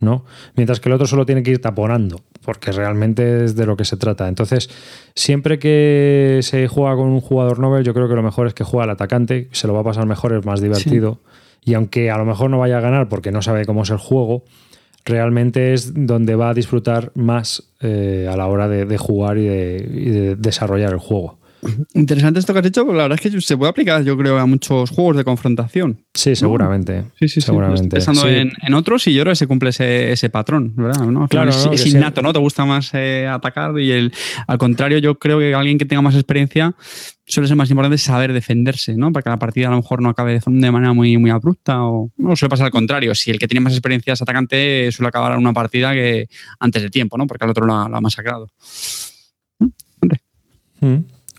¿no? Mientras que el otro solo tiene que ir taponando, porque realmente es de lo que se trata. Entonces, siempre que se juega con un jugador Nobel, yo creo que lo mejor es que juega al atacante, se lo va a pasar mejor, es más divertido. Y aunque a lo mejor no vaya a ganar porque no sabe cómo es el juego, realmente es donde va a disfrutar más eh, a la hora de, de jugar y de, y de desarrollar el juego. Interesante esto que has dicho, porque la verdad es que se puede aplicar, yo creo, a muchos juegos de confrontación. Sí, seguramente. Sí, sí, sí. seguramente. Estoy pensando Sí. en, en otros y yo creo que se cumple ese, ese patrón, ¿verdad? Claro, es, ¿no? es Que sea- innato, ¿no? Te gusta más eh, atacar y el, al contrario, yo creo que alguien que tenga más experiencia suele ser más importante saber defenderse, ¿no? Para que la partida a lo mejor no acabe de de manera muy, muy abrupta o no, suele pasar al contrario. Si el que tiene más experiencia es atacante, suele acabar en una partida que antes de tiempo, ¿no? Porque al otro lo ha, lo ha masacrado. Mm.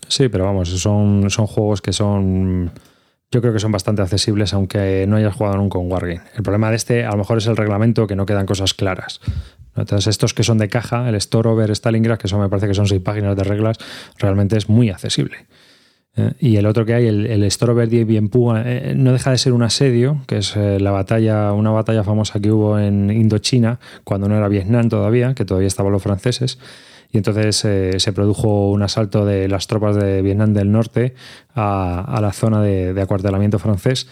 Sí, pero vamos, son, son juegos que son. Yo creo que son bastante accesibles, aunque no hayas jugado nunca un Wargame. El problema de este, a lo mejor, es el reglamento, que no quedan cosas claras. Entonces, estos que son de caja, el Storover, Stalingrad, que son, me parece que son seis páginas de reglas, realmente es muy accesible. Eh, y el otro que hay, el, el Storover die Bienpu, eh, no deja de ser un asedio, que es eh, la batalla, una batalla famosa que hubo en Indochina, cuando no era Vietnam todavía, que todavía estaban los franceses. Y entonces eh, se produjo un asalto de las tropas de Vietnam del Norte a, a la zona de, de acuartelamiento francés.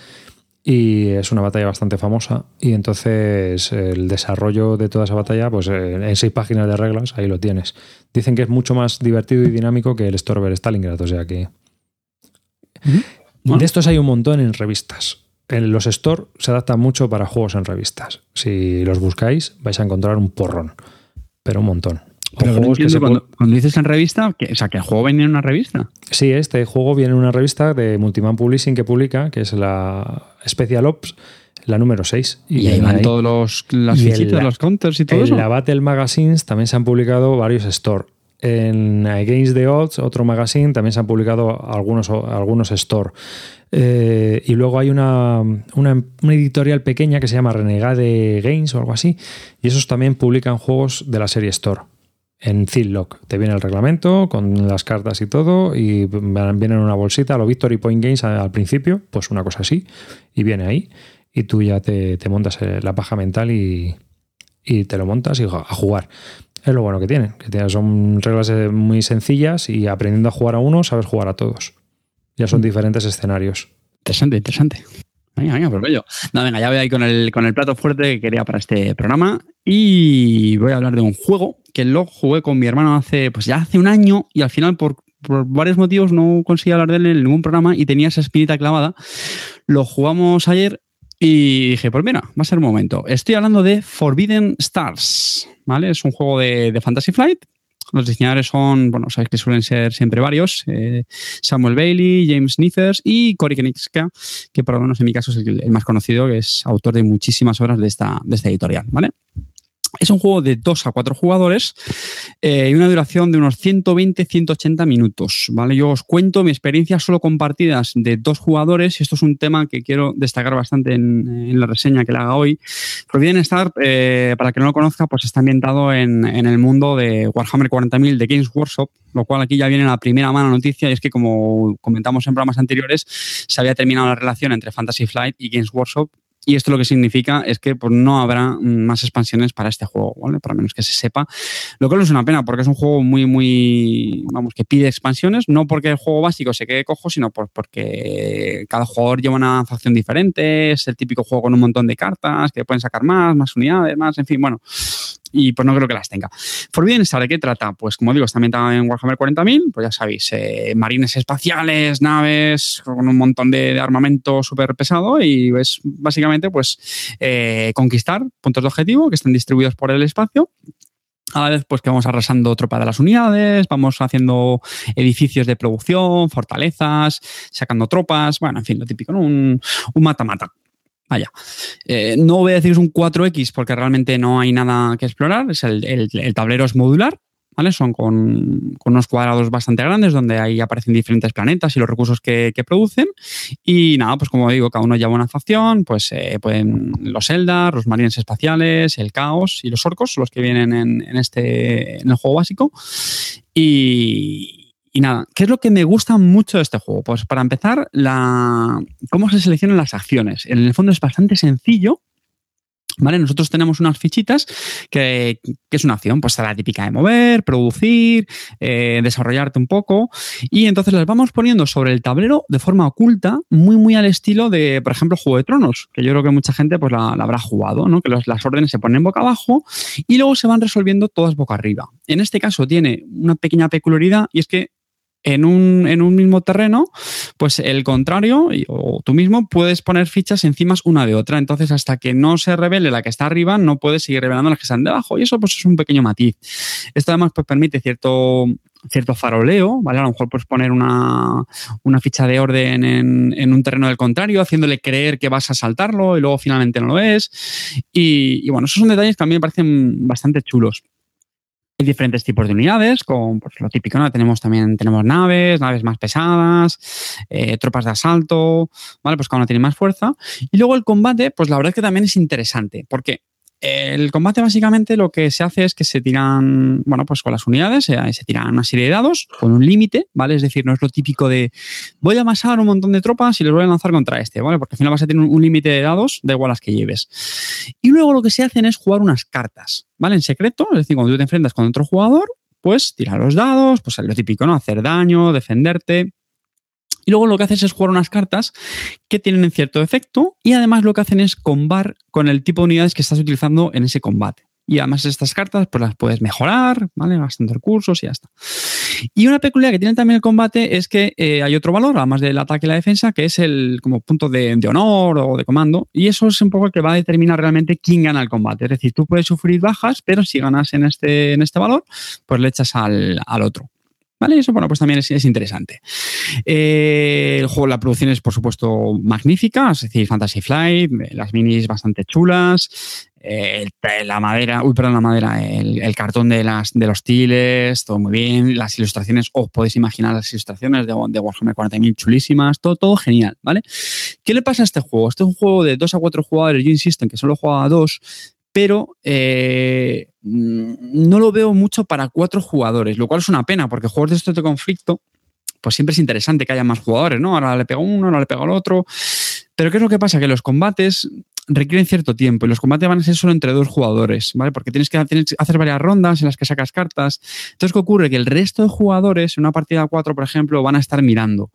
Y es una batalla bastante famosa. Y entonces el desarrollo de toda esa batalla, pues eh, en seis páginas de reglas, ahí lo tienes. Dicen que es mucho más divertido y dinámico que el Storover Stalingrad, o sea que. De estos hay un montón en revistas. En los store se adaptan mucho para juegos en revistas. Si los buscáis, vais a encontrar un porrón, pero un montón. Cuando, dices en revista, que, o sea, que el juego viene en una revista. Sí, este juego viene en una revista de Multiman Publishing que publica, que es la Special Ops, la número 6. Y, ahí van todos los, las fichitas, los counters y todo en eso. En la Battle Magazines también se han publicado varios store. En Against the Odds, otro magazine, también se han publicado algunos, algunos store. Eh, y luego hay una, una, editorial pequeña que se llama Renegade Games o algo así. Y esos también publican juegos de la serie Store en Zillock. Te viene el reglamento con las cartas y todo y viene en una bolsita, lo Victory Point Games al principio, pues una cosa así, y viene ahí y tú ya te, montas eh, la paja mental y, y, te lo montas y a jugar. Es lo bueno que tiene, que son reglas eh, muy sencillas y aprendiendo a jugar a uno sabes jugar a todos. Ya son mm. diferentes escenarios. Interesante, interesante. Venga, venga, pues yo. No, venga, ya voy ahí con el, con el plato fuerte que quería para este programa. Y voy a hablar de un juego que lo jugué con mi hermano hace, pues ya hace un año, y al final, por, varios motivos, no conseguí hablar de él en ningún programa y tenía esa espinita clavada. Lo jugamos ayer y dije, pues mira, va a ser un momento. Estoy hablando de Forbidden Stars, ¿vale? Es un juego de, de Fantasy Flight los diseñadores son, bueno, sabéis que suelen ser siempre varios, eh, Samuel Bailey, James Nithers y Cory Kenixka, que por lo menos en mi caso es el, más conocido, que es autor de muchísimas obras de esta, de editorial, ¿vale? Es un juego de 2 a 4 jugadores eh, y una duración de unos 120-180 minutos. ¿vale? Yo os cuento mi experiencia solo con partidas de dos jugadores esto es un tema que quiero destacar bastante en, la reseña que le haga hoy. Forbidden Star, eh, para que no lo conozca, pues está ambientado en, en el mundo de Warhammer 40.000 de Games Workshop, lo cual aquí ya viene la primera mano noticia y es que como comentamos en programas anteriores, se había terminado la relación entre Fantasy Flight y Games Workshop y esto lo que significa es que pues, no habrá más expansiones para este juego, ¿vale? Para menos que se sepa. Lo cual es una pena porque es un juego muy, muy, vamos, que pide expansiones, no porque el juego básico se quede cojo, sino porque cada jugador lleva una facción diferente, es el típico juego con un montón de cartas, que pueden sacar más, más unidades, más, en fin, bueno, y pues no creo que las tenga. Forbidden Star, ¿de qué trata? Pues como digo, está ambientada en Warhammer 40.000, pues ya sabéis, eh, marines espaciales, naves con un montón de, armamento súper pesado y es básicamente pues eh, conquistar puntos de objetivo que están distribuidos por el espacio a la vez pues que vamos arrasando tropa de las unidades, vamos haciendo edificios de producción, fortalezas, sacando tropas, bueno, en fin, lo típico, Un mata-mata. Vaya. Eh, no voy a decir es un 4X porque realmente no hay nada que explorar. Es el, tablero es modular, ¿vale? Son con, unos cuadrados bastante grandes donde ahí aparecen diferentes planetas y los recursos que, producen. Y nada, pues como digo, cada uno lleva una facción, pues eh, pueden los Eldar, los marines espaciales, el caos y los orcos, los que vienen en, en, este, en el juego básico. Y, y nada, ¿qué es lo que me gusta mucho de este juego? Pues para empezar, la, cómo se seleccionan las acciones. En el fondo es bastante sencillo. ¿Vale? Nosotros tenemos unas fichitas que, es una acción, pues la típica de mover, producir, eh, desarrollarte un poco. Y entonces las vamos poniendo sobre el tablero de forma oculta, muy, muy al estilo de, por ejemplo, Juego de Tronos, que yo creo que mucha gente pues la, habrá jugado, ¿no? Que las órdenes se ponen boca abajo y luego se van resolviendo todas boca arriba. En este caso tiene una pequeña peculiaridad y es que en un, en un mismo terreno, pues el contrario o tú mismo puedes poner fichas encima una de otra. Entonces, hasta que no se revele la que está arriba, no puedes seguir revelando las que están debajo. Y eso pues es un pequeño matiz. Esto además pues, permite cierto, cierto faroleo, ¿vale? A lo mejor puedes poner una, una ficha de orden en, en, un terreno del contrario, haciéndole creer que vas a saltarlo y luego finalmente no lo es. Y, y bueno, esos son detalles que a mí me parecen bastante chulos. Hay diferentes tipos de unidades, con pues, lo típico, ¿no? Tenemos también tenemos naves, naves más pesadas, eh, tropas de asalto, ¿vale? Pues cada una tiene más fuerza. Y luego el combate, pues la verdad es que también es interesante, porque el combate básicamente lo que se hace es que se tiran, bueno, pues con las unidades se, tiran una serie de dados con un límite, ¿vale? Es decir, no es lo típico de voy a amasar un montón de tropas y les voy a lanzar contra este, ¿vale? Porque al final vas a tener un, límite de dados, da igual las que lleves. Y luego lo que se hacen es jugar unas cartas, ¿vale? En secreto, es decir, cuando tú te enfrentas con otro jugador, pues tirar los dados, pues lo típico, ¿no? Hacer daño, defenderte. Y luego lo que haces es jugar unas cartas que tienen cierto efecto y además lo que hacen es combar con el tipo de unidades que estás utilizando en ese combate. y además estas cartas pues las puedes mejorar, ¿vale? Gastando recursos y ya está. Y una peculiaridad que tiene también el combate es que eh, hay otro valor, además del ataque y la defensa, que es el como punto de, honor o de comando. Y eso es un poco el que va a determinar realmente quién gana el combate. Es decir, tú puedes sufrir bajas, pero si ganas en este, en este valor, pues le echas al, al otro. ¿Vale? Eso, bueno, pues también es, interesante. Eh, el juego, la producción es, por supuesto, magnífica, es decir, Fantasy Flight, las minis bastante chulas, eh, la madera, uy, perdón, la madera, el, cartón de, las, de los tiles, todo muy bien, las ilustraciones, os podéis imaginar las ilustraciones de, de Warhammer 40.000 chulísimas, todo, todo genial, ¿vale? ¿Qué le pasa a este juego? Este es un juego de 2 a 4 jugadores, yo insisto en que solo juega a 2, pero eh, mm, no lo veo mucho para cuatro jugadores, lo cual es una pena, porque juegos de estos de conflicto, pues siempre es interesante que haya más jugadores, ¿no? Ahora le pega uno, ahora le pega al otro. Pero ¿qué es lo que pasa? Que los combates requieren cierto tiempo y los combates van a ser solo entre dos jugadores, ¿vale? Porque tienes que, hacer varias rondas en las que sacas cartas. Entonces, ¿qué ocurre? Que el resto de jugadores, en una partida a cuatro, por ejemplo, van a estar mirando.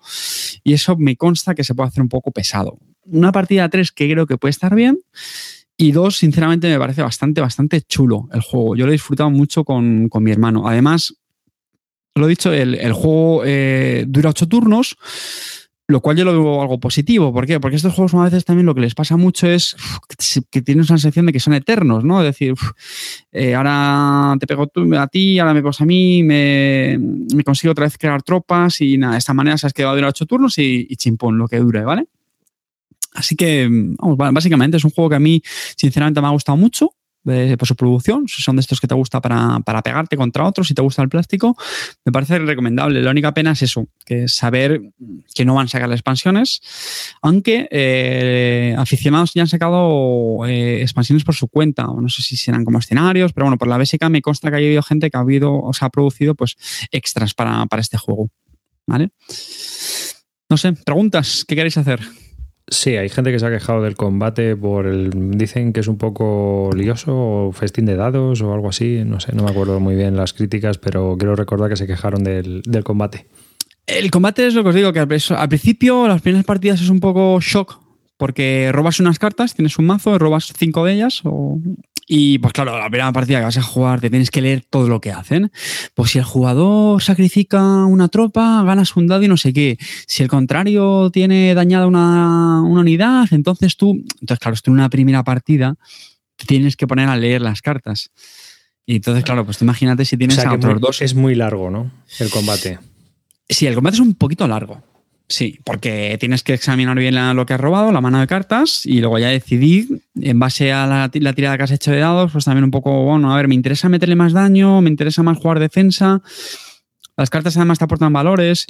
Y eso me consta que se puede hacer un poco pesado. Una partida a tres que creo que puede estar bien y dos, sinceramente, me parece bastante, bastante chulo el juego. Yo lo he disfrutado mucho con, mi hermano. Además, lo he dicho, el, juego eh, dura ocho turnos, lo cual yo lo veo algo positivo. ¿Por qué? Porque estos juegos a veces también lo que les pasa mucho es que tienen una sensación de que son eternos, ¿no? Es decir, eh, ahora te pego a ti, ahora me pegas a mí, me, consigo otra vez crear tropas y nada, de esta manera se has quedado durar ocho turnos y chimpón, lo que dure, ¿vale? Así que, vamos, básicamente es un juego que a mí, sinceramente, me ha gustado mucho por su producción. Si son de estos que te gusta para, pegarte contra otros, si te gusta el plástico, me parece recomendable. La única pena es eso, que saber que no van a sacar las expansiones, aunque eh, aficionados ya han sacado eh, expansiones por su cuenta, o no sé si serán como escenarios, pero bueno, por la BSK me consta que ha habido gente que ha habido, o sea, ha producido pues extras para, para este juego. ¿Vale? No sé, preguntas, ¿qué queréis hacer? Sí, hay gente que se ha quejado del combate por el. Dicen que es un poco lioso o festín de dados o algo así. No sé, no me acuerdo muy bien las críticas, pero quiero recordar que se quejaron del, combate. El combate es lo que os digo, que al, principio, las primeras partidas es un poco shock, porque robas unas cartas, tienes un mazo, robas cinco de ellas, o, y pues claro, la primera partida que vas a jugar te tienes que leer todo lo que hacen. Pues si el jugador sacrifica una tropa, ganas un dado y no sé qué. Si el contrario tiene dañada una, unidad, entonces tú, entonces claro, esto en una primera partida te tienes que poner a leer las cartas. Y entonces, claro, pues imagínate si tienes a otros dos. Es muy largo, ¿no? El combate. Sí, el combate es un poquito largo. Sí, porque tienes que examinar bien lo que has robado, la mano de cartas, y luego ya decidir, en base a la, tirada que has hecho de dados, pues también un poco, bueno, a ver, me interesa meterle más daño, me interesa más jugar defensa. Las cartas además te aportan valores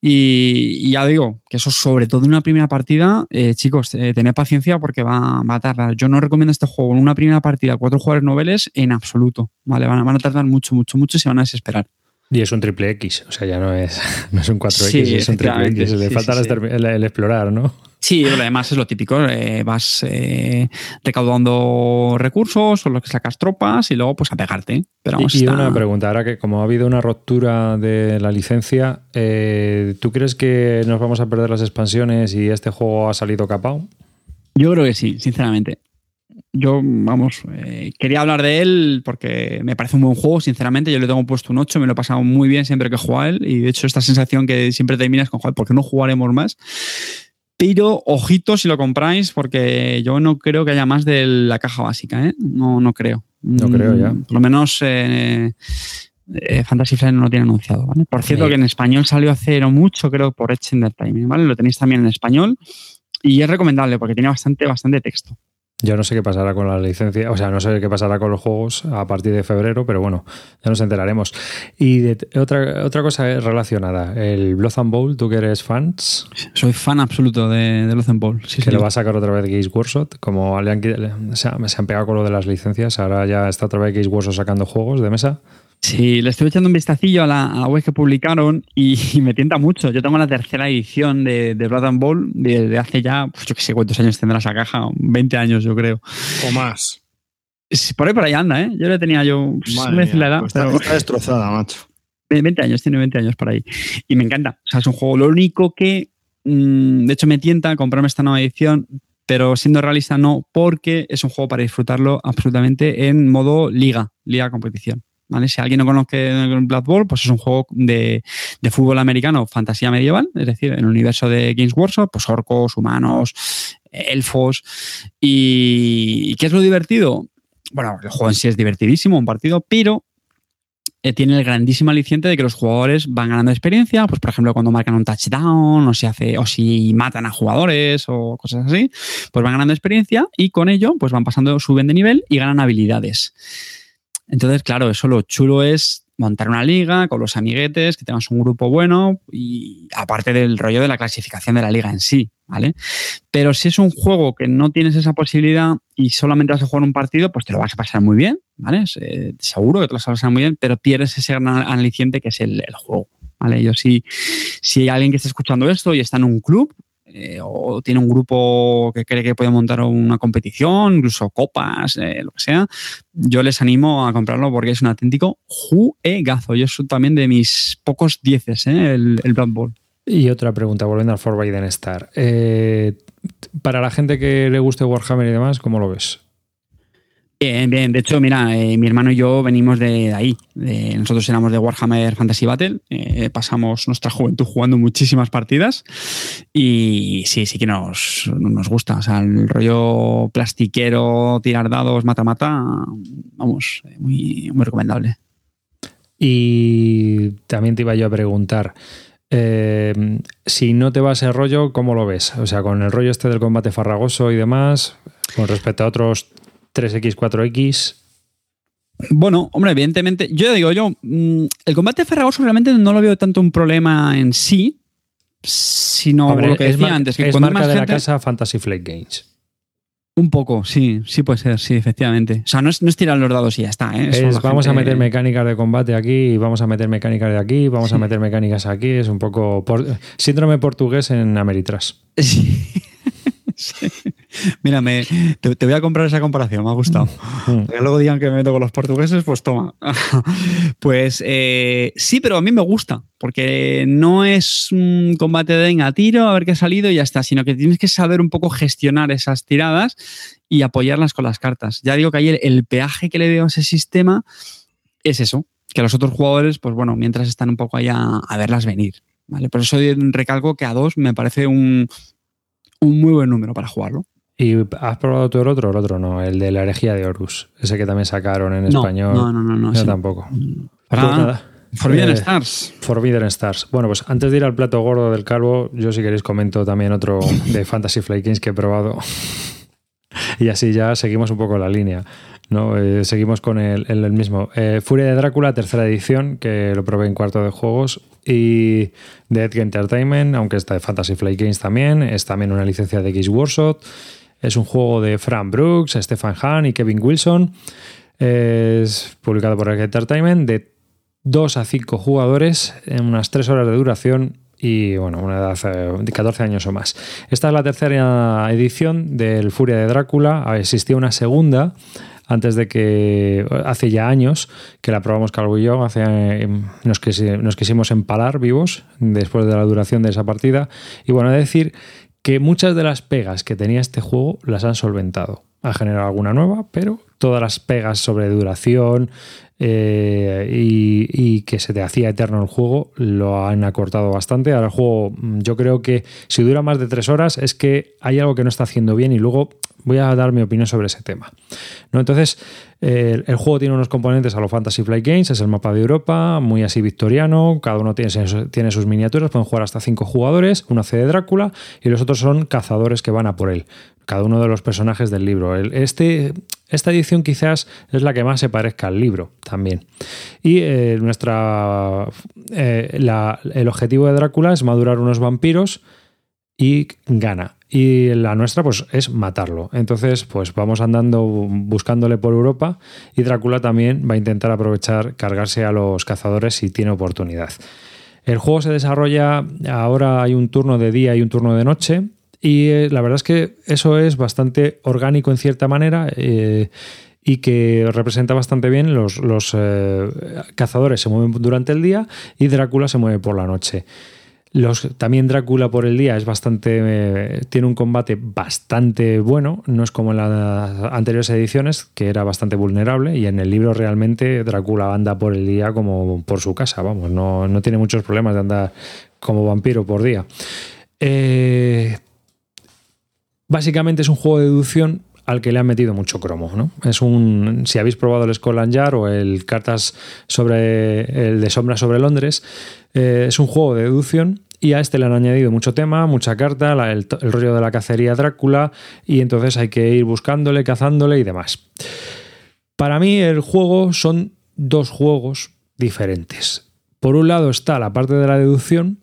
y, ya digo que eso sobre todo en una primera partida, eh, chicos, eh, tened paciencia porque va, a tardar. Yo no recomiendo este juego en una primera partida, cuatro jugadores noveles en absoluto, ¿vale? Van, van a tardar mucho, mucho, mucho y se van a desesperar. Y es un triple X, o sea, ya no es, no es un 4X, es un triple X. Le falta el, explorar, ¿no? Sí, además es lo típico. Eh, vas eh, recaudando recursos, o lo que sacas tropas y luego pues a pegarte. Pero y, una pregunta, ahora que como ha habido una ruptura de la licencia, eh, ¿tú crees que nos vamos a perder las expansiones y este juego ha salido capado? Yo creo que sí, sinceramente yo, vamos, eh, quería hablar de él porque me parece un buen juego, sinceramente. Yo le tengo puesto un 8, me lo he pasado muy bien siempre que juego a él. Y de hecho, esta sensación que siempre terminas con, jugar, ¿por qué no jugaremos más? Pero ojito si lo compráis, porque yo no creo que haya más de la caja básica, ¿eh? No, no creo. No creo ya. Mm, por lo menos eh, eh, Fantasy Flight no lo tiene anunciado, ¿vale? Por cierto, que en español salió hace no mucho, creo, por Edge Entertainment, ¿vale? Lo tenéis también en español. Y es recomendable porque tiene bastante, bastante texto. Yo no sé qué pasará con la licencia, o sea, no sé qué pasará con los juegos a partir de febrero, pero bueno, ya nos enteraremos. Y otra, otra cosa relacionada, el and Bowl, tú que eres fans. Soy fan absoluto de, de and Bowl. Sí, que lo va a sacar otra vez Games Workshop, como se, han pegado con lo de las licencias, ahora ya está otra vez Games Workshop sacando juegos de mesa. Sí, le estoy echando un vistacillo a la, web que publicaron y, me tienta mucho. Yo tengo la tercera edición de, de Blood and Bowl desde hace ya, pues yo qué sé cuántos años tendrá esa caja, 20 años yo creo. O más. por ahí por ahí anda, ¿eh? Yo le tenía yo pues, la edad. Pues está, destrozada, macho. 20 años, tiene 20 años por ahí. Y me encanta. O sea, es un juego, lo único que, mm, de hecho, me tienta comprarme esta nueva edición pero siendo realista no, porque es un juego para disfrutarlo absolutamente en modo liga, liga competición. Si alguien no conoce Blood Bowl, pues es un juego de, de, fútbol americano, fantasía medieval, es decir, en el universo de Games Workshop, pues orcos, humanos, elfos. ¿Y qué es lo divertido? Bueno, el juego en sí es divertidísimo, un partido, pero eh, tiene el grandísimo aliciente de que los jugadores van ganando experiencia, pues por ejemplo cuando marcan un touchdown o si hace o si matan a jugadores o cosas así, pues van ganando experiencia y con ello pues van pasando, suben de nivel y ganan habilidades. Entonces, claro, eso lo chulo es montar una liga con los amiguetes, que tengas un grupo bueno y aparte del rollo de la clasificación de la liga en sí, ¿vale? Pero si es un juego que no tienes esa posibilidad y solamente vas a jugar un partido, pues te lo vas a pasar muy bien, ¿vale? seguro que te lo vas a pasar muy bien, pero pierdes ese gran aliciente que es el, juego, ¿vale? Yo sí, si hay alguien que está escuchando esto y está en un club, eh, o tiene un grupo que cree que puede montar una competición, incluso copas, eh, lo que sea, yo les animo a comprarlo porque es un auténtico juegazo. Yo soy también de mis pocos dieces, ¿eh? el, el Blood Bowl. Y otra pregunta, volviendo al Forbidden Star. para la gente que le guste Warhammer y demás, ¿cómo lo ves? Bien, bien. De hecho, mira, eh, mi hermano y yo venimos de ahí. nosotros éramos de Warhammer Fantasy Battle. Eh, pasamos nuestra juventud jugando muchísimas partidas. Y sí, sí que nos, nos gusta. O sea, el rollo plastiquero, tirar dados, mata-mata, vamos, muy, muy recomendable. Y también te iba yo a preguntar. Eh, si no te va ese rollo, ¿cómo lo ves? O sea, con el rollo este del combate farragoso y demás, con respecto a otros 3X, 4X. Bueno, hombre, evidentemente, yo digo, yo, mm, el combate farragoso realmente no lo veo tanto un problema en sí, sino lo que decía antes, que es marca de la casa Fantasy Flight Games. Un poco, sí, sí puede ser, sí, efectivamente. O sea, no es, tirar los dados y ya está. ¿eh? vamos a meter mecánicas de combate aquí, vamos a meter mecánicas de aquí, vamos a meter mecánicas aquí. Es un poco síndrome portugués en Ameritras. Sí. Mira, te, voy a comprar esa comparación, me ha gustado. Mm. Que luego digan que me meto con los portugueses, pues toma. pues eh, sí, pero a mí me gusta, porque no es un combate de a tiro, a ver qué ha salido y ya está, sino que tienes que saber un poco gestionar esas tiradas y apoyarlas con las cartas. Ya digo que ahí el, peaje que le veo a ese sistema es eso, que los otros jugadores, pues bueno, mientras están un poco allá a verlas venir. ¿vale? Por eso recalco que a dos me parece un, un muy buen número para jugarlo. ¿Y has probado tú el otro? El otro no, el de la herejía de Horus. Ese que también sacaron en español. No, no, no, no. Yo tampoco. Ah, pues Forbidden eh, Stars. Forbidden Stars. Bueno, pues antes de ir al plato gordo del calvo, yo si queréis comento también otro de Fantasy Flight Games que he probado. y así ya seguimos un poco la línea. ¿no? Eh, seguimos con el, el, mismo. Eh, Furia de Drácula, tercera edición, que lo probé en cuarto de juegos. Y de Edge Entertainment, aunque está de Fantasy Flight Games también. Es también una licencia de X Workshop. Es un juego de Fran Brooks, Stefan Hahn y Kevin Wilson. Es publicado por Edge Entertainment de 2 a 5 jugadores en unas 3 horas de duración y bueno, una edad de 14 años o más. Esta es la tercera edición del Furia de Drácula. Existía una segunda antes de que, hace ya años, que la probamos Calvo y yo, hace, nos, nos quisimos empalar vivos después de la duración de esa partida. Y bueno, decir que muchas de las pegas que tenía este juego las han solventado. Ha generado alguna nueva, pero todas las pegas sobre duración eh, y, que se te hacía eterno el juego lo han acortado bastante. Ahora el juego, yo creo que si dura más de tres horas es que hay algo que no está haciendo bien y luego voy a dar mi opinión sobre ese tema. Entonces, el, juego tiene unos componentes a lo Fantasy Flight Games, es el mapa de Europa, muy así victoriano, cada uno tiene, tiene sus miniaturas, pueden jugar hasta cinco jugadores, uno hace de Drácula y los otros son cazadores que van a por él, cada uno de los personajes del libro. Este, esta edición quizás es la que más se parezca al libro también. Y eh, nuestra, eh, el objetivo de Drácula es madurar unos vampiros y gana y la nuestra pues es matarlo. Entonces pues vamos andando buscándole por Europa y Drácula también va a intentar aprovechar cargarse a los cazadores si tiene oportunidad. El juego se desarrolla, ahora hay un turno de día y un turno de noche y eh, la verdad es que eso es bastante orgánico en cierta manera. Eh, y que representa bastante bien los, eh, cazadores se mueven durante el día y Drácula se mueve por la noche. Los, también Drácula por el día es bastante. eh, tiene un combate bastante bueno. No es como en las anteriores ediciones, que era bastante vulnerable. Y en el libro realmente Drácula anda por el día como por su casa. Vamos, no, no tiene muchos problemas de andar como vampiro por día. Eh, básicamente es un juego de deducción al que le han metido mucho cromo, ¿no? Es un si habéis probado el Scotland Yard o el cartas sobre el de sombras sobre Londres, eh, es un juego de deducción y a este le han añadido mucho tema, mucha carta, el, el rollo de la cacería Drácula y entonces hay que ir buscándole, cazándole y demás. Para mí el juego son dos juegos diferentes. Por un lado está la parte de la deducción,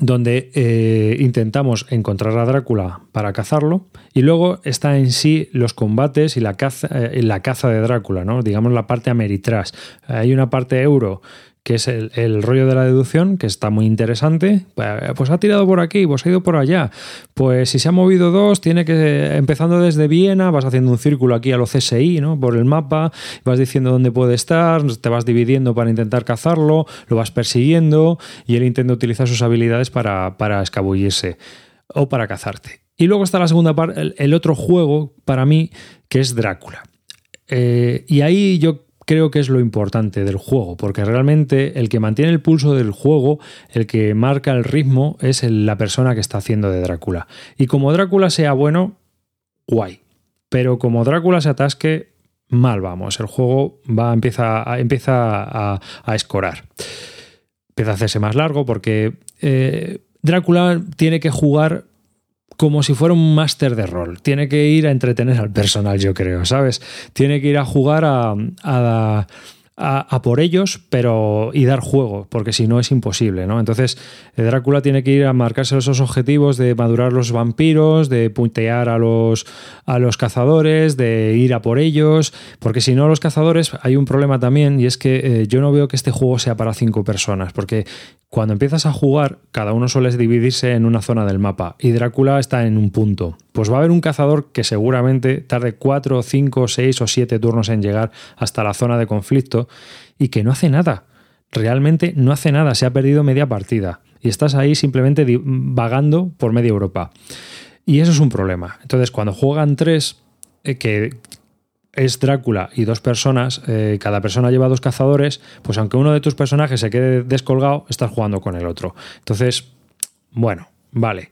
donde eh, intentamos encontrar a Drácula para cazarlo, y luego está en sí los combates y la caza, eh, la caza de Drácula, ¿no? digamos la parte Ameritrash. Hay una parte euro que es el, rollo de la deducción, que está muy interesante. Eh, Pues ha tirado por aquí, pues ha ido por allá. Pues si se ha movido dos, tiene que, empezando desde Viena, vas haciendo un círculo aquí a lo CSI, ¿no? Por el mapa, vas diciendo dónde puede estar, te vas dividiendo para intentar cazarlo, lo vas persiguiendo y él intenta utilizar sus habilidades para, para escabullirse o para cazarte. Y luego está la segunda parte, el, el otro juego para mí, que es Drácula. Eh, y ahí yo creo que es lo importante del juego, porque realmente el que mantiene el pulso del juego, el que marca el ritmo, es la persona que está haciendo de Drácula. Y como Drácula sea bueno, guay. Pero como Drácula se atasque, mal vamos. El juego va, empieza, a, empieza a, a escorar. Empieza a hacerse más largo porque eh, Drácula tiene que jugar como si fuera un máster de rol. Tiene que ir a entretener al personal, yo creo, ¿sabes? Tiene que ir a jugar a, a- a- a por ellos, pero y dar juego, porque si no es imposible, ¿no? Entonces, eh, Drácula tiene que ir a marcarse esos objetivos de madurar los vampiros, de puntear a los, a los cazadores, de ir a por ellos, porque si no, los cazadores, hay un problema también, y es que eh, yo no veo que este juego sea para cinco personas, porque cuando empiezas a jugar, cada uno suele dividirse en una zona del mapa y Drácula está en un punto. Pues va a haber un cazador que seguramente tarde 4, 5, 6 o 7 turnos en llegar hasta la zona de conflicto y que no hace nada. Realmente no hace nada, se ha perdido media partida y estás ahí simplemente vagando por media Europa. Y eso es un problema. Entonces, cuando juegan tres, eh, que es Drácula y dos personas, eh, cada persona lleva dos cazadores, pues aunque uno de tus personajes se quede descolgado, estás jugando con el otro. Entonces, bueno, vale.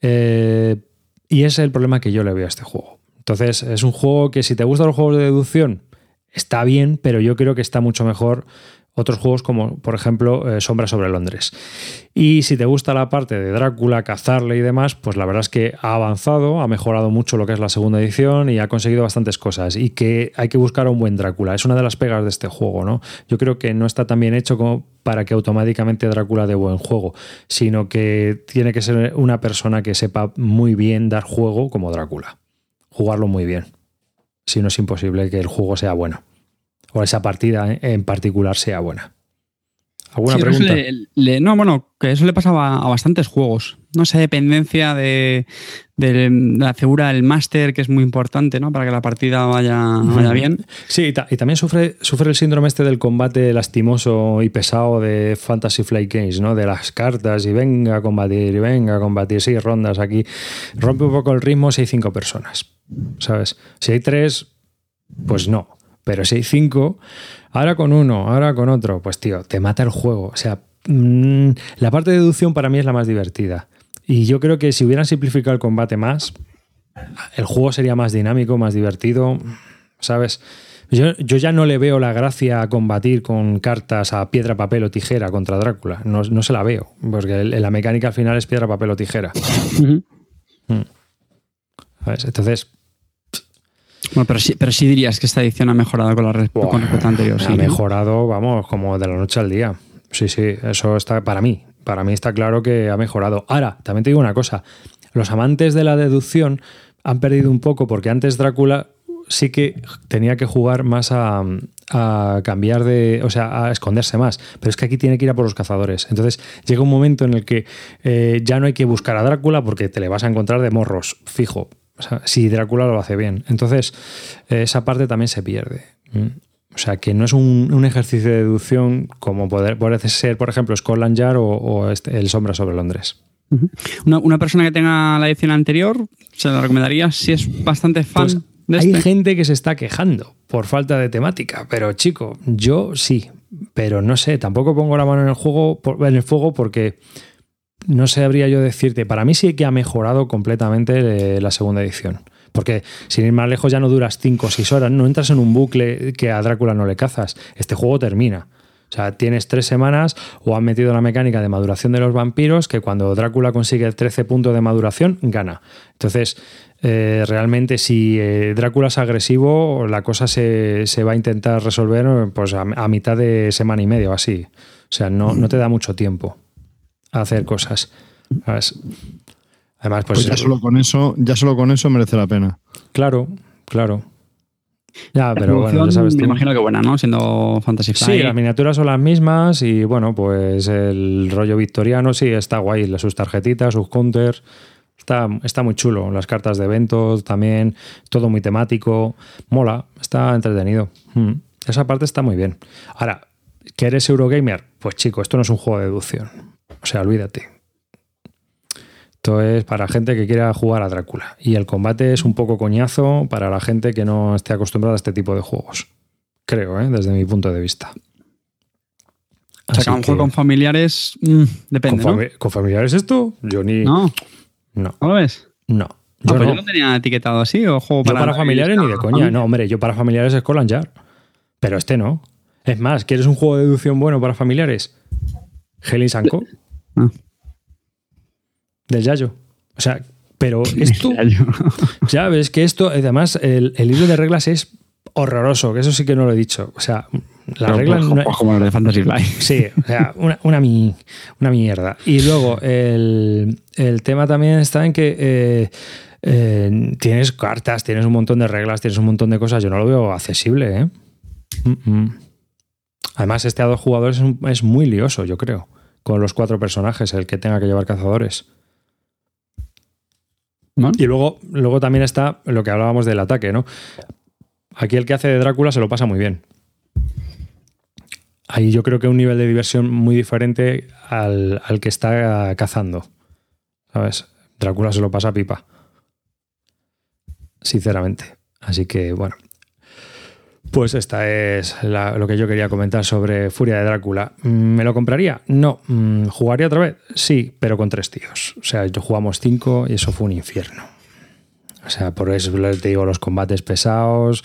Eh, y ese es el problema que yo le veo a este juego. Entonces, es un juego que si te gustan los juegos de deducción, está bien, pero yo creo que está mucho mejor otros juegos como, por ejemplo, eh, Sombra sobre Londres. Y si te gusta la parte de Drácula, cazarle y demás, pues la verdad es que ha avanzado, ha mejorado mucho lo que es la segunda edición y ha conseguido bastantes cosas. Y que hay que buscar a un buen Drácula. Es una de las pegas de este juego, ¿no? Yo creo que no está tan bien hecho como para que automáticamente Drácula dé buen juego, sino que tiene que ser una persona que sepa muy bien dar juego como Drácula. Jugarlo muy bien. Si no es imposible que el juego sea bueno. O esa partida en particular sea buena. ¿Alguna Sí, pregunta? le- le- no, bueno, que eso le pasaba a bastantes juegos. No esa dependencia de, de la figura del máster, que es muy importante, ¿no? Para que la partida vaya, vaya bien. Sí, y, ta- y también sufre, sufre el síndrome este del combate lastimoso y pesado de Fantasy Flight Games, ¿no? De las cartas y venga a combatir, y venga a combatir, seis rondas aquí. Rompe un poco el ritmo si hay cinco personas, ¿sabes? Si hay tres, pues no. Pero si hay cinco, ahora con uno, ahora con otro, pues tío, te mata el juego. O sea, mm, la parte de deducción para mí es la más divertida. Y yo creo que si hubieran simplificado el combate más, el juego sería más dinámico, más divertido, ¿sabes? Yo, yo ya no le veo la gracia a combatir con cartas a piedra, papel o tijera contra Drácula. No, no se la veo, porque la mecánica al final es piedra, papel o tijera. Ujú. ¿sabes? Entonces, Bueno, pero sí, pero sí dirías que esta edición ha mejorado con la, respecto a anterior. ha sí, ¿no? mejorado, vamos, como de la noche al día. Sí, sí, eso está para mí. Para mí está claro que ha mejorado. Ahora, también te digo una cosa. Los amantes de la deducción han perdido un poco porque antes Drácula sí que tenía que jugar más a, a cambiar de, o sea, a esconderse más. Pero es que aquí tiene que ir a por los cazadores. Entonces llega un momento en el que eh, ya no hay que buscar a Drácula porque te le vas a encontrar de morros, fijo. O sea, si Drácula lo hace bien. Entonces, eh, esa parte también se pierde. O sea, que no es un, un ejercicio de deducción como poder, puede ser, por ejemplo, Scotland Yard o, o este- El Sombra sobre Londres. Una, una persona que tenga la edición anterior, se la recomendaría si es bastante fan Pues de hay este. gente que se está quejando por falta de temática, pero chico, yo sí, pero no sé, tampoco pongo la mano en el juego en el fuego porque no sabría yo decirte. Para mí sí que ha mejorado completamente eh, la segunda edición. Porque sin ir más lejos ya no duras 5 o 6 horas, no entras en un bucle que a Drácula no le cazas. Este juego termina. O sea, tienes tres semanas o han metido la mecánica de maduración de los vampiros que cuando Drácula consigue 13 puntos de maduración, gana. Entonces, eh, realmente si eh, Drácula es agresivo, la cosa se, se va a intentar resolver pues, a, mitad de semana y media o así. O sea, no, no te da mucho tiempo a hacer cosas. ¿sabes? Además, pues, Pues ya solo con eso, ya solo con eso merece la pena. claro, claro. Ya, La pero bueno, ya sabes tú. Me imagino que buena, ¿no? Siendo Fantasy Sí, Flight. las miniaturas son las mismas y bueno, pues el rollo victoriano sí está guay, sus tarjetitas, sus counters. Está, está muy chulo, las cartas de eventos también, todo muy temático, mola, está entretenido. Mm, Esa parte está muy bien. Ahora, ¿que eres Eurogamer? Pues chico, esto no es un juego de deducción. O sea, olvídate. Esto es para gente que quiera jugar a Drácula. Y el combate es un poco coñazo para la gente que no esté acostumbrada a este tipo de juegos. Creo, ¿eh? desde mi punto de vista. O sea, que mejor que- con familiares mm, depende, ¿Con, ¿no? fami- con familiares esto? Yo ni. No, No. ¿no lo ves? no. Ah, Yo, pues no. yo lo tenía etiquetado así, o juego Yo para, para familiares ni de coña. No, hombre, yo para familiares es Colan Yard. Pero este no. Es más, ¿quieres un juego de deducción bueno para familiares? Heli Sanko. Ah. Del Yayo. O sea, pero esto. Ya ves que esto, además, el, el libro de reglas es horroroso, que eso sí que no lo he dicho. O sea, las reglas. no- como los de Fantasy Flight. Sí, o sea, una, una, una mierda. Y luego, el, el tema también está en que eh, eh, tienes cartas, tienes un montón de reglas, tienes un montón de cosas. Yo no lo veo accesible, ¿eh? Mm, mm. Además, este a dos jugadores es, un- es muy lioso, yo creo. Con los cuatro personajes, el que tenga que llevar cazadores. ¿No? Y luego, luego también está lo que hablábamos del ataque, ¿no? Aquí el que hace de Drácula se lo pasa muy bien. Ahí yo creo que un nivel de diversión muy diferente al, al que está cazando. ¿Sabes? Drácula se lo pasa pipa. Sinceramente. Así que, bueno. Pues esta es la- lo que yo quería comentar sobre Furia de Drácula. Mm, ¿Me lo compraría? No. Mm, ¿Jugaría otra vez? Sí, pero con tres tíos. O sea, jugamos cinco y eso fue un infierno. O sea, por eso te digo, los combates pesados,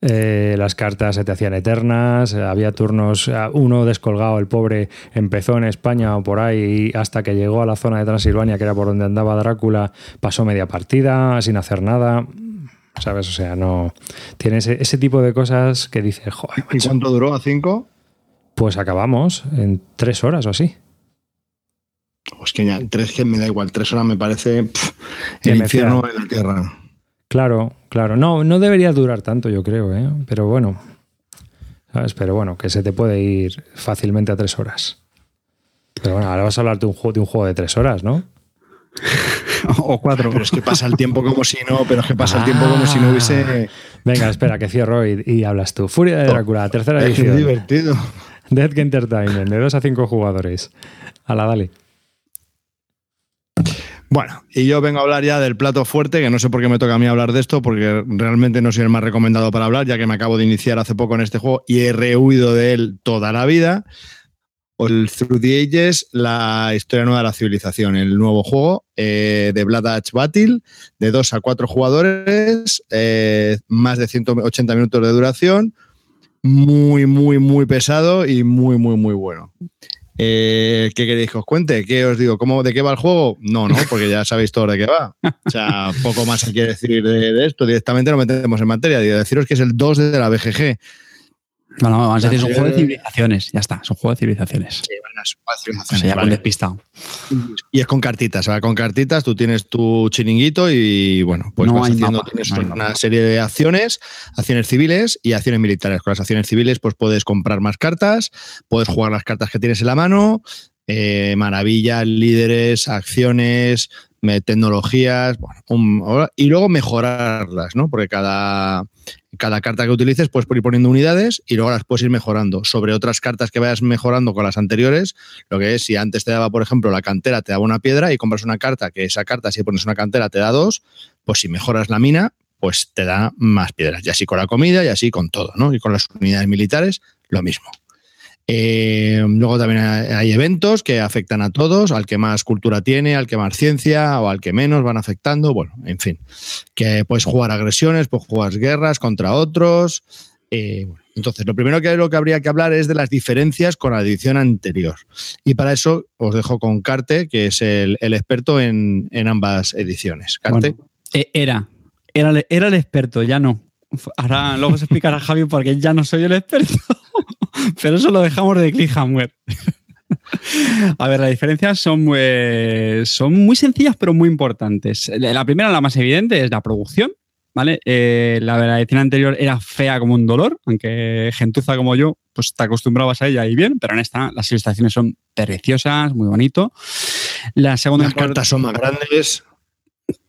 eh, las cartas se te hacían eternas, había turnos, uno descolgado, el pobre, empezó en España o por ahí hasta que llegó a la zona de Transilvania, que era por donde andaba Drácula, pasó media partida sin hacer nada. ¿Sabes? O sea, no. Tiene ese, ese tipo de cosas que dices, joder, ¿Y cuánto duró? ¿A cinco? pues acabamos en tres horas o así. Pues que ya, tres que me da igual, tres horas me parece pff, el me infierno en la tierra. Claro, claro. No, no debería durar tanto, yo creo, ¿eh? Pero bueno. ¿Sabes? Pero bueno, que se te puede ir fácilmente a tres horas. Pero bueno, ahora vas a hablar de un juego de, un juego de tres horas, ¿no? o cuatro. Pero es que pasa el tiempo como si no, pero es que pasa el tiempo como si no hubiese. Venga, espera, que cierro y, y hablas tú. Furia de Drácula, tercera Es edición. divertido. Dead Entertainment, de dos a cinco jugadores. A la dale. Bueno, y yo vengo a hablar ya del plato fuerte, que no sé por qué me toca a mí hablar de esto, porque realmente no soy el más recomendado para hablar, ya que me acabo de iniciar hace poco en este juego y he rehuido de él toda la vida. O el Through the Ages, la historia nueva de la civilización, el nuevo juego eh, de Blood Edge Battle, de 2 a 4 jugadores, eh, más de 180 minutos de duración, muy, muy, muy pesado y muy, muy, muy bueno. Eh, ¿Qué queréis que os cuente? ¿Qué os digo? ¿Cómo, ¿De qué va el juego? No, no, porque ya sabéis todo de qué va. O sea, poco más hay que decir de, esto. Directamente lo metemos en materia. Deciros que es el 2 de la BGG. Bueno, vamos a decir, es un juego de civilizaciones. Ya está, es un juego de civilizaciones. Sí, bueno, es una O sea, ya con vale. despistado. Y es con cartitas, ¿vale? Con cartitas tú tienes tu chiringuito y bueno, pues No vas haciendo mapa, tienes no una mapa. serie de acciones, acciones civiles y acciones militares. Con las acciones civiles pues puedes comprar más cartas, puedes jugar las cartas que tienes en la mano, eh, maravillas, líderes, acciones, tecnologías, bueno, y luego mejorarlas, ¿no? Porque cada, cada carta que utilices puedes ir poniendo unidades y luego las puedes ir mejorando. Sobre otras cartas que vayas mejorando con las anteriores, lo que es si antes te daba, por ejemplo, la cantera, te daba una piedra y compras una carta que esa carta, si pones una cantera, te da dos, pues si mejoras la mina, pues te da más piedras. Y así con la comida y así con todo, ¿no? Y con las unidades militares, lo mismo. Eh, luego también hay eventos que afectan a todos, al que más cultura tiene, al que más ciencia o al que menos van afectando. Bueno, en fin, que puedes jugar agresiones, puedes jugar guerras contra otros. Eh, entonces, lo primero que, lo que habría que hablar es de las diferencias con la edición anterior. Y para eso os dejo con Carte, que es el, experto en, ambas ediciones. Carte. E, era, era, era el experto, ya no. Ahora luego se explicará Javi porque ya no soy el experto. Pero eso lo dejamos de cliffhanger. A ver, las diferencias son muy, son muy sencillas, pero muy importantes. La primera, la más evidente, es la producción. ¿Vale? Eh, la edición anterior era fea como un dolor, aunque gentuza como yo, pues te acostumbrabas a ella y bien, pero en esta las ilustraciones son preciosas, muy bonito. La segunda Las cartas son más grandes.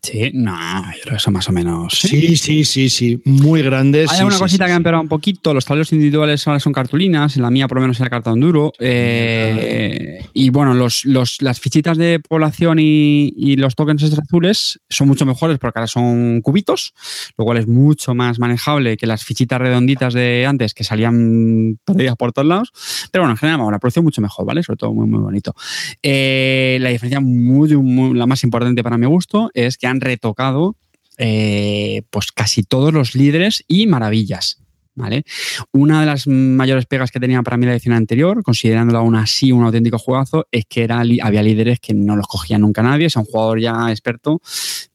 Sí, no, yo creo que son más o menos. Sí, sí, sí, sí, muy grandes. Hay una cosita que ha empeorado un poquito. Los tableros individuales ahora son cartulinas. En la mía, por lo menos, era cartón duro. Eh, y bueno, los, las fichitas de población y, los tokens azules son mucho mejores porque ahora son cubitos, lo cual es mucho más manejable que las fichitas redonditas de antes que salían por todos lados. Pero bueno, en general, la producción mucho mejor, ¿vale? Sobre todo muy, muy bonito. Eh, la diferencia, muy, la más importante para mi gusto, es que han retocado eh, pues casi todos los líderes y maravillas. ¿Vale? Una de las mayores pegas que tenía para mí la edición anterior, considerándola aún así un auténtico juegazo, es que era, había líderes que no los cogía nunca nadie. Si un jugador ya experto,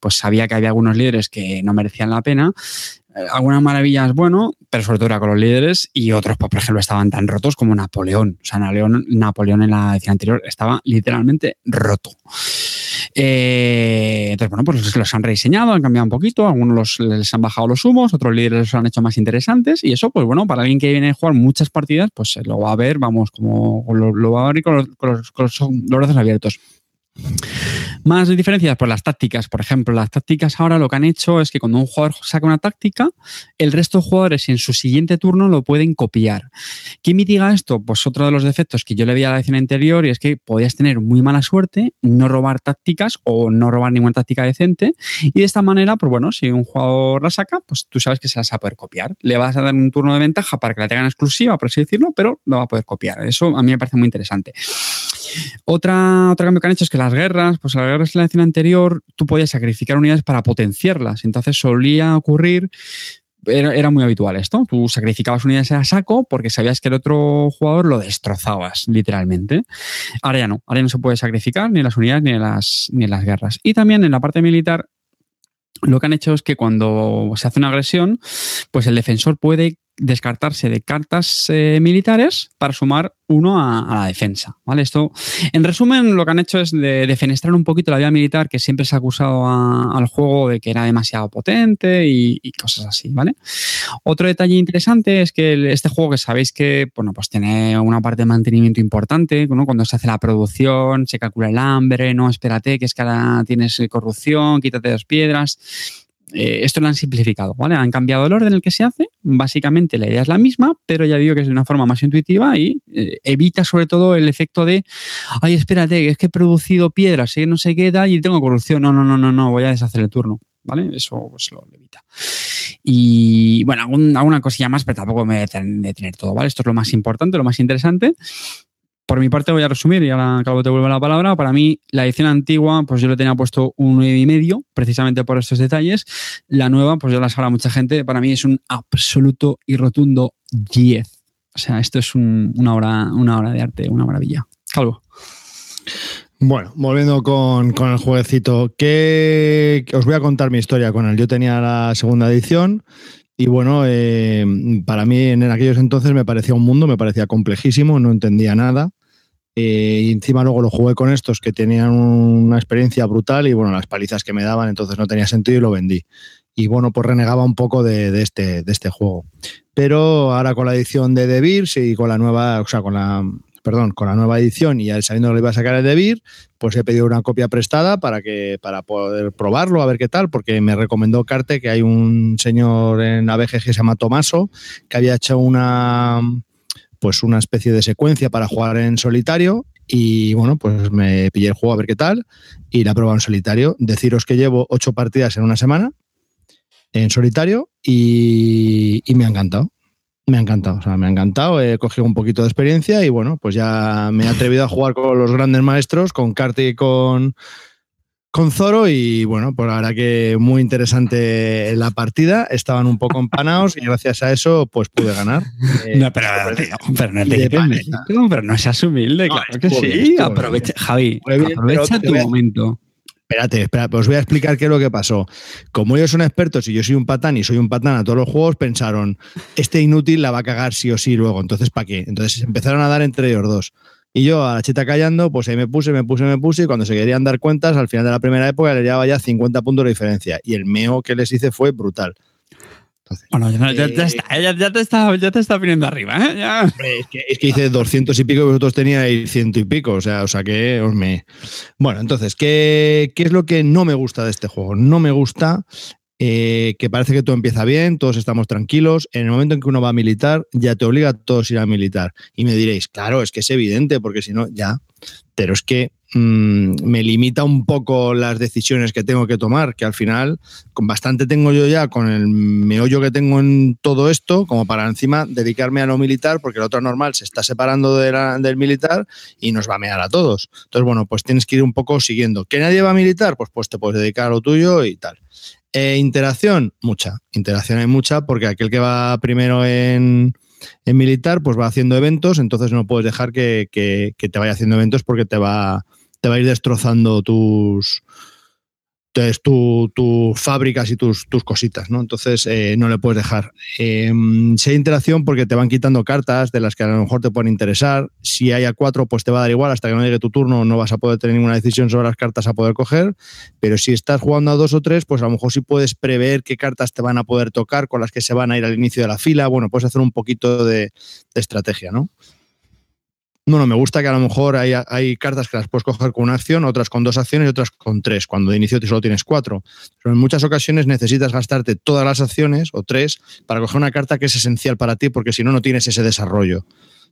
pues sabía que había algunos líderes que no merecían la pena. Eh, algunas maravillas, bueno, pero sobre todo era con los líderes y otros, pues, por ejemplo, estaban tan rotos como Napoleón. O sea, Napoleón, Napoleón en la edición anterior estaba literalmente roto. Eh, entonces, bueno, pues los han rediseñado, han cambiado un poquito, algunos les han bajado los humos, otros líderes los han hecho más interesantes y eso, pues bueno, para alguien que viene a jugar muchas partidas, pues lo va a ver, vamos, como lo, va a ver los, con los brazos abiertos. Más diferencias, pues las tácticas. Por ejemplo, las tácticas ahora lo que han hecho es que cuando un jugador saca una táctica, el resto de jugadores en su siguiente turno lo pueden copiar. ¿Qué mitiga esto? Pues otro de los defectos que yo le vi a la edición anterior y es que podías tener muy mala suerte, no robar tácticas o no robar ninguna táctica decente. Y de esta manera, pues bueno, si un jugador la saca, pues tú sabes que se las va a poder copiar. Le vas a dar un turno de ventaja para que la tengan exclusiva, por así decirlo, pero lo va a poder copiar. Eso a mí me parece muy interesante. Otra, otro cambio que han hecho es que las guerras, pues las guerras en la edición anterior, tú podías sacrificar unidades para potenciarlas. Entonces solía ocurrir era, muy habitual esto. Tú sacrificabas unidades a saco porque sabías que el otro jugador lo destrozabas, literalmente. Ahora ya no. Ahora ya no se puede sacrificar ni las unidades ni las, ni las guerras. Y también en la parte militar, lo que han hecho es que cuando se hace una agresión, pues el defensor puede descartarse de cartas eh, militares para sumar uno a, la defensa. ¿vale? Esto, en resumen, lo que han hecho es de, defenestrar un poquito la vida militar, que siempre se ha acusado al juego de que era demasiado potente y, cosas así. ¿vale? Otro detalle interesante es que este juego, que sabéis que bueno, pues tiene una parte de mantenimiento importante, cuando se hace la producción, se calcula el hambre, no, espérate, que es que ahora tienes corrupción, quítate dos piedras eh, esto lo han simplificado, ¿vale? Han cambiado el orden en el que se hace. Básicamente la idea es la misma, pero ya digo que es de una forma más intuitiva y eh, evita sobre todo el efecto de, ay, espérate, es que he producido piedras, y no se queda y tengo corrupción. No, no, no, no, no, voy a deshacer el turno, ¿vale? Eso pues, lo evita. Y bueno, alguna cosilla más, pero tampoco me voy a detener todo, ¿vale? Esto es lo más importante, lo más interesante por mi parte voy a resumir y ahora acabo te vuelvo la palabra. Para mí, la edición antigua, pues yo le tenía puesto un 9 y medio, precisamente por estos detalles. La nueva, pues yo la sabrá mucha gente, para mí es un absoluto y rotundo 10. O sea, esto es una, obra, una obra de arte, una maravilla. Calvo. Bueno, volviendo con, el jueguecito, que os voy a contar mi historia con él. Yo tenía la segunda edición, y bueno, eh, para mí en aquellos entonces me parecía un mundo, me parecía complejísimo, no entendía nada. Eh, y encima luego lo jugué con estos que tenían una experiencia brutal y bueno, las palizas que me daban, entonces no tenía sentido y lo vendí. Y bueno, pues renegaba un poco de, este, de este juego. Pero ahora con la edición de The y con la nueva, o sea, con la, perdón, con la nueva edición y ya sabiendo que lo iba a sacar el de pues he pedido una copia prestada para que para poder probarlo, a ver qué tal, porque me recomendó Carte que hay un señor en ABG que se llama Tomaso, que había hecho una pues una especie de secuencia para jugar en solitario y bueno, pues me pillé el juego a ver qué tal y la probado en solitario. Deciros que llevo ocho partidas en una semana en solitario y, y me ha encantado me ha encantado, o sea, me ha encantado, he cogido un poquito de experiencia y bueno, pues ya me he atrevido a jugar con los grandes maestros, con Carti y con, con Zoro y bueno, pues la verdad que muy interesante la partida, estaban un poco empanados y gracias a eso pues pude ganar. no, pero, pero, no te pero no seas humilde, claro que sí, aprovecha, Javi, aprovecha tu momento. Espérate, espera, pues os voy a explicar qué es lo que pasó. Como ellos son expertos y yo soy un patán y soy un patán a todos los juegos, pensaron, este inútil la va a cagar sí o sí luego, entonces ¿para qué? Entonces empezaron a dar entre ellos dos. Y yo a la chita callando, pues ahí me puse, me puse, me puse, y cuando se querían dar cuentas, al final de la primera época le llevaba ya 50 puntos de diferencia. Y el meo que les hice fue brutal bueno, ya, ya, ya, está, ya, te está, ya te está viniendo arriba, ¿eh? Es, que, es, que, hice 200 y pico y vosotros teníais ciento y pico, o sea, o sea que os me... Bueno, entonces, ¿qué, ¿qué es lo que no me gusta de este juego? No me gusta eh, que parece que todo empieza bien, todos estamos tranquilos. En el momento en que uno va a militar, ya te obliga a todos ir a militar. Y me diréis, claro, es que es evidente, porque si no, ya. Pero es que Mm, me limita un poco las decisiones que tengo que tomar, que al final con bastante tengo yo ya con el meollo que tengo en todo esto, como para encima dedicarme a lo militar, porque el otro normal se está separando del militar y nos va a mear a todos. Entonces, bueno, pues tienes que ir un poco siguiendo. ¿Que nadie va a militar? Pues, pues te puedes dedicar a lo tuyo y tal. Eh, interacción, mucha. Interacción hay mucha, porque aquel que va primero en, en militar, pues va haciendo eventos, entonces no puedes dejar que, que, te vaya haciendo eventos porque te va, te va a ir destrozando tus, tus fábricas y tus, tus cositas, ¿no? Entonces eh, no le puedes dejar. Eh, si hay interacción, porque te van quitando cartas de las que a lo mejor te pueden interesar. Si hay a cuatro, pues te va a dar igual. Hasta que no llegue tu turno, no vas a poder tener ninguna decisión sobre las cartas a poder coger. Pero si estás jugando a dos o tres, pues a lo mejor sí puedes prever qué cartas te van a poder tocar, con las que se van a ir al inicio de la fila. Bueno, puedes hacer un poquito de estrategia, ¿no? Bueno, me gusta que a lo mejor hay, cartas que las puedes coger con una acción, otras con dos acciones y otras con tres, cuando de inicio solo tienes cuatro. Pero en muchas ocasiones necesitas gastarte todas las acciones o tres para coger una carta que es esencial para ti, porque si no, no tienes ese desarrollo.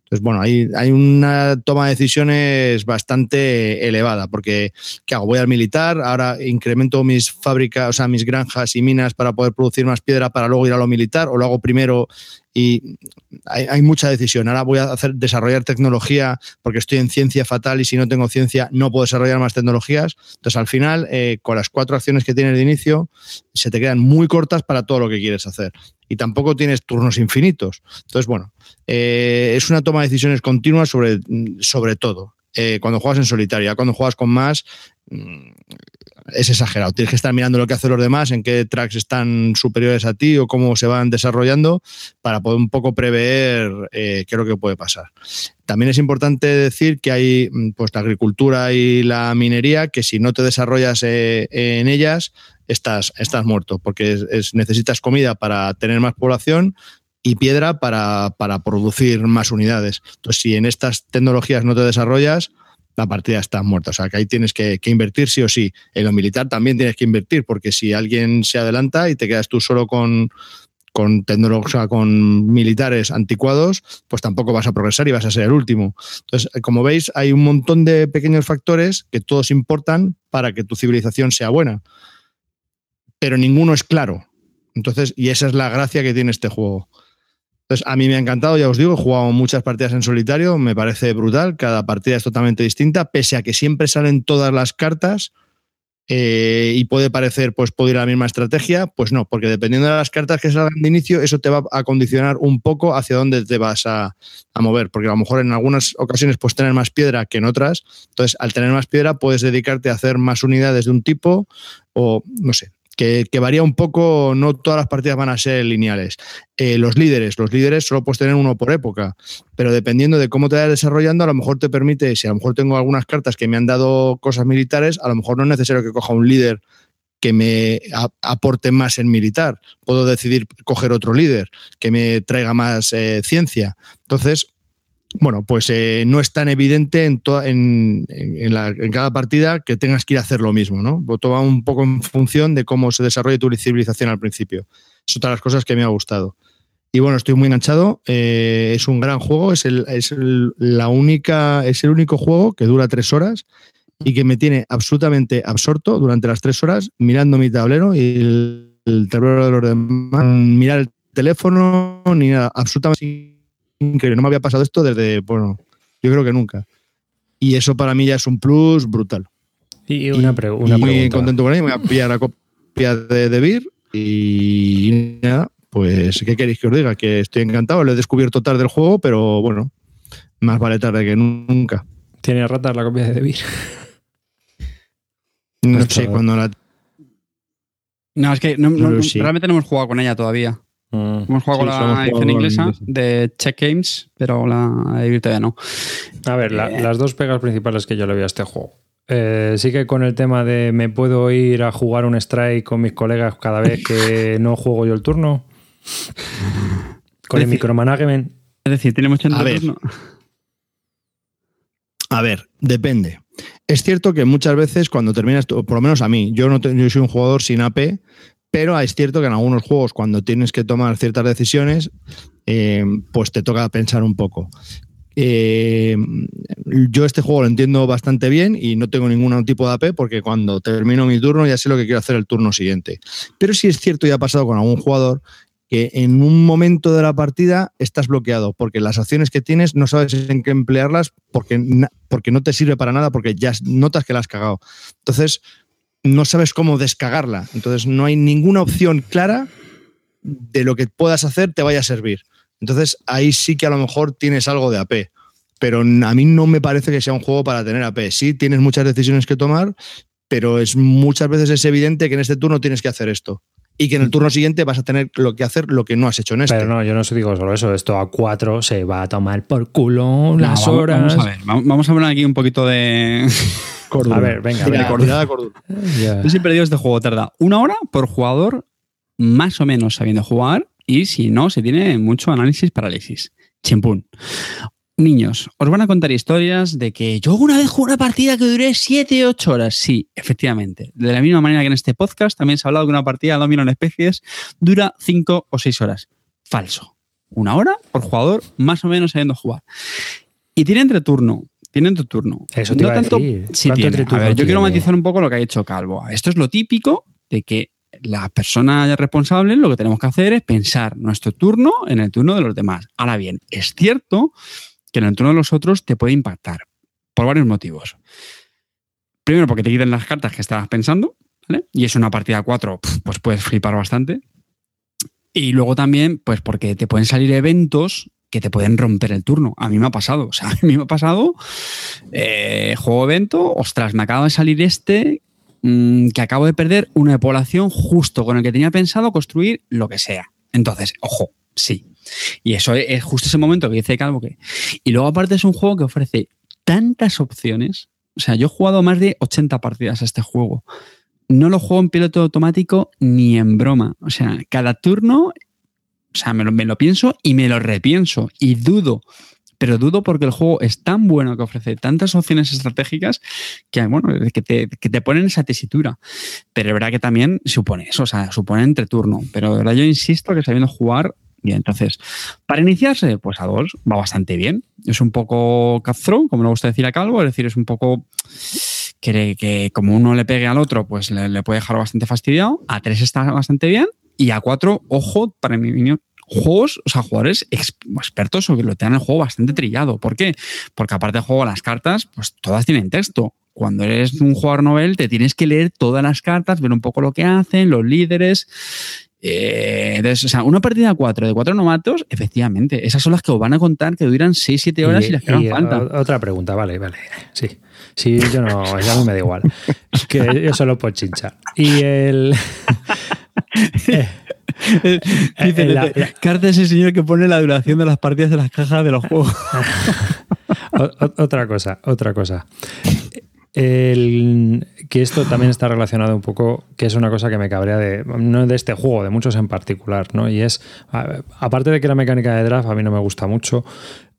Entonces, bueno, hay, hay una toma de decisiones bastante elevada, porque ¿qué hago? Voy al militar, ahora incremento mis fábricas, o sea, mis granjas y minas para poder producir más piedra para luego ir a lo militar, o lo hago primero y hay, mucha decisión. Ahora voy a hacer desarrollar tecnología porque estoy en ciencia fatal y si no tengo ciencia no puedo desarrollar más tecnologías. Entonces, al final, eh, con las cuatro acciones que tienes de inicio, se te quedan muy cortas para todo lo que quieres hacer. Y tampoco tienes turnos infinitos. Entonces, bueno, eh, es una toma de decisiones continuas sobre, sobre todo. Eh, cuando juegas en solitario, cuando juegas con más, mm, es exagerado. Tienes que estar mirando lo que hacen los demás, en qué tracks están superiores a ti o cómo se van desarrollando para poder un poco prever eh, qué es lo que puede pasar. También es importante decir que hay mm, pues, la agricultura y la minería que si no te desarrollas eh, en ellas, estás, estás muerto, porque necesitas comida para tener más población, y piedra para, para, producir más unidades. Entonces, si en estas tecnologías no te desarrollas, la partida está muerta. O sea, que ahí tienes que, invertir sí o sí. En lo militar también tienes que invertir, porque si alguien se adelanta y te quedas tú solo con, con con militares anticuados, pues tampoco vas a progresar y vas a ser el último. Entonces, como veis, hay un montón de pequeños factores que todos importan para que tu civilización sea buena. Pero ninguno es claro. Entonces, y esa es la gracia que tiene este juego. Entonces, a mí me ha encantado, ya os digo, he jugado muchas partidas en solitario, me parece brutal, cada partida es totalmente distinta, pese a que siempre salen todas las cartas eh, y puede parecer, pues puede ir a la misma estrategia, pues no, porque dependiendo de las cartas que salgan de inicio, eso te va a condicionar un poco hacia dónde te vas a, a mover, porque a lo mejor en algunas ocasiones puedes tener más piedra que en otras, entonces al tener más piedra puedes dedicarte a hacer más unidades de un tipo o no sé, que, varía un poco, no todas las partidas van a ser lineales. Eh, los líderes, los líderes solo puedes tener uno por época, pero dependiendo de cómo te vayas desarrollando, a lo mejor te permite, si a lo mejor tengo algunas cartas que me han dado cosas militares, a lo mejor no es necesario que coja un líder que me aporte más en militar. Puedo decidir coger otro líder que me traiga más eh, ciencia. Entonces, bueno, pues eh, no es tan evidente en, en, en, cada partida que tengas que ir a hacer lo mismo, ¿no? Todo va un poco en función de cómo se desarrolla tu civilización al principio. Es otra de las cosas que me ha gustado. Y bueno, estoy muy enganchado. Eh, es un gran juego. Es el, es la única, es el único juego que dura tres horas y que me tiene absolutamente absorto durante las tres horas mirando mi tablero y el, tablero de los demás, mirar el teléfono ni nada. Absolutamente increíble. No me había pasado esto desde, bueno, yo creo que nunca. Y eso para mí ya es un plus brutal. Y una, pregunta. Muy contento con él. Me voy a pillar la copia de, de Beer y nada, pues, ¿qué queréis que os diga? Que estoy encantado, lo he descubierto tarde el juego, pero bueno, más vale tarde que nunca. ¿Tiene ratas la copia de Debir? No sé, cuando la... No, es que realmente no hemos jugado con ella todavía. Mm. Hemos jugado la edición inglesa de Check Games, pero la de todavía no. A ver, eh. las dos pegas principales que yo le veo a este juego. Eh, sí que con el tema de me puedo ir a jugar un strike con mis colegas cada vez que no juego yo el turno. Con el micromanagement. Es decir, tiene mucho a ver, a ver, depende. Es cierto que muchas veces cuando terminas, por lo menos a mí, yo no yo soy un jugador sin AP, pero es cierto que en algunos juegos cuando tienes que tomar ciertas decisiones, eh, pues te toca pensar un poco. Eh, yo este juego lo entiendo bastante bien y no tengo ningún tipo de AP porque cuando termino mi turno ya sé lo que quiero hacer el turno siguiente. Pero sí es cierto, y ha pasado con algún jugador, que en un momento de la partida estás bloqueado porque las acciones que tienes no sabes en qué emplearlas porque, porque no te sirve para nada porque ya notas que la has cagado. Entonces, no sabes cómo descagarla. Entonces, no hay ninguna opción clara de lo que puedas hacer te vaya a servir. Entonces, ahí sí que a lo mejor tienes algo de AP. Pero a mí no me parece que sea un juego para tener AP. Sí, tienes muchas decisiones que tomar, pero es muchas veces es evidente que en este turno tienes que hacer esto y que en el turno siguiente vas a tener lo que hacer lo que no has hecho en este. Pero no, yo no digo solo eso. Esto a cuatro se va a tomar por culo las horas. Vamos a ver, vamos a hablar aquí un poquito de. Cordura. A ver, venga. De cordura. Yo siempre digo este juego tarda una hora por jugador, más o menos sabiendo jugar, y si no, se tiene mucho análisis parálisis. Chimpún. Niños, os van a contar historias de que yo una vez jugué una partida que duré 7, 8 horas. Sí, efectivamente. De la misma manera que en este podcast también se ha hablado que una partida de Domino en especies dura 5 o 6 horas. Falso. Una hora por jugador, más o menos sabiendo jugar. Y tiene entre turno. Tiene entre turno. Eso te no tanto, decir. Sí, tiene. A ver, yo quiero matizar un poco lo que ha hecho Calvo. Esto es lo típico de que la persona responsable lo que tenemos que hacer es pensar nuestro turno en el turno de los demás. Ahora bien, es cierto en el turno de los otros te puede impactar por varios motivos. Primero, porque te quiten las cartas que estabas pensando, ¿vale? Y es una partida 4, pues puedes flipar bastante. Y luego también, pues porque te pueden salir eventos que te pueden romper el turno. A mí me ha pasado. O sea, a mí me ha pasado. Eh, juego evento, ostras, me acaba de salir este mm, que acabo de perder una población justo con el que tenía pensado construir lo que sea. Entonces, ojo, sí. Y eso es justo ese momento que dice Calvo que. Y luego, aparte, es un juego que ofrece tantas opciones. O sea, yo he jugado más de 80 partidas a este juego. No lo juego en piloto automático ni en broma. O sea, cada turno, o sea, me lo, pienso y me lo repienso y dudo pero dudo porque el juego es tan bueno que ofrece tantas opciones estratégicas que, bueno, que te, que te ponen esa tesitura. Pero es verdad que también supone eso, o sea, supone entre turno. Pero de verdad yo insisto que sabiendo jugar Bien, entonces, para iniciarse, pues a dos va bastante bien. Es un poco cutthroat, como le gusta decir a Calvo, es decir, es un poco que, que como uno le pegue al otro, pues le, puede dejar bastante fastidiado. A tres está bastante bien. Y a cuatro, ojo, para mi opinión, juegos, o sea, jugadores expertos que lo tengan el juego bastante trillado. ¿Por qué? Porque aparte de juego, las cartas, pues todas tienen texto. Cuando eres un jugador novel, te tienes que leer todas las cartas, ver un poco lo que hacen, los líderes. Eh, entonces, o sea, una partida 4 de cuatro nomatos, efectivamente, esas son las que os van a contar que duran 6-7 horas y, las que hagan falta. Otra pregunta, vale, vale. Sí. Sí, yo no, ya mí me da igual. que yo solo por chinchar. Y el. Eh, Dice, carta ese señor que pone la duración de las partidas de las cajas de los juegos. otra cosa, otra cosa. El, que esto también está relacionado un poco, que es una cosa que me cabrea de, no de este juego, de muchos en particular, ¿no? Y es, aparte de que la mecánica de draft a mí no me gusta mucho,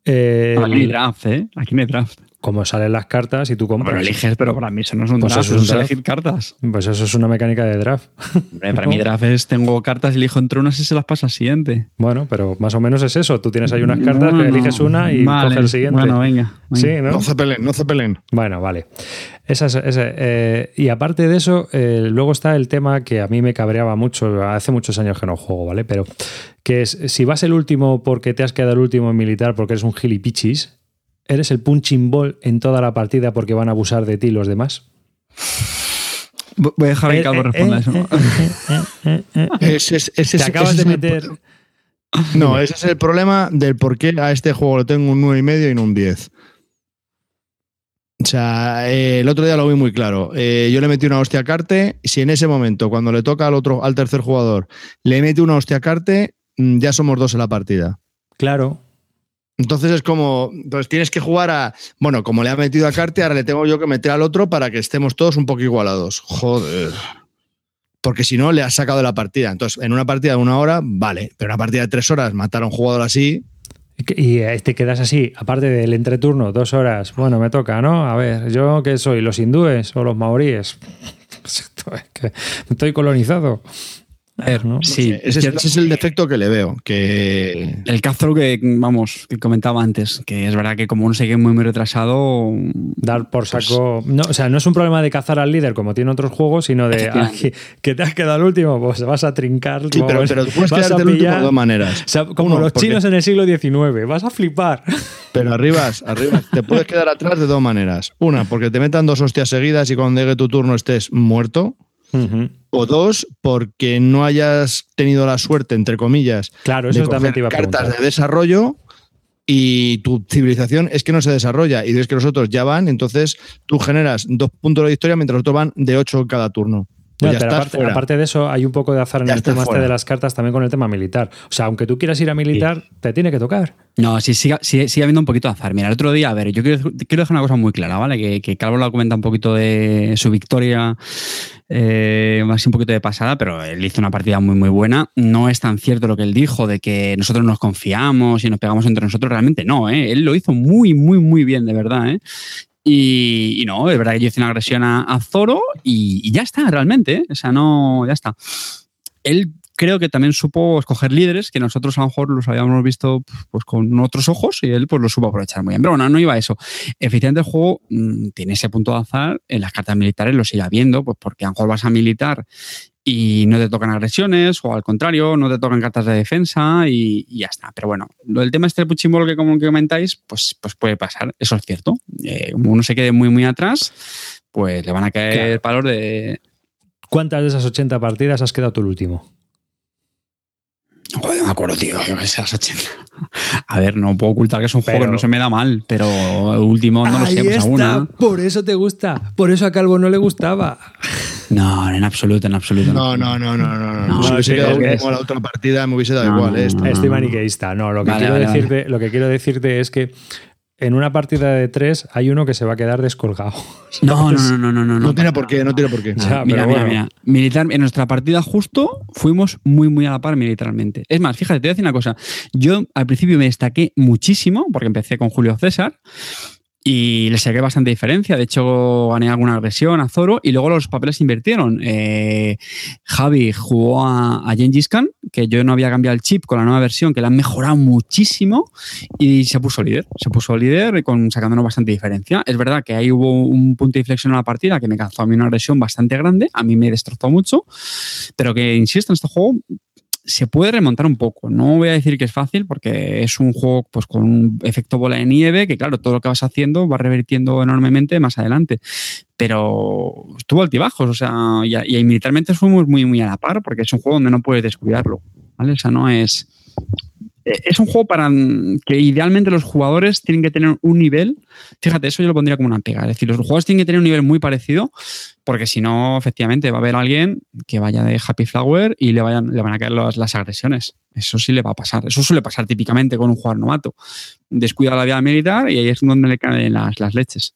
Eh, Aquí hay draft, ¿eh? Aquí no draft. Como salen las cartas y tú compras. Pero eliges, pero para mí eso no es un Pues draft, eso es un draft. elegir cartas. Pues eso es una mecánica de draft. Hombre, para mí draft es tengo cartas, elijo entre unas y se las pasa al siguiente. Bueno, pero más o menos es eso. Tú tienes ahí unas cartas, eliges una y vale. coges el siguiente. Bueno, venga. venga. sí, ¿no? No cepelen, no cepelen. Bueno, vale. Esa es- ese, eh, y aparte de eso, eh, luego está el tema que a mí me cabreaba mucho, hace muchos años que no juego, ¿vale? Pero que es, si vas el último porque te has quedado el último en militar porque eres un gilipichis, ¿eres el punching ball en toda la partida porque van a abusar de ti los demás? Voy a dejar que Calvo eh, responda eh, eso. Ese es- ese Te acabas de el meter... No, ese es el problema del por qué a este juego le tengo un 9,5 y medio y no un 10. O sea, eh, el otro día lo vi muy claro. Eh, yo le metí una hostia a Carte. Si en ese momento, cuando le toca al otro, al tercer jugador, le mete una hostia a Carte, mm, ya somos dos en la partida. Claro. Entonces es como, entonces tienes que jugar a, bueno, como le ha metido a Carte, ahora le tengo yo que meter al otro para que estemos todos un poco igualados. Joder. Porque si no, le has sacado de la partida. Entonces, en una partida de una hora, vale, pero en una partida de tres horas, matar a un jugador así, Y eh, te quedas así, aparte del entreturno, dos horas. Bueno, me toca, ¿no? A ver, ¿yo qué soy? ¿Los hindúes o los maoríes? Esto es que estoy colonizado. A ver, ¿no? sí, ese, es ese el defecto que le veo. Que El cazo que, vamos, que comentaba antes, que es verdad que como uno se queda muy, muy retrasado, Dar por saco. No, o sea, no es un problema de cazar al líder como tiene otros juegos, sino de ah, que, que te has quedado el último, pues vas a trincar. Sí, pero, pero tú puedes vas quedarte a el último de dos maneras. o sea, como Uno, los porque- chinos en el siglo XIX, vas a flipar. Pero arribas, arribas. Te puedes quedar atrás de dos maneras. Una, porque te metan dos hostias seguidas y cuando llegue tu turno estés muerto. O dos, porque no hayas tenido la suerte, entre comillas, Claro, de eso también coger te iba a cartas de desarrollo y tu civilización es que no se desarrolla y ves que los otros ya van, entonces tú generas dos puntos de victoria mientras los otros van de ocho cada turno. Pues pero aparte, de eso, hay un poco de azar en Ya el tema este de las cartas también con el tema militar. O sea, aunque tú quieras ir a militar, te tiene que tocar. No, sí, sigue, sigue, sigue habiendo un poquito azar. Mira, el otro día, a ver, yo quiero, quiero dejar una cosa muy clara, ¿vale? Que, que Calvo lo comenta un poquito de su victoria, eh, así un poquito de pasada, pero él hizo una partida muy, muy buena. No es tan cierto lo que él dijo de que nosotros nos confiamos y nos pegamos entre nosotros. Realmente no, ¿eh? Él lo hizo muy, muy, muy bien, de verdad, ¿eh? Y, no, es verdad que yo hice una agresión a, Zoro y, y ya está, realmente, ¿eh? O sea, no, ya está. Él creo que también supo escoger líderes que nosotros a lo mejor los habíamos visto pues con otros ojos y él pues lo supo aprovechar muy bien. Pero bueno, no iba a eso. Efectivamente el juego mm, tiene ese punto de azar, en las cartas militares lo sigue habiendo, pues porque a lo mejor vas a militar y no te tocan agresiones o al contrario, no te tocan cartas de defensa y, y ya está. Pero bueno, lo del tema este ball que como que comentáis, pues, pues puede pasar, eso es cierto. Eh, como uno se quede muy muy atrás, pues le van a caer Claro. palos de... ¿Cuántas de esas 80 partidas has quedado tú el último? Joder, me acuerdo, tío, yo que sé, las 80. A ver, no puedo ocultar que es un juego Pero- que no se me da mal, pero el último no lo sé, pues alguna. por eso te gusta, por eso a Calvo no le gustaba. No, en absoluto, en absoluto. No, no, no, no, no, no. No, si hubiese quedado último la otra partida me hubiese dado No, igual. no, ¿eh? Esto. no, no. Estoy maniqueísta. No, lo que, Vale, quiero vale, decirte, lo que quiero decirte es que en una partida de tres hay uno que se va a quedar descolgado. No, no, no, no, no, no. No tiene por qué, no tiene por qué. No, Ya, mira, mira, bueno. mira. Militar, en nuestra partida justo fuimos muy, muy a la par militarmente. Es más, fíjate, te voy a decir una cosa. Yo al principio me destaqué muchísimo, porque empecé con Julio César, y le saqué bastante diferencia. De hecho, gané alguna agresión a Zoro, y luego los papeles se invirtieron. Eh, Javi jugó a, a Gengis Khan, que yo no había cambiado el chip con la nueva versión, que la han mejorado muchísimo, y se puso líder. Se puso líder con, sacándonos bastante diferencia. Es verdad que ahí hubo un punto de inflexión en la partida que me causó a mí una agresión bastante grande, a mí me destrozó mucho, pero que, insisto, en este juego se puede remontar un poco. No voy a decir que es fácil porque es un juego pues, con un efecto bola de nieve que, claro, todo lo que vas haciendo va revertiendo enormemente más adelante. Pero estuvo altibajos, o sea, y, militarmente fuimos muy, muy a la par porque es un juego donde no puedes descuidarlo. ¿vale? O sea, no es. Es un juego para que idealmente los jugadores tienen que tener un nivel. Fíjate, eso yo lo pondría como una pega. Es decir, los jugadores tienen que tener un nivel muy parecido, porque si no, efectivamente, va a haber alguien que vaya de Happy Flower y le, vayan, le van a caer las, las agresiones. Eso sí le va a pasar. Eso suele pasar típicamente con un jugador novato. Descuida la vida militar y ahí es donde le caen las, las leches.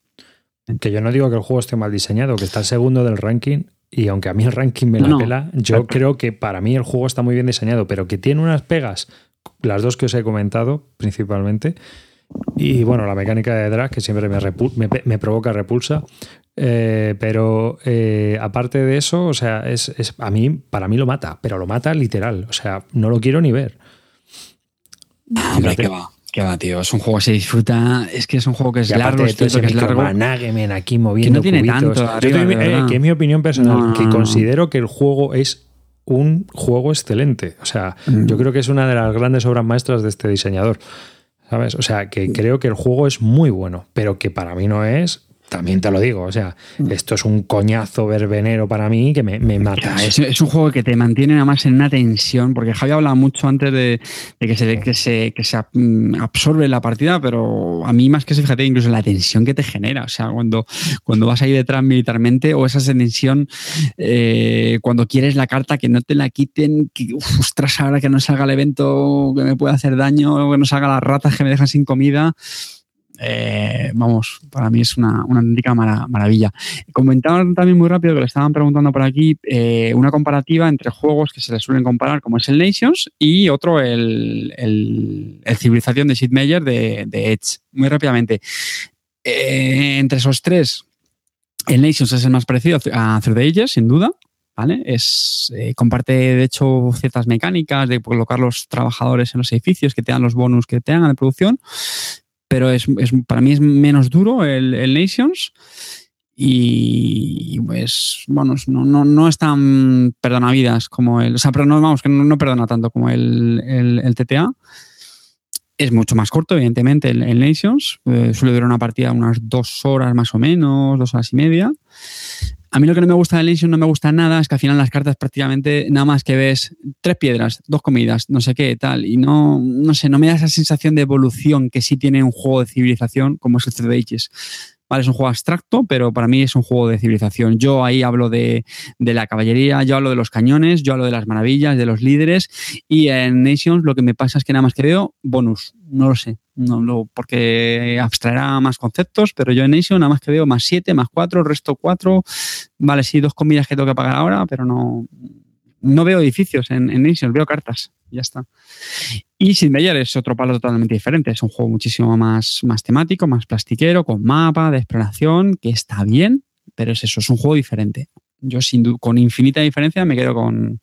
Que yo no digo que el juego esté mal diseñado, que está el segundo del ranking. Y aunque a mí el ranking me la No. pela, yo creo que para mí el juego está muy bien diseñado, pero que tiene unas pegas, las dos que os he comentado principalmente, y bueno, la mecánica de drag que siempre me, me, me provoca repulsa. Eh, pero eh, aparte de eso, o sea, es, es, a mí, para mí lo mata, pero lo mata literal. O sea, no lo quiero ni ver. Ah, hombre, qué va. Qué va, tío. Es un juego que se disfruta. Es que es un juego que es largo, es que es largo. aquí moviendo que no tiene tanto. eh, que es mi opinión personal, que considero que el juego es un juego excelente. O sea, mm. yo creo que es una de las grandes obras maestras de este diseñador. ¿Sabes? O sea, que creo que el juego es muy bueno, pero que para mí no es también te lo digo, o sea, mm. esto es un coñazo verbenero para mí que me, mata. Es, un juego que te mantiene nada más en una tensión, porque Javi hablaba mucho antes de, que, se, que, se, que se mm, absorbe la partida, pero a mí más que eso, fíjate, incluso la tensión que te genera, o sea, cuando, cuando vas ahí detrás militarmente o esa tensión eh, cuando quieres la carta que no te la quiten, que, ostras, ahora que no salga el evento que me puede hacer daño, que no salga las ratas que me dejan sin comida. Eh, vamos, para mí es una, una auténtica maravilla. Comentaban también muy rápido que le estaban preguntando por aquí eh, una comparativa entre juegos que se le suelen comparar, como es el Nations, y otro, el, el, Civilización de Sid Meier de, Edge. Muy rápidamente. Eh, entre esos tres, el Nations es el más parecido a Through the Ages, sin duda. ¿Vale? Es, comparte, de hecho, ciertas mecánicas de colocar los trabajadores en los edificios que te dan los bonus que te dan de producción, pero es, para mí es menos duro el, Nations y pues bueno, no, no, no es tan perdonavidas como el, o sea, pero no, vamos, que no, perdona tanto como el, el, TTA. Es mucho más corto, evidentemente, el, Nations. Eh, suele durar una partida unas dos horas más o menos, dos horas y media. A mí lo que no me gusta de Legion, no me gusta nada, es que al final las cartas prácticamente nada más que ves tres piedras, dos comidas, no sé qué, tal. Y no, no sé, no me da esa sensación de evolución que sí tiene un juego de civilización como es el Third Ages. Es un juego abstracto, pero para mí es un juego de civilización. Yo ahí hablo de, la caballería, yo hablo de los cañones, yo hablo de las maravillas, de los líderes. Y en Nations lo que me pasa es que nada más que veo bonus. No lo sé. No lo, porque abstraerá más conceptos, pero yo en Nations nada más que veo más 7, más 4, resto 4. Vale, sí, dos comidas que tengo que pagar ahora, pero no, no veo edificios en, en veo cartas. Ya está. Y Sid Meier es otro palo totalmente diferente. Es un juego muchísimo más, más temático, más plastiquero, con mapa de exploración, que está bien, pero es eso, es un juego diferente. Yo sin con infinita diferencia me quedo con,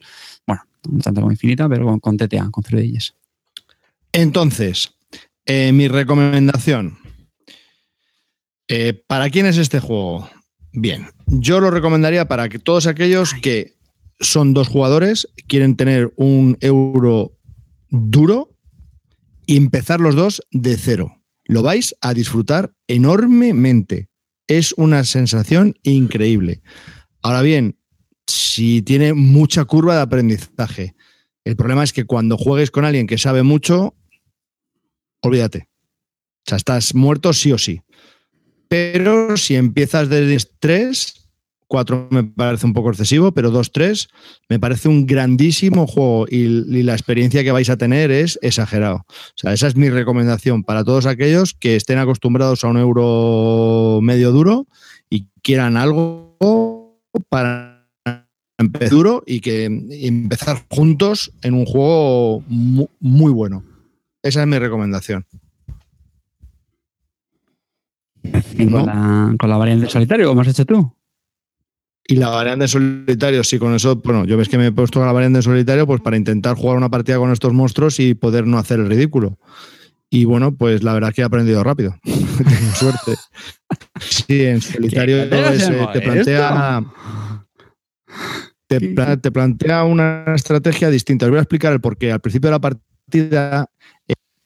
bueno, no tanto con infinita, pero con, con TTA, con ellas. Entonces, eh, mi recomendación. Eh, ¿Para quién es este juego? Bien, yo lo recomendaría para que todos aquellos que son dos jugadores, quieren tener un euro duro y empezar los dos de cero. Lo vais a disfrutar enormemente. Es una sensación increíble. Ahora bien, si tiene mucha curva de aprendizaje, el problema es que cuando juegues con alguien que sabe mucho, olvídate. O sea, estás muerto sí o sí. Pero si empiezas desde estrés, 4 me parece un poco excesivo, pero 2-3 me parece un grandísimo juego y, la experiencia que vais a tener es exagerado. O sea, esa es mi recomendación para todos aquellos que estén acostumbrados a un euro medio duro y quieran algo para empezar duro y que empezar juntos en un juego muy, bueno. Esa es mi recomendación. con, la, con la variante solitario, como has hecho tú. Y la variante solitario, sí, con eso, bueno, yo ves que me he puesto la variante solitario pues para intentar jugar una partida con estos monstruos y poder no hacer el ridículo. Y bueno, pues la verdad es que he aprendido rápido. Tengo suerte. Sí, en solitario eh, te plantea. Te, plantea una estrategia distinta. Os voy a explicar el porqué. Al principio de la partida,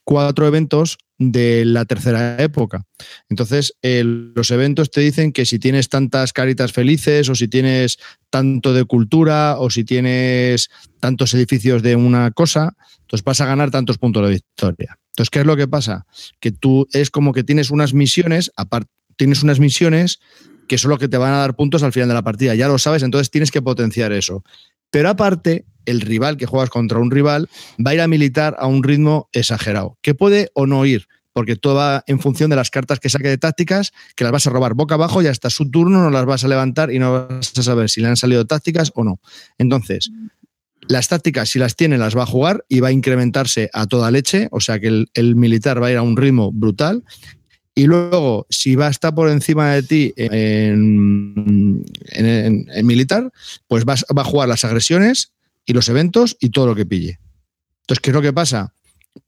cuatro eventos de la tercera época. Entonces, los eventos te dicen que si tienes tantas caritas felices o si tienes tanto de cultura o si tienes tantos edificios de una cosa, entonces vas a ganar tantos puntos de victoria. Entonces, ¿qué es lo que pasa? Que tú es como que tienes unas misiones, aparte, tienes unas misiones que son lo que te van a dar puntos al final de la partida. Ya lo sabes, entonces tienes que potenciar eso. Pero aparte, el rival que juegas contra un rival va a ir a militar a un ritmo exagerado, que puede o no ir, porque todo va en función de las cartas que saque de tácticas, que las vas a robar boca abajo y hasta su turno no las vas a levantar y no vas a saber si le han salido tácticas o no. Entonces, las tácticas, si las tiene, las va a jugar y va a incrementarse a toda leche, o sea que el, militar va a ir a un ritmo brutal. Y luego, si va a estar por encima de ti en, militar, pues va a jugar las agresiones y los eventos y todo lo que pille. Entonces, ¿qué es lo que pasa?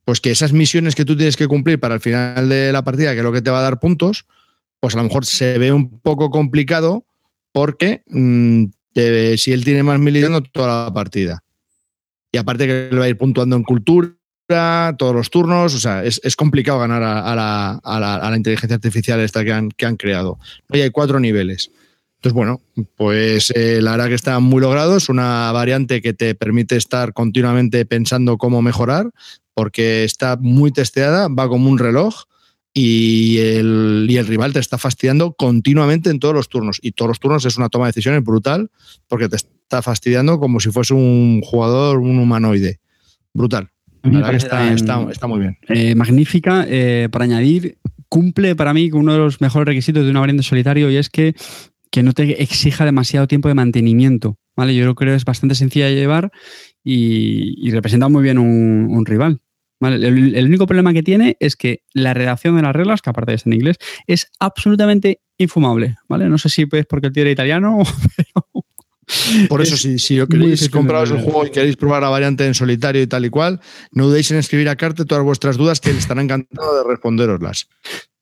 Pues que esas misiones que tú tienes que cumplir para el final de la partida, que es lo que te va a dar puntos, pues a lo mejor se ve un poco complicado porque mm, si él tiene más militar no toda la partida. Y aparte que le va a ir puntuando en cultura, todos los turnos, o sea, es, es complicado ganar a, a la, a la- a la inteligencia artificial esta que han, que han creado. Hoy hay cuatro niveles. Entonces, bueno, pues eh, la verdad que está muy logrado. Es una variante que te permite estar continuamente pensando cómo mejorar, porque está muy testeada, va como un reloj y el, y el rival te está fastidiando continuamente en todos los turnos. Y todos los turnos es una toma de decisiones brutal, porque te está fastidiando como si fuese un jugador, un humanoide. Brutal. La verdad que está, está- está muy bien. eh, magnífica. eh, para añadir, cumple para mí uno de los mejores requisitos de una variante solitario y es que, que no te exija demasiado tiempo de mantenimiento. ¿vale? Yo creo que es bastante sencilla de llevar y, y representa muy bien un, un rival. ¿vale? El, el único problema que tiene es que la redacción de las reglas, que aparte es en inglés, es absolutamente infumable. ¿vale? No sé si es porque el tío era italiano, pero Por eso, Es si, si queréis compraros el juego y queréis probar la variante en solitario y tal y cual, no dudéis en escribir a Carte todas vuestras dudas que él estará encantado de responderoslas.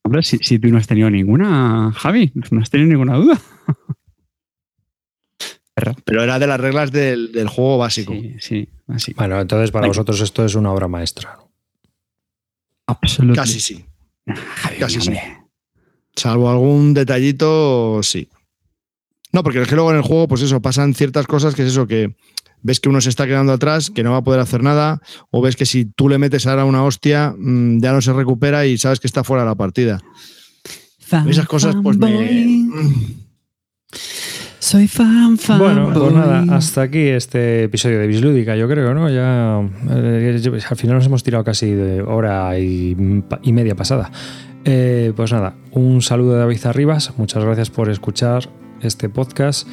Hombre, si, si tú no has tenido ninguna, Javi, no has tenido ninguna duda. Pero era de las reglas del, del juego básico. Sí, sí, así. Bueno, entonces para vosotros esto es una obra maestra. ¿no? Absolutamente. Casi sí. Javi, casi sí. Salvo algún detallito, sí. No, porque es que luego en el juego, pues eso, pasan ciertas cosas que es eso, que ves que uno se está quedando atrás, que no va a poder hacer nada, o ves que si tú le metes ahora una hostia, mm, ya no se recupera y sabes que está fuera de la partida. Esas cosas, pues me. Fanboy. Soy fan, fan. Bueno, pues nada, hasta aquí este episodio de Bislúdica, yo creo, ¿no? Ya eh, al final nos hemos tirado casi de hora y, y media pasada. Eh, pues nada, un saludo de David Arribas, muchas gracias por escuchar este podcast.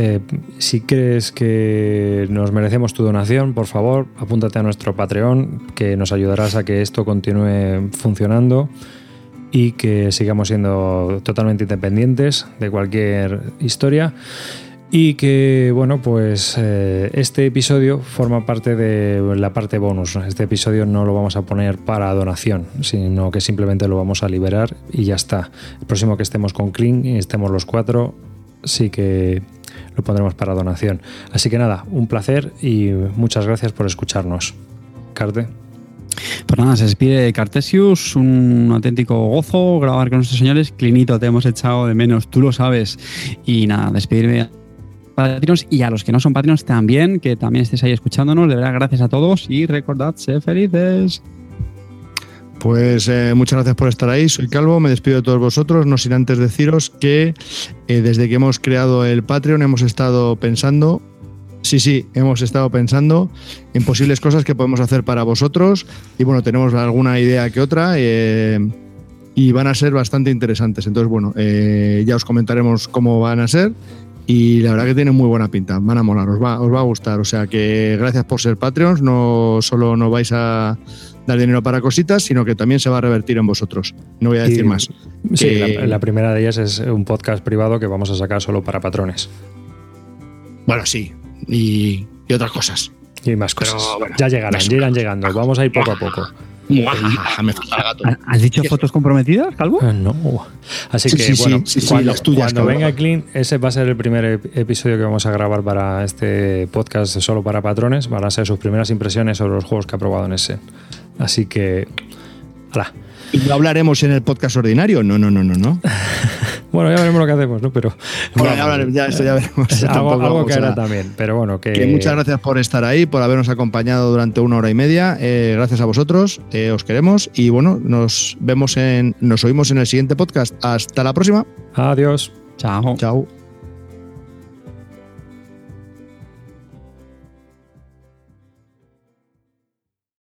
Eh, si crees que nos merecemos tu donación, por favor, apúntate a nuestro Patreon, que nos ayudarás a que esto continúe funcionando y que sigamos siendo totalmente independientes de cualquier historia. Y que, bueno, pues eh, este episodio forma parte de la parte bonus. Este episodio no lo vamos a poner para donación, sino que simplemente lo vamos a liberar y ya está. El próximo que estemos con Kling y estemos los cuatro, sí que lo pondremos para donación. Así que nada, un placer y muchas gracias por escucharnos. Carte. Pues nada, se despide Cartesius, un auténtico gozo grabar con nuestros señores. Clinito, te hemos echado de menos, tú lo sabes. Y nada, despedirme a Patreons y a los que no son Patreons también, que también estéis ahí escuchándonos. De verdad, gracias a todos y recordad, ser felices. Pues eh, muchas gracias por estar ahí. Soy Calvo, me despido de todos vosotros. No sin antes deciros que eh, desde que hemos creado el Patreon hemos estado pensando, sí, sí, hemos estado pensando en posibles cosas que podemos hacer para vosotros. Y bueno, tenemos alguna idea que otra. eh, y van a ser bastante interesantes. Entonces, bueno, ya os comentaremos cómo van a ser. Y la verdad que tienen muy buena pinta, van a molar, os va, os va a gustar. O sea que gracias por ser Patreons, no solo nos vais a dar dinero para cositas, sino que también se va a revertir en vosotros. No voy a decir Y- más. Sí, Que- la, la primera de ellas es un podcast privado que vamos a sacar solo para patrones. Bueno, sí. Y, y otras cosas. Y más Pero, cosas. bueno, ya llegarán, ya irán llegando. Vamos a ir poco a poco. Muajaja, me falta el gato. ¿Has dicho fotos comprometidas, Calvo? Eh, No. Así Sí, que, sí, sí, bueno, sí, cuando, las tuyas, cuando venga Clean, ese va a ser el primer ep- episodio que vamos a grabar para este podcast solo para patrones. Van a ser sus primeras impresiones sobre los juegos que ha probado en ese. Así que. ¡Hala! ¿Y no hablaremos en el podcast ordinario? No, no, no, no, no. Bueno, ya veremos lo que hacemos, ¿no? Pero. Bueno, ya, hablaremos, ya, eso ya veremos. Algo, que hará también. Pero bueno, que. Que muchas gracias por estar ahí, por habernos acompañado durante una hora y media. Eh, gracias a vosotros, eh, os queremos y bueno, nos vemos en, nos oímos en el siguiente podcast. Hasta la próxima. Adiós. Chao. Chao.